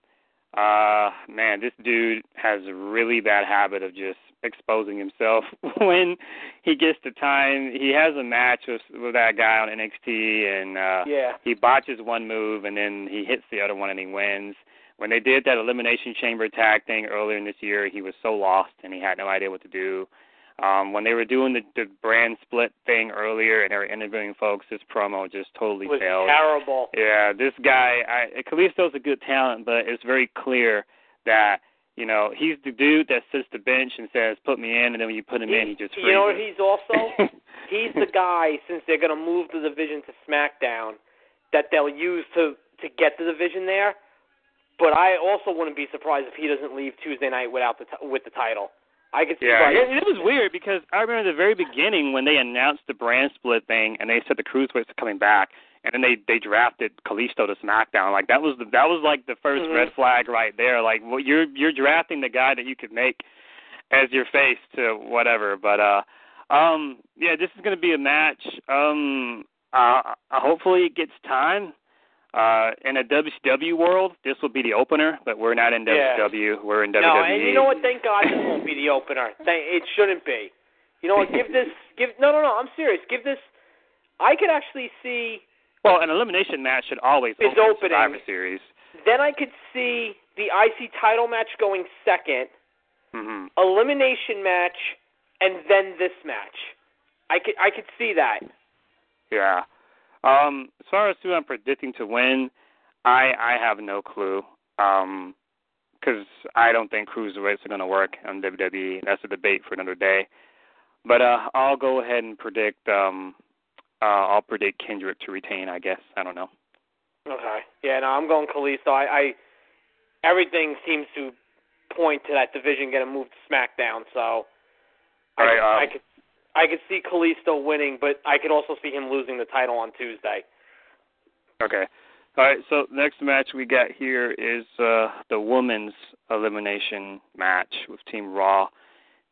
uh, man, this dude has a really bad habit of just exposing himself when he gets the time. He has a match with with that guy on NXT, and uh, Yeah. he botches one move, and then he hits the other one, and he wins. When they did that elimination chamber tag thing earlier in this year, he was so lost and he had no idea what to do. Um, when they were doing the, the brand split thing earlier and they were interviewing folks, this promo just totally was failed. terrible. Yeah, this guy, I, Kalisto's a good talent, but it's very clear that you know he's the dude that sits the bench and says, "Put me in," and then when you put him He- in, he just you know what he's also? he's the guy since they're going to move the division to SmackDown that they'll use to to get the division there. But I also wouldn't be surprised if he doesn't leave Tuesday night without the t- with the title. I could see Yeah, it, it was weird because I remember the very beginning when they announced the brand split thing and they said the cruiserweights are coming back, and then they they drafted Kalisto to SmackDown. Like that was the that was like the 1st Mhm. red flag right there. Like well, you're you're drafting the guy that you could make as your face to whatever. But uh, um, yeah, this is gonna be a match. Um, uh, hopefully it gets time. Uh, in a WCW world, this will be the opener, but we're not in Yeah. WCW. We're in No, WWE. and you know what? Thank God this won't be the opener. Thank, it shouldn't be. You know what? Give this. Give no, no, no. I'm serious. Give this. I could actually see. Well, an elimination match should always It's open opening. Survivor Series. Then I could see the IC title match going second, hmm elimination match, and then this match. I could I could see that. Yeah. Um, as far as who I'm predicting to win, I I have no clue. Um, because I don't think cruiserweights are going to work on WWE. That's a debate for another day. But uh, I'll go ahead and predict. Um, uh, I'll predict Kendrick to retain. I guess I don't know. Okay. Yeah. No, I'm going Kalisto. I, I everything seems to point to that division getting moved to SmackDown. So I, All right, could, um, I could I could see Kalisto winning, but I could also see him losing the title on Tuesday. Okay. All right. So next match we got here is uh, the women's elimination match with Team Raw,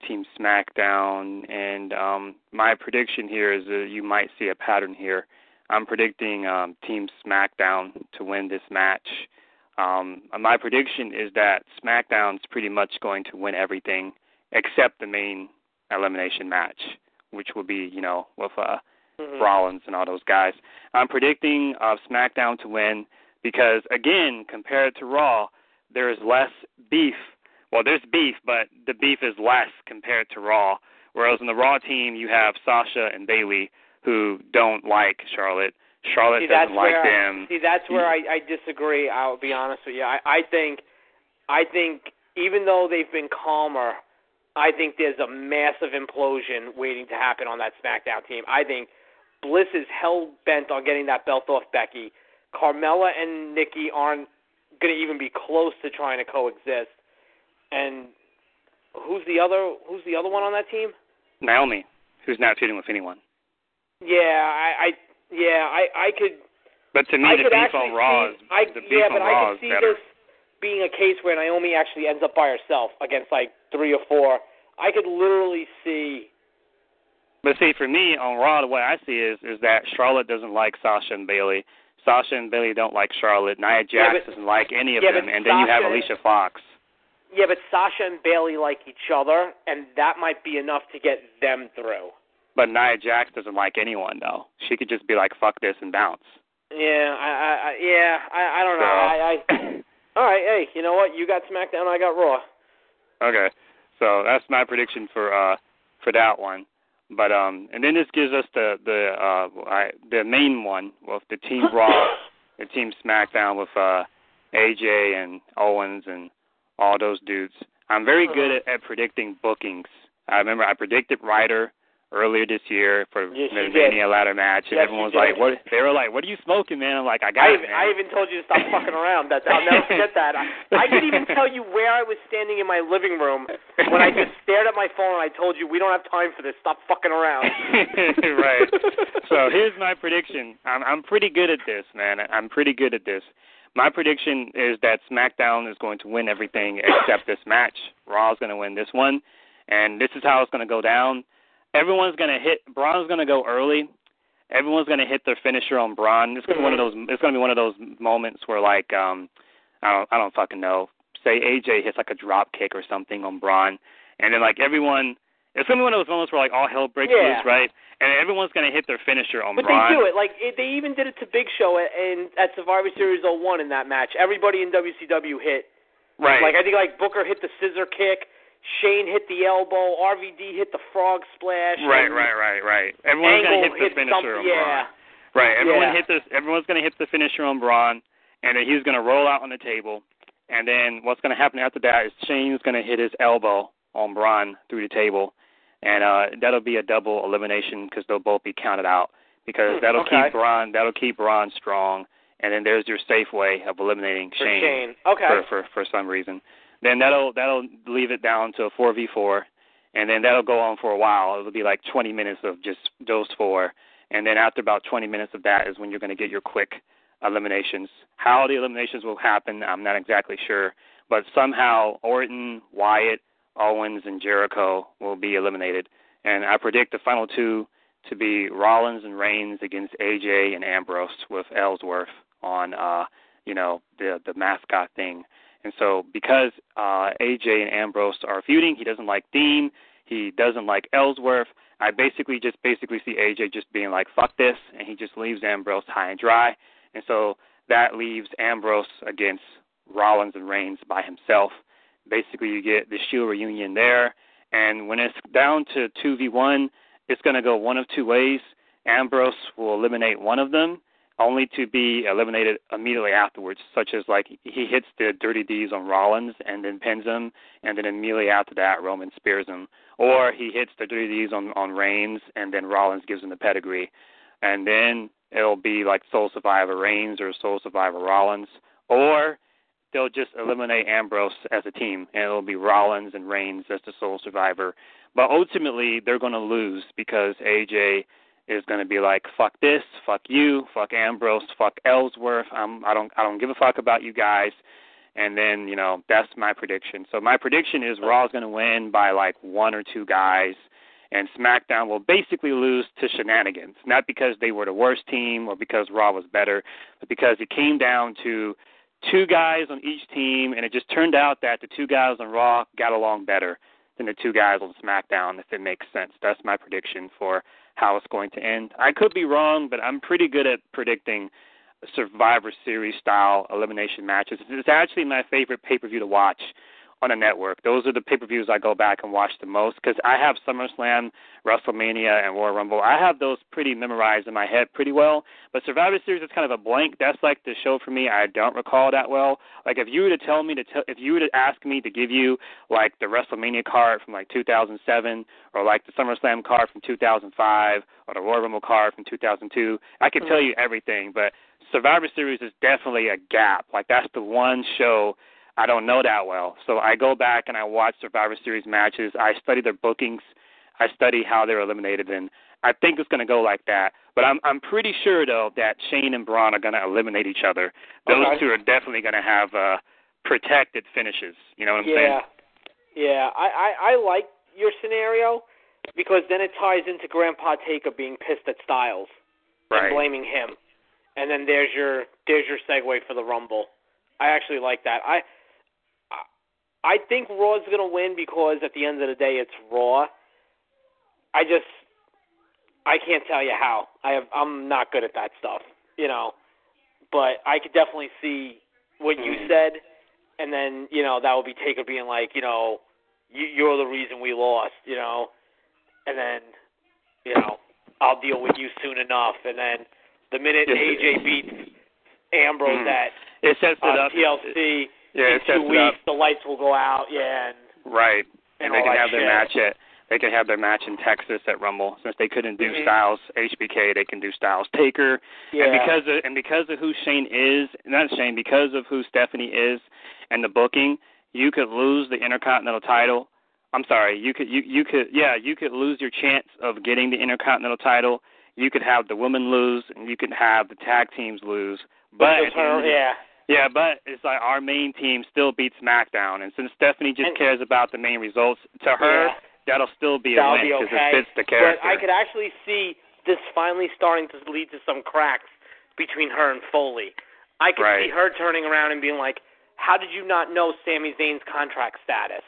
Team SmackDown, and um, my prediction here is that you might see a pattern here. I'm predicting um, Team SmackDown to win this match. Um, my prediction is that SmackDown's pretty much going to win everything except the main elimination match, which will be, you know, with uh, Mhm. Rollins and all those guys. I'm predicting uh, SmackDown to win because, again, compared to Raw, there is less beef. Well, there's beef, but the beef is less compared to Raw. Whereas in the Raw team, you have Sasha and Bayley who don't like Charlotte. Charlotte See, doesn't like where, them. See, that's where I, I disagree. I'll be honest with you. I, I think, I think even though they've been calmer, I think there's a massive implosion waiting to happen on that SmackDown team. I think Bliss is hell bent on getting that belt off Becky. Carmella and Nikki aren't going to even be close to trying to coexist. And who's the other? Who's the other one on that team? Naomi, who's not feuding with anyone. Yeah, I, I yeah, I, I could. But to me, I the beef on Raw is I, the beef yeah, on but Raw I could see better. this being a case where Naomi actually ends up by herself against like three or four. I could literally see. But see, for me on Raw, the way I see it is is that Charlotte doesn't like Sasha and Bayley. Sasha and Bayley don't like Charlotte. Nia Jax Yeah, but- doesn't like any of yeah, them, and then you have Alicia Fox. Yeah, but Sasha and Bayley like each other, and that might be enough to get them through. But Nia Jax doesn't like anyone though. She could just be like, "Fuck this" and bounce. Yeah, I, I, yeah, I, I don't know. I, I, all right, hey, you know what? You got SmackDown, I got Raw. Okay, so that's my prediction for uh for that one. But um, and then this gives us the the uh I, the main one with the Team Raw, the Team SmackDown with uh AJ and Owens and all those dudes. I'm very uh-huh. good at, at predicting bookings. I remember I predicted Ryder earlier this year for Yes, the you did. Mania ladder match, and Yes, everyone was like, "What?" They were like, "What are you smoking, man?" I'm like, "I I got it, even, man." I even told you to stop fucking around. That I'll never forget that. I, I could even tell you where I was standing in my living room when I just stared at my phone and I told you we don't have time for this. Stop fucking around. right. So here's my prediction. I'm I'm pretty good at this, man. I'm pretty good at this. My prediction is that SmackDown is going to win everything except this match. Raw's going to win this one, and this is how it's going to go down. Everyone's going to hit. Braun's going to go early. Everyone's going to hit their finisher on Braun. It's going to be one of those. It's going to be one of those moments where like um, I don't I don't fucking know. Say AJ hits like a drop kick or something on Braun, and then like everyone. It's gonna be one of those moments where like all hell breaks Yeah. loose, right? And everyone's gonna hit their finisher on But Braun. they do it like it, they even did it to Big Show at, in, at Survivor Series 01 in that match. Everybody in WCW hit. right? Like I think like Booker hit the scissor kick. Shane hit the elbow, RVD hit the frog splash. Right, right, right, right. Everyone's Angle gonna hit the hit finisher on yeah. Braun. Right. Everyone Yeah. hit this. Everyone's gonna hit the finisher on Braun, and then he's gonna roll out on the table. And then what's gonna happen after that is Shane's gonna hit his elbow on Braun through the table, and uh that'll be a double elimination because they'll both be counted out because Hmm, that'll okay. keep Braun that'll keep Braun strong, and then there's your safe way of eliminating for Shane. for, Okay. for for some reason. Then that'll that'll leave it down to a four v four, and then that'll go on for a while. It'll be like 20 minutes of just those four, and then after about 20 minutes of that is when you're going to get your quick eliminations. How the eliminations will happen, I'm not exactly sure, but somehow Orton, Wyatt, Owens, and Jericho will be eliminated, and I predict the final two to be Rollins and Reigns against AJ and Ambrose with Ellsworth on uh you know the the mascot thing. And so because uh AJ and Ambrose are feuding, he doesn't like Dean, he doesn't like Ellsworth. I basically just basically see AJ just being like fuck this and he just leaves Ambrose high and dry. And so that leaves Ambrose against Rollins and Reigns by himself. Basically you get the Shield reunion there. And when it's down to 2v1, it's going to go one of two ways. Ambrose will eliminate one of them, only to be eliminated immediately afterwards, such as like he hits the Dirty Deeds on Rollins and then pins him, and then immediately after that Roman spears him, or he hits the Dirty Deeds on on Reigns and then Rollins gives him the pedigree, and then it'll be like Sole Survivor Reigns or Sole Survivor Rollins, or they'll just eliminate Ambrose as a team, and it'll be Rollins and Reigns as the sole survivor. But ultimately, they're going to lose because AJ is going to be like, "Fuck this, fuck you, fuck Ambrose, fuck Ellsworth. I'm, I don't, I don't give a fuck about you guys." And then, you know, that's my prediction. So my prediction is Raw's going to win by like one or two guys, and SmackDown will basically lose to shenanigans. Not because they were the worst team or because Raw was better, but because it came down to two guys on each team, and it just turned out that the two guys on Raw got along better than the two guys on SmackDown, if it makes sense. That's my prediction for how it's going to end. I could be wrong, but I'm pretty good at predicting Survivor Series style elimination matches. It's actually my favorite pay per view to watch on a network. Those are the pay per views I go back and watch the most because I have SummerSlam, WrestleMania, and Royal Rumble. I have those pretty memorized in my head pretty well. But Survivor Series is kind of a blank. That's like the show for me. I don't recall that well. Like if you were to tell me to tell, if you were to ask me to give you like the WrestleMania card from like 2007 or like the SummerSlam card from 2005 or the Royal Rumble card from 2002, I could tell you everything. But Survivor Series is definitely a gap. Like that's the one show I don't know that well. So I go back and I watch Survivor Series matches. I study their bookings. I study how they're eliminated, and I think it's going to go like that. But I'm I'm pretty sure though that Shane and Braun are going to eliminate each other. Those Okay. two are definitely going to have uh, protected finishes. You know what I'm yeah. saying? Yeah. I, I I like your scenario because then it ties into Grandpa Taker being pissed at Styles Right. and blaming him, and then there's your there's your segue for the Rumble. I actually like that. I- I think Raw's gonna win because at the end of the day it's Raw. I just I can't tell you how. I have I'm not good at that stuff, you know. But I could definitely see what you Mhm. said, and then you know that would be Taker being like, you know, you, you're the reason we lost, you know, and then you know I'll deal with you soon enough, and then the minute AJ beats Ambrose Mhm. at It sets it uh, up. TLC yeah, in two weeks, the lights will go out, yeah, and Right. and And they can have their match at they can have their match in Texas at Rumble. Since they couldn't do Mhm. Styles HBK, they can do Styles Taker. yeah. And because of and because of who Shane is, not Shane, because of who Stephanie is, and the booking, you could lose the Intercontinental title. I'm sorry, you could you you could yeah you could lose your chance of getting the Intercontinental title. You could have the women lose, and you could have the tag teams lose. But Just at the end her- yeah, yeah, but it's like our main team still beats SmackDown, and since Stephanie just And- cares about the main results, to her Yeah. that'll still be a That'll win because okay. it fits the character. But I could actually see this finally starting to lead to some cracks between her and Foley. I could Right. see her turning around and being like, "How did you not know Sami Zayn's contract status?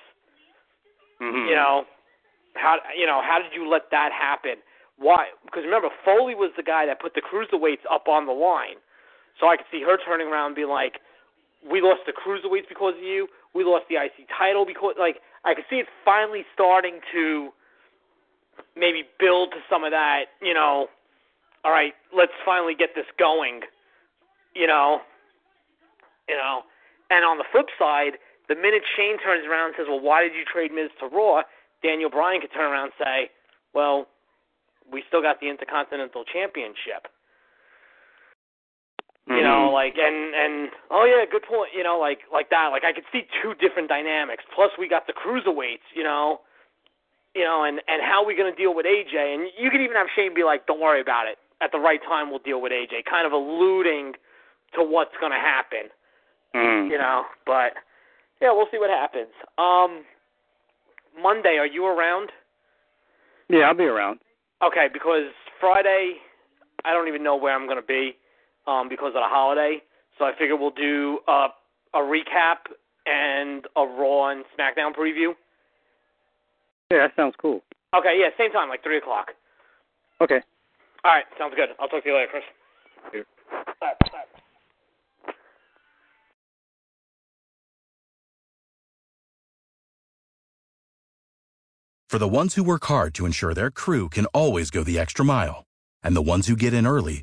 Mhm. You know, how you know how did you let that happen? Why? Because remember, Foley was the guy that put the cruiserweights up on the line. So I could see her turning around and being like, "We lost the cruiserweights because of you. We lost the IC title because like I could see it finally starting to maybe build to some of that, you know, all right, let's finally get this going, you know, you know. And on the flip side, the minute Shane turns around and says, "Well, why did you trade Miz to Raw?" Daniel Bryan could turn around and say, "Well, we still got the Intercontinental Championship." Mm-hmm. You know, like and and oh yeah, good point. You know, like like that. Like I could see two different dynamics. Plus, we got the cruiserweights. You know, you know, and and how are we going to deal with AJ? And you could even have Shane be like, "Don't worry about it. At the right time, we'll deal with AJ," kind of alluding to what's going to happen. Mm. You know, but yeah, we'll see what happens. Um, Monday, are you around? Yeah, I'll be around. Okay, because Friday, I don't even know where I'm going to be um, because of the holiday. So I figure we'll do a, a recap and a Raw and SmackDown preview. Yeah, that sounds cool. Okay, yeah, same time, like 3 o'clock. Okay. All right, sounds good. I'll talk to you later, Chris. Yeah. All right, all right. For the ones who work hard to ensure their crew can always go the extra mile, and the ones who get in early